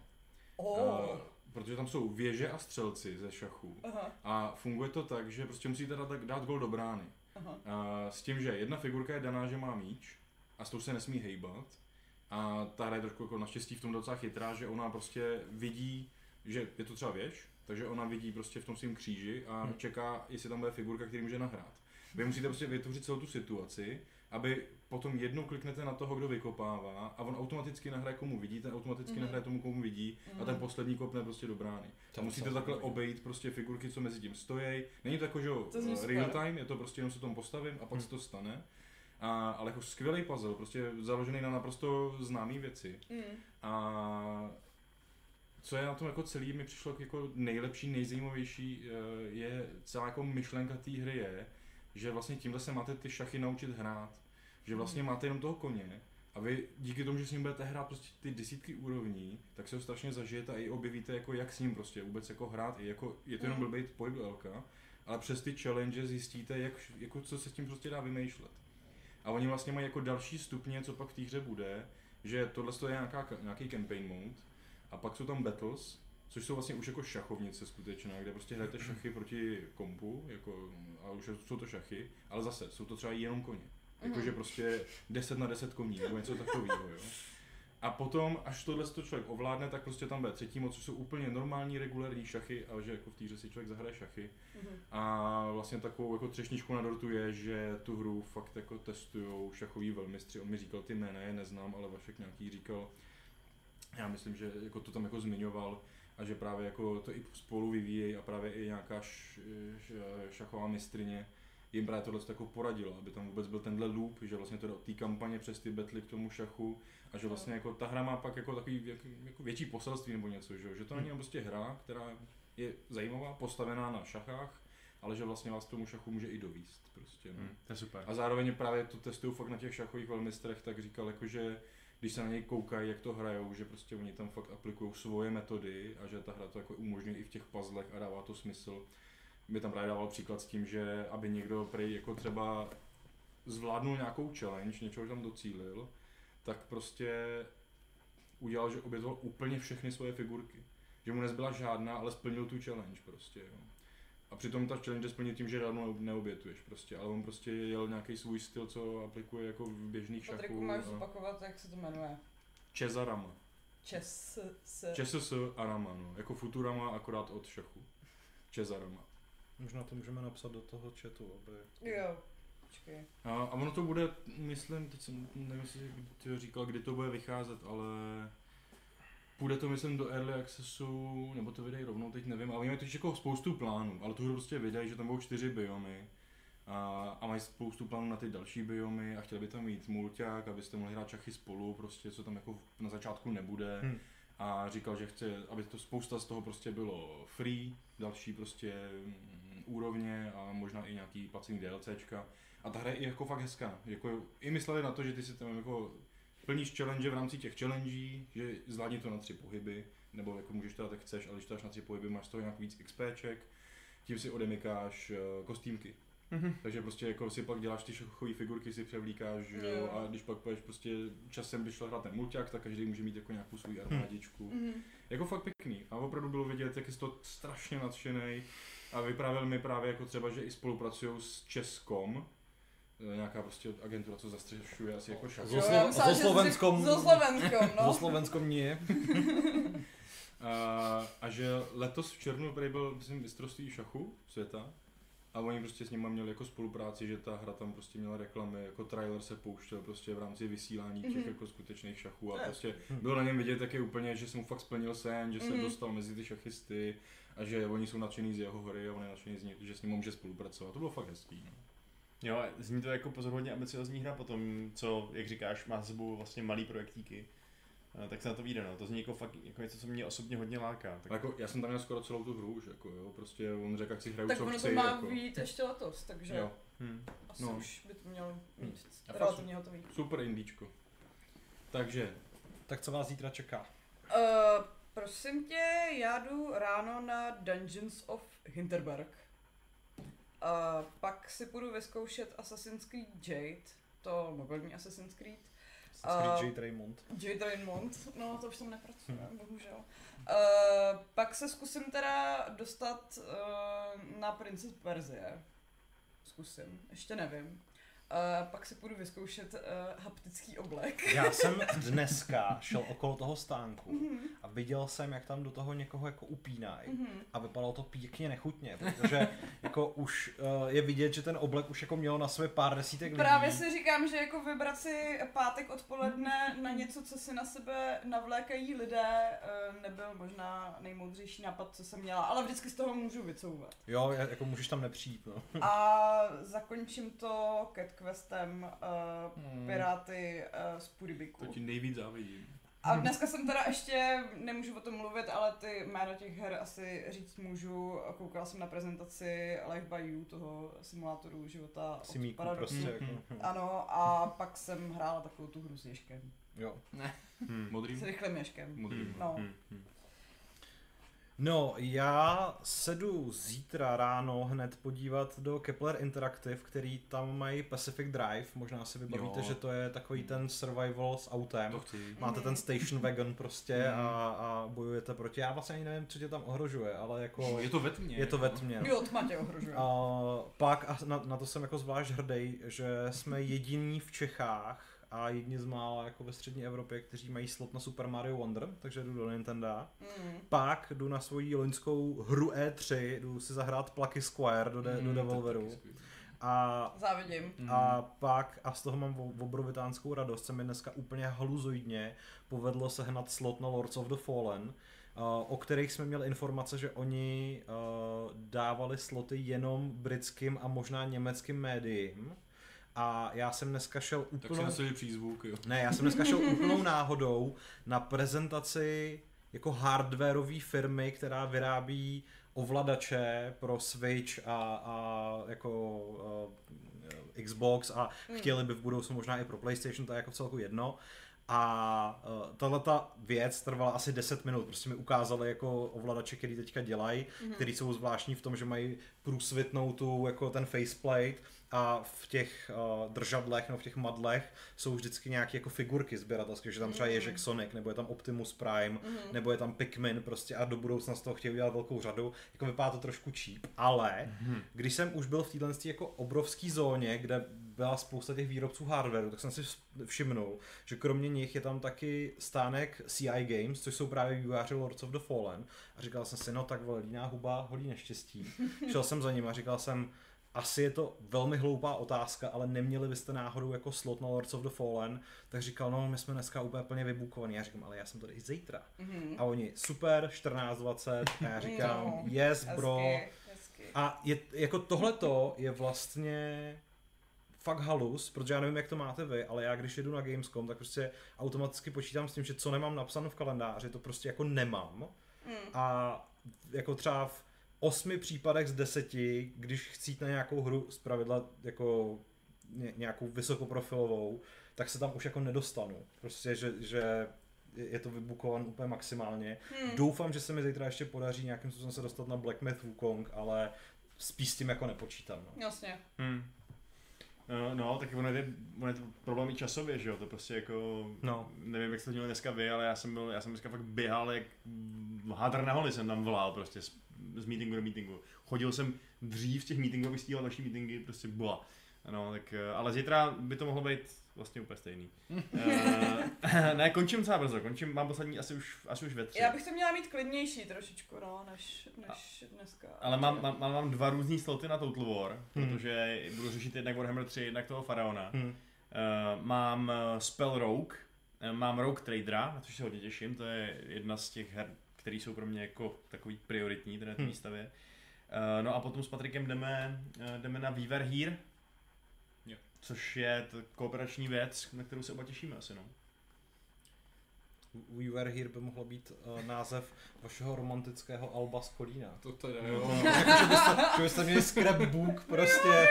Oh. A protože tam jsou věže a střelci ze šachu. Aha, A funguje to tak, že prostě musíte dát, dát gol do brány. aha. A s tím, že jedna figurka je daná, že má míč a s tou se nesmí hejbat. A ta hra je trošku jako naštěstí v tom docela chytrá, že ona prostě vidí, že je to třeba věž, takže ona vidí prostě v tom svém kříži a Hmm. čeká, jestli tam bude figurka, který může nahrát. Vy musíte prostě vytvořit celou tu situaci, aby potom jednou kliknete na toho, kdo vykopává a on automaticky nahraje komu vidí, ten automaticky Mhm. nahraje tomu, komu vidí a ten Mhm. poslední kopne prostě do brány. To A musíte takhle docela obejít prostě figurky, co mezi tím stojí. Není to jako, že To super. real time, je to prostě jenom se tomu postavím a pak Hmm. se to stane. A, ale jako skvělý puzzle, prostě založený na naprosto známé věci. Mm. A co je na tom jako celý, mi přišlo jako nejlepší, nejzajímavější, eh, je celá jako myšlenka té hry je, že vlastně tímhle se máte ty šachy naučit hrát. Že vlastně Mhm. máte jenom toho koně a vy díky tomu, že s ním budete hrát prostě ty desítky úrovní, tak se ho strašně zažijete a i objevíte, jako jak s ním prostě vůbec jako hrát. I jako, je to jenom Mhm. blbý pohyb Lka, ale přes ty challenge zjistíte, jak, jako co se s tím prostě dá vymýšlet. A oni vlastně mají jako další stupně, co pak v té hře bude, že tohle je nějaká, nějaký campaign mode a pak jsou tam battles, což jsou vlastně už jako šachovnice skutečná, kde prostě hrajete šachy proti kompu, jako, a už jsou to šachy, ale zase jsou to třeba jenom koně. Jakože Mhm. prostě 10 na 10 koní, nebo něco takového, jo. A potom, až tohle to člověk ovládne, tak prostě tam bude třetí moc, což jsou úplně normální, regulární šachy, ale že jako v té hře si člověk zahraje šachy. Mhm. A vlastně takovou jako třešničku na dortu je, že tu hru fakt jako testujou šachoví velmistři. On mi říkal ty jména, je neznám, ale Vašek nějaký říkal, já myslím, že jako to tam jako zmiňoval a že právě jako to i spolu vyvíjejí a právě i nějaká š, š, šachová mistrině jim právě tohle jako poradila, aby tam vůbec byl tenhle loop, že vlastně to jde od té kampaně přes ty betly k tomu šachu a že vlastně jako ta hra má pak jako takový jak, jako větší poselství nebo něco, že, že to není jenom prostě hra, která je zajímavá, postavená na šachách, ale že vlastně vás k tomu šachu může i dovíst prostě. No. Hmm, to je super. A zároveň právě to testuju fakt na těch šachových velmistrech, tak říkal jako, že když se na něj koukají, jak to hrajou, že prostě oni tam fakt aplikují svoje metody a že ta hra to jako umožňuje i v těch puzzlech a dává to smysl. Mi tam právě dával příklad s tím, že aby někdo prej jako třeba zvládnul nějakou challenge, něčeho tam docílil, tak prostě udělal, že obětoval úplně všechny svoje figurky. Že mu nezbyla žádná, ale splnil tu challenge prostě, jo. A přitom ta challenge je splnit tím, že žádnou neobětuješ prostě, ale on prostě jel nějaký svůj styl, co aplikuje jako v běžných Patriku, šachů. máš a- zopakovat, jak se to jmenuje. Čezarama. Čes s... ČSS Arama, no. Jako Futurama, akorát od šachu. Čezarama. Možná to můžeme napsat do toho chatu, aby... Jo, počkej. A, a ono to bude, myslím, teď jsem, nevím, jestli ty říkal, kdy to bude vycházet, ale půjde to, myslím, do Early Accessu, nebo to vydají rovnou, teď nevím, ale oni mají totiž jako spoustu plánů, ale tu hru prostě vydají, že tam budou čtyři biomy a, a mají spoustu plánů na ty další biomy a chtěli by tam mít mulťák, abyste mohli hrát šachy spolu, prostě, co tam jako na začátku nebude. Hm. A říkal, že chce, aby to spousta z toho prostě bylo free, další prostě mm, úrovně a možná i nějaký placený DLCčka. A ta hra je jako fakt hezká. Jako, I mysleli na to, že ty si tam jako plníš challenge v rámci těch challenge, že zvládni to na tři pohyby, nebo jako můžeš to dát jak chceš, ale když to dáš na tři pohyby, máš z toho nějak víc XPček, tím si odemykáš eh, kostýmky. Mhm. Takže prostě jako si pak děláš ty šachové figurky, si převlíkáš, že jo, Jo. a když pak půjdeš prostě časem, když šla hrát ten mulťák, tak každý může mít jako nějakou svou armádičku. Mhm. Jako fakt pěkný. A opravdu bylo vidět, jak je toho strašně nadšený. A vyprávěl mi právě jako třeba, že i spolupracují s Českom, eh, nějaká prostě agentura, co zastřešuje asi jako šach. Zo že Slovenskom- Zo Slovenskom, No. no. Slovensko nie. A, a že letos v červnu prý byl, myslím, mistrovství šachu světa. A oni prostě s nimi měli jako spolupráci, že ta hra tam prostě měla reklamy, jako trailer se pouštěl prostě v rámci vysílání těch Mhm. jako skutečných šachů a prostě Hm. bylo na něm vidět, je úplně, že se mu fakt splnil sen, že se Mhm. dostal mezi ty šachisty a že oni jsou nadšený z jeho hory a on je nadšený z něj, že s ním může spolupracovat. To bylo fakt hezký. No. Jo, zní to jako pozoruhodně ambiciozní hra potom, co, jak říkáš, má za sebou vlastně malý projektíky. Eh, Tak se na to vyjde, no. To zní jako fakt jako něco, co mě osobně hodně láká. Tak... Tak. Jako, já jsem tam měl skoro celou tu hru už, jako jo, prostě on řekl, jak si hraju, Tak co ono chci, to má jako. vyjít ještě letos, takže Jo, Hm. asi no. už by to mělo mít A fakt relativně hotový. super indíčko. Takže, Tak co vás zítra čeká? Uh, prosím tě, já jdu ráno na Dungeons of Hinterberg. Uh, pak si půjdu vyzkoušet Assassin's Creed Jade, to mobilní Assassin's Creed. A- J. Raymond. J. Raymond, no to už tam nepracuje, bohužel. Uh, pak se zkusím teda dostat uh, na Prince Perzie. Zkusím, ještě nevím. Uh, pak si půjdu vyzkoušet uh, haptický oblek. Já jsem dneska šel okolo toho stánku Mhm, a viděl jsem, jak tam do toho někoho jako upínají. mhm. A vypadalo to pěkně nechutně, protože jako už uh, je vidět, že ten oblek už jako mělo na sobě pár desítek lidí. Právě si říkám, že jako vybrat si pátek odpoledne na něco, co si na sebe navlékají lidé, eh, nebyl možná nejmoudřejší nápad, co jsem měla, ale vždycky z toho můžu vycouvat. Jo, jako můžeš tam nepřijít, no. A zakončím to Cat Questem uh, Hmm. Piráty uh, z Puribiku. To ti nejvíc závidím. A dneska jsem teda ještě, nemůžu o tom mluvit, ale ty jména těch her asi říct můžu. Koukala jsem na prezentaci Life by You, toho simulátoru života od Simíku Paradoxu. prostě. Jako, Mhm. Ano, a pak jsem hrála takovou tu hru s Ježkem. jo. Hm. Modrým? S rychlým Ježkem. Modrým. No. Hm, hm. No, já se jdu zítra ráno hned podívat do Kepler Interactive, který tam mají Pacific Drive. Možná si vybavíte, Jo. že to je takový ten survival s autem. To chci. Máte ten station wagon prostě Mhm. a, a bojujete proti. Já vlastně ani nevím, co tě tam ohrožuje, ale jako Je to ve tmě. je to ve no. tmě. Jo, tma tě ohrožuje. A pak, a na, na to jsem jako zvlášť hrdý, že jsme jediní v Čechách a jedni z mála jako ve střední Evropě, kteří mají slot na Super Mario Wonder, takže jdu do Nintendo. Mm. Pak jdu na svoji loňskou hru E3, jdu si zahrát Plucky Square do, de, do Mm, je Devolveru. A Závidím. Mm. a pak, a z toho mám obrovitánskou radost, se mi dneska úplně haluzoidně povedlo sehnat slot na Lords of the Fallen, uh, o kterých jsme měli informace, že oni uh, dávali sloty jenom britským a možná německým médiím. A já jsem dneska šel Tak si úplnou... nasadili přízvuk, jo. Ne, já jsem dneska šel úplnou náhodou na prezentaci jako hardwareové firmy, která vyrábí ovladače pro Switch a, a jako uh, Xbox a Hmm. chtěli by v budoucnu možná i pro PlayStation, to je jako v celku jedno. A uh, tahle ta věc trvala asi 10 minut, prostě mi ukázali jako ovladače, který teďka dělají, Mhm. který jsou zvláštní v tom, že mají průsvitnou tu, jako ten faceplate a v těch uh, držadlech nebo v těch madlech jsou vždycky nějaké jako figurky sběratelské, že tam třeba Mhm. Ježek Sonic, nebo je tam Optimus Prime, Mhm. nebo je tam Pikmin prostě a do budoucna z toho chtějí udělat velkou řadu. Jako vypadá to trošku cheap, ale Hm. když jsem už byl v téhle jako obrovské zóně, kde byla spousta těch výrobců hardwareu, tak jsem si všimnul, že kromě nich je tam taky stánek CI Games, což jsou právě vývojáři Lords of the Fallen. A říkal jsem si, no tak vole, líná huba, holí neštěstí. Šel jsem za ním a říkal jsem, asi je to velmi hloupá otázka, ale neměli byste náhodou jako slot na Lords of the Fallen, tak říkal, no my jsme dneska úplně plně vybukovaní. Já říkám, ale já jsem tady i zítra. Mhm. A oni, super, 14.20, a já říkám, No, yes bro. Hezky, hezky. A je, jako tohleto je vlastně fakt halus, protože já nevím, jak to máte vy, ale já když jedu na Gamescom, tak prostě automaticky počítám s tím, že co nemám napsáno v kalendáři, to prostě jako nemám. Mm. A jako třeba v osmi případech z deseti, když chci jít na nějakou hru z pravidla jako ně, nějakou vysokoprofilovou, tak se tam už jako nedostanu. Prostě, že, že je to vybukovan úplně maximálně. Hmm. Doufám, že se mi zítra ještě podaří nějakým způsobem se dostat na Black Myth Wukong, ale spíš s tím jako nepočítám. No. Jasně. Hm. No, no, tak ono je, ono je to problém i časově, že jo, to prostě jako, No. nevím, jak jste to měli dneska vy, ale já jsem byl, já jsem dneska fakt běhal, jak hadr na holi jsem tam volal prostě z, z meetingu do meetingu. Chodil jsem dřív z těch meetingů, abych stíhal další meetingy, prostě byla. No, tak, eh, ale zítra by to mohlo být vlastně úplně stejný. Eh, ne, končím docela brzo, končím, mám poslední asi už, asi už ve tři. Já bych to měla mít klidnější trošičku, no, než, než dneska. Ale mám, mám, mám, dva různý sloty na Total War, Hmm. protože budu řešit jednak Warhammer 3, jednak toho Faraona. Hm. Uh, mám Spell Rogue, mám Rogue Tradera, na což se hodně těším, to je jedna z těch her, které jsou pro mě jako takový prioritní teda v té Hmm. výstavě. Uh, no a potom s Patrikem jdeme, uh, jdeme na Weaver Here, Jo. což je to kooperační věc, na kterou se oba těšíme asi, no. We Were Here by mohlo být uh, název vašeho romantického alba z Kolína. To teda No, jo. jako, že, byste, že byste měli scrapbook prostě,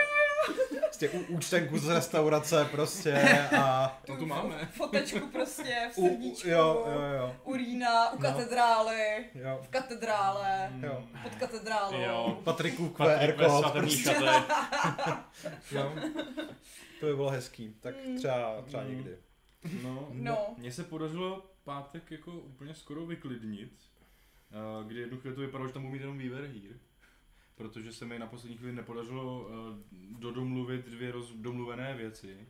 prostě u, účtenku z restaurace prostě a To tu máme. Fotečku prostě v u, srdíčku. jo, jo, jo, U Rýna, u No. katedrály, jo. v katedrále, Jo. pod katedrálou. Jo. Patriku Patrik QR kód, prostě, jo. To by bylo hezký, tak Mm. třeba, třeba Mm. někdy. No, No. mně se podařilo pátek jako úplně skoro vyklidnit, eh, kdy jednu chvíli to vypadalo, že tam mít jenom Weaver Here, protože se mi na poslední chvíli nepodařilo eh, dodomluvit dvě roz, domluvené věci.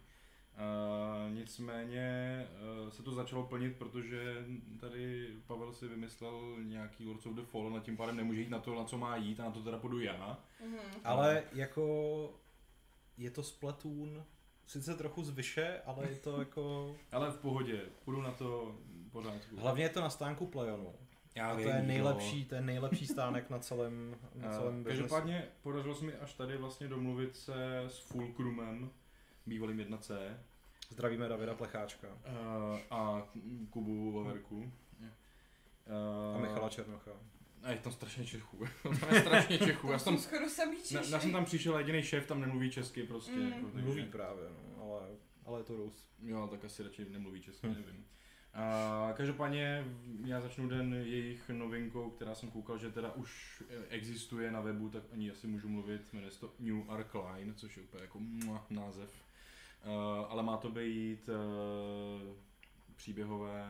Uh, nicméně uh, se to začalo plnit, protože tady Pavel si vymyslel nějaký Lords of the Fallen a tím pádem nemůže jít na to, na co má jít a na to teda půjdu já. Mhm. Ale jako je to Splatoon, sice trochu zvyše, ale je to jako... Ale v pohodě, půjdu na to pořádku. Hlavně je to na stánku Playonu. Já A to vím, je nejlepší, to je nejlepší stánek na celém, na celém biznesu. Každopádně podařilo se mi až tady vlastně domluvit se s Fulcrumem, bývalým 1C, Zdravíme Davida Plecháčka eh, a Kubu Vaverku. a Michala Černocha. A je tam strašně Čechů. tam je strašně Čechů. Já jsem, skoro samý na, Češi. já jsem tam přišel jediný šéf tam nemluví česky prostě. Mm. Jako, takže, Mluví právě, no, ale, ale je to Rus. Jo, tak asi radši nemluví česky, Hm. nevím. A každopádně já začnu den jejich novinkou, která jsem koukal, že teda už existuje na webu, tak ní asi můžu mluvit, jmenuje se to New Arc Line, což je úplně jako mua, název. Uh, ale má to být uh, příběhové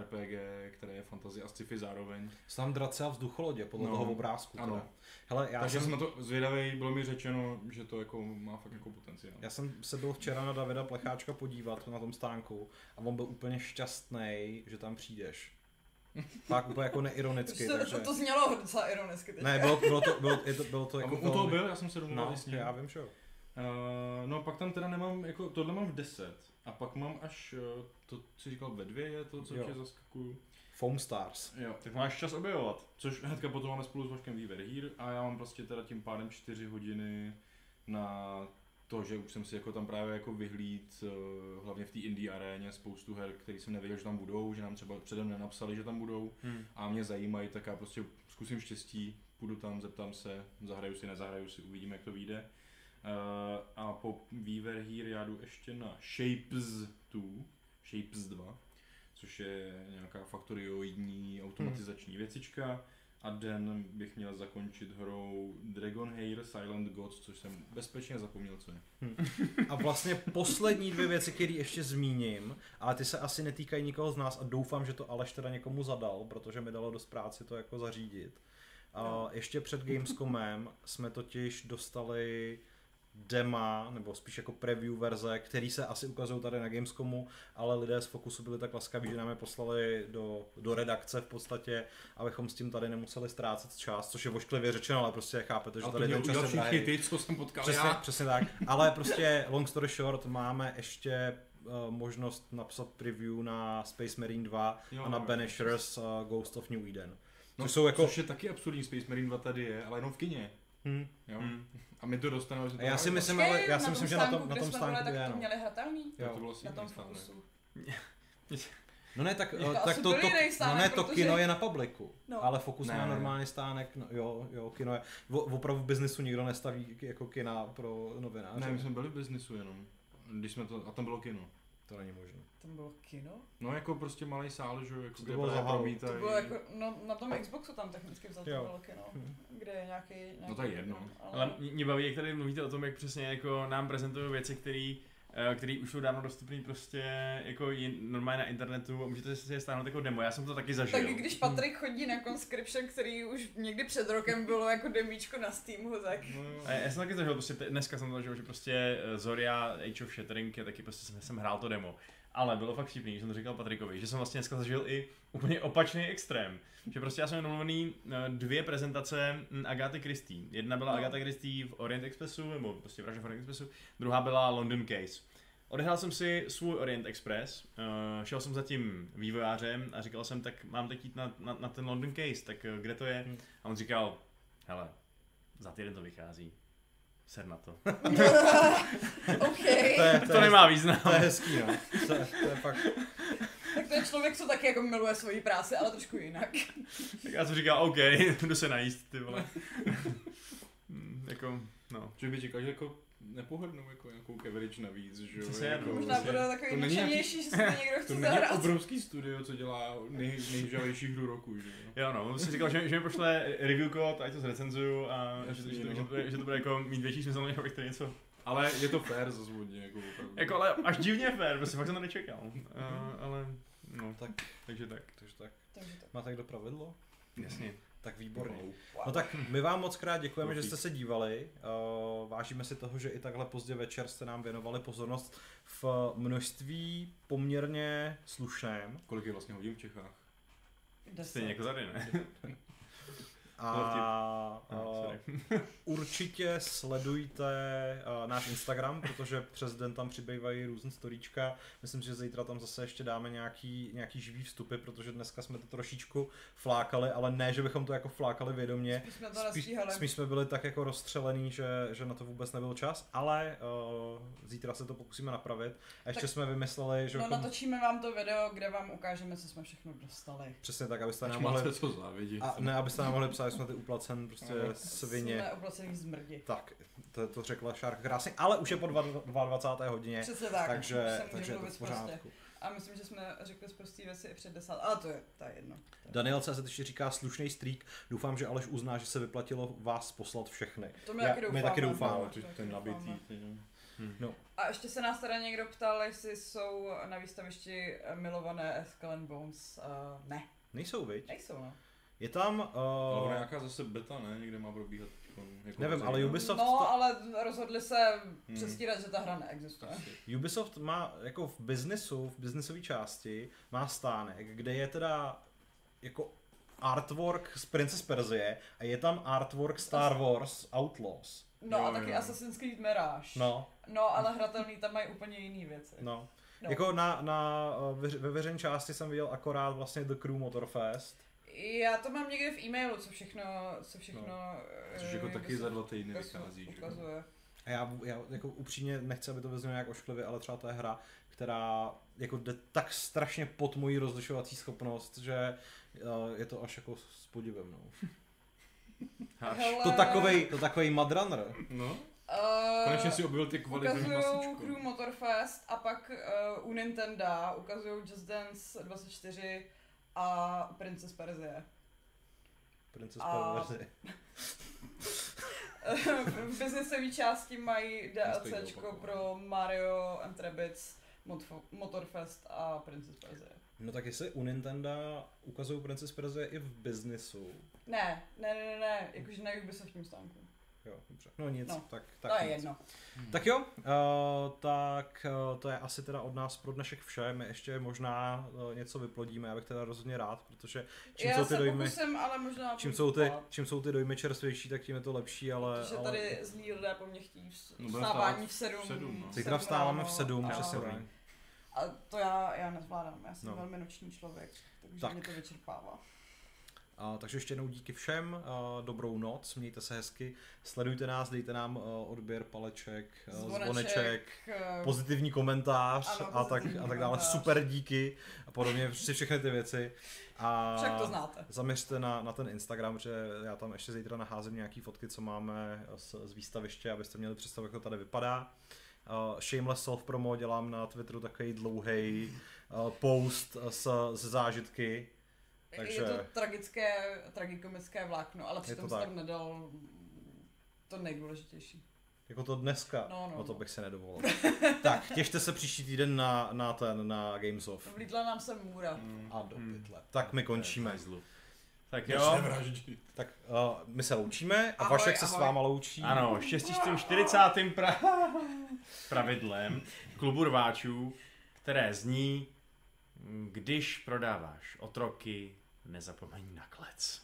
RPG, které je fantasy a sci-fi zároveň. Jsou tam drace a vzducholodě, podle No, toho obrázku. ano. Teda. Hele, já Takže jsem, jsem na to zvědavý, bylo mi řečeno, že to jako má fakt jako potenciál. já jsem se byl včera na Davida Plecháčka podívat na tom stánku a on byl úplně šťastný, že tam přijdeš. Tak úplně jako neironicky, To, takže... to, to znělo docela ironicky teď. Ne, bylo, bylo to, bylo, je to, bylo to A jako u toho byl, já jsem se domluvil No, s ním. já vím, že jo. Uh, no pak tam teda nemám, jako tohle mám v 10 a pak mám až, uh, to co říkal ve dvě je to, co Jo. tě zaskakuju. Foam Stars. Jo. Tak máš čas objevovat. Což hnedka potom máme spolu s Vaškem Weaver Here a já mám prostě teda tím pádem 4 hodiny na to, že už jsem si jako tam právě jako vyhlíd, uh, hlavně v té indie aréně, spoustu her, který jsem nevěděl, že tam budou, že nám třeba předem nenapsali, že tam budou Hmm. a mě zajímají, tak já prostě zkusím štěstí, půjdu tam, zeptám se, zahraju si, nezahraju si, uvidíme, jak to vyjde. Uh, a po Weaver Here já jdu ještě na Shapes 2, Shapes 2, což je nějaká faktorioidní automatizační věcička. A den bych měl zakončit hrou Dragon Hair Silent Gods, což jsem bezpečně zapomněl, co je. A vlastně poslední dvě věci, které ještě zmíním, ale ty se asi netýkají nikoho z nás a doufám, že to Aleš teda někomu zadal, protože mi dalo dost práci to jako zařídit. A ještě před Gamescomem jsme totiž dostali dema, nebo spíš jako preview verze, který se asi ukazují tady na Gamescomu, ale lidé z Focusu byli tak laskaví, že nám je poslali do, do redakce v podstatě, abychom s tím tady nemuseli ztrácet čas, což je vošklivě řečeno, ale prostě chápete, že A to tady ten čas všichni drahý. ty, co jsem potkal Přesně, já. přesně tak. Ale prostě long story short, máme ještě uh, možnost napsat preview na Space Marine 2 Jo, a na. Banishers uh, Ghost of New Eden. No, což jsou jako... Což je taky absurdní, Space Marine 2 tady je, ale jenom v kině. Hm. Jo? Hmm. A my to dostaneme. že to A já si myslím, Počkej, ale já si myslím, že na tom, na tom byli, stánku tak je, to no. měli hratelný. Jo, Jo. to bylo Na tom stánek. fokusu. No ne, tak, Jako uh, tak to, to, jiný no stánek, ne, to protože- kino je na publiku, No. ale Focus Ne. má normálně stánek, no, jo, jo, kino je, o, opravdu v biznesu nikdo nestaví jako kina pro novináře. Ne, my jsme byli v biznisu jenom. Když jsme to, a tam bylo kino. To není možné. Tam bylo kino? No jako prostě malý sál, že jo, jako kde bylo právě za halu? promítají. To bylo jako, no, na tom Xboxu tam technicky vzato Jo. bylo kino, kde je nějaký, nějaký No to je jedno. Ale mě- mě baví, jak tady mluvíte o tom, jak přesně jako nám prezentují věci, které který už jsou dávno dostupné prostě jako jin, normálně na internetu a můžete si je stáhnout jako demo. Já jsem to taky zažil. Tak když Patrik chodí na Conscription, který už někdy před rokem bylo jako demíčko na Steamu, tak No, já jsem taky zažil, prostě dneska jsem zažil, že prostě eh, Zoria Age of Shattering je taky prostě jsem, jsem hrál to demo. Ale bylo fakt vtipný, že jsem to říkal Patrikovi, že jsem vlastně dneska zažil i úplně opačný extrém. Že prostě já jsem měl domluvený eh, dvě prezentace mm, Agaty Christie. Jedna byla No. Agatha Christie v Orient Expressu, nebo prostě vražda v Orient Expressu, druhá byla London Case. Odehrál jsem si svůj Orient Express, uh, šel jsem za tím vývojářem a říkal jsem, tak mám teď jít na, na, na ten London Case, tak uh, kde to je? Hmm. A on říkal, hele, za týden to vychází. Ser na to. OK. To, je, To nemá význam. to je hezký, no. To, je- to je fakt... Tak to je člověk, co taky jako miluje svoji práci, ale trošku jinak. Tak já jsem říkal, OK, jdu se najíst, ty vole. Hmm, jako, no. Že by čekal, že jako nepohrdnou jako nějakou coverage navíc, že jo? Přesně, jako, no. Možná bude takový to není nadšenější, že se to někdo To chce není zahrát. obrovský studio, co dělá nej, nejžavější hru roku, že jo? Jo, no, on si říkal, že, že mi pošle review kód, ať to zrecenzuju a že, Jasný, že, že, no. že, to bude, že to bude jako mít větší smysl, než abych to něco... Ale je to fair zase hodně, jako opravdu. Jako, ale až divně fér, prostě fakt jsem to nečekal. Uh, ale, no, Tak, takže tak. takže tak. Takže tak. Máte někdo pravidlo? Jasně. Tak výborně. Wow. No tak my vám moc krát děkujeme, že jste se dívali. Uh, vážíme si toho, že i takhle pozdě večer jste nám věnovali pozornost v množství poměrně slušném. Kolik je vlastně hodin v Čechách? Deset. Stejně jako tady, ne? A No, sorry. určitě sledujte uh, náš Instagram, protože přes den tam přibývají různé storíčka. Myslím, že zítra tam zase ještě dáme nějaký, nějaký živý vstupy, protože dneska jsme to trošičku flákali, ale ne, že bychom to jako flákali vědomě. Spíš jsme to Spíš, jsme byli tak jako rozstřelený, že, že na to vůbec nebyl čas, ale uh, zítra se to pokusíme napravit. A ještě Tak- jsme vymysleli, že No bychom- natočíme vám to video, kde vám ukážeme, co jsme všechno dostali. přesně tak, abyste nám mohli, co závidět. a ne, abyste nám mohli psát, že jsme ty uplacen prostě Ano. svině. Jsme oplacený zmrdi. Tak, to, to řekla Šárka krásně, ale už je po dva- 22. hodině, Přesně tak, takže, takže je to v prostě. pořádku. A myslím, že jsme řekli zprostý věci i před desát, ale to je, to je jedno. Je- Daniel se ještě říká slušný streak. Doufám, že Aleš uzná, že se vyplatilo vás poslat všechny. To my Já- taky my doufáme. taky doufáme. No, To ten doufáme. nabitý. ty, no. A ještě se nás teda někdo ptal, jestli jsou na výstavišti milované Skull and Bones. Uh, ne, Nejsou, viď? nejsou no. Je tam... Ale Uh, ona nějaká zase beta, ne? Někde má probíhat. Jako Nevím, ale. Ubisoft- No, ale rozhodli se Hmm. přestírat, že ta hra neexistuje. Asi. Ubisoft má jako v biznesu, v biznesové části, má stánek, kde je teda jako artwork z Princess Perzie a je tam artwork Star Wars Outlaws. No Jo, a taky jo. Assassin's Creed Mirage. No, No, ale hratelný tam mají úplně jiný věci. no. No. Jako na, na, veř- ve veřejné části jsem viděl akorát vlastně The Crew Motorfest. Já to mám někde v e-mailu, co všechno, co všechno No. eh, Což jako taky za dva týdny vychází. že jo. ukazuje. A já, já jako upřímně nechci, aby to vyznělo nějak ošklivě, ale třeba to je hra, která jako jde tak strašně pod mojí rozlišovací schopnost, že uh, je to až jako s podivem. No. Hele, To takovej, to takovej Madrunner. No, eh, konečně si objevil ty kvalitní Ukazují. Crew Motorfest a pak uh, u Nintendo ukazují Just Dance 24 a Princess Perzie. Princess A- Perverse. v biznesové části mají DLCčko pro Mario and Rabbids, Motorfest a Princess Perzie. No tak jestli u Nintendo ukazují Princess Perzie i v biznisu. Ne, ne, ne, ne, ne, jakože na Ubisoftním stánku. Jo, dobře. No nic, No, tak, To tak je nic. jedno. Tak jo, uh, tak uh, to je asi teda od nás pro dnešek vše. My ještě možná uh, něco vyplodíme, já bych teda rozhodně rád, protože čím Já jsou ty se dojmy, pokusím, ale možná... čím jsou, ty, čím jsou ty dojmy čerstvější, tak tím je to lepší, ale... Protože ale... tady zlí lidé po mně chtějí vs- No, budeme vstávání vstávat v sedm. v sedm, no. Zítra vstáváme v ráno sedm, a- přesně sorry. tak. A to já, já nezvládám, já jsem No. velmi noční člověk, takže Tak. mě to vyčerpává. A, takže ještě jednou díky všem, dobrou noc, mějte se hezky, sledujte nás, dejte nám odběr, paleček, Zvoneček, zvoneček, pozitivní komentář Ano, a, tak, a tak dále, komentář. super díky a podobně, prostě všechny ty věci. A Však to znáte. Zaměřte na, na ten Instagram, protože já tam ještě zítra naházím nějaký fotky, co máme z, z výstaviště, abyste měli představu, jak to tady vypadá. Uh, shameless self promo dělám na Twitteru takový dlouhý uh, post s, z zážitky. Takže- Je to tragické, tragikomické vlákno, ale přitom to jsem tak. tam nedal to nejdůležitější. Jako to dneska. No, no, no to no. bych si nedovolil. tak, těšte se příští týden na, na ten, na Games of. Vlídla nám sem můra. Mm. A do Hmm. pytle. Tak my končíme. Hajzlu. Tak jo. Tak uh, my se loučíme a Ahoj, Vašek se s ahoj. váma loučí. Ano, štěstí s tím 40. Pra... pravidlem klubu rváčů, které zní, když prodáváš otroky, nezapomeň na klec.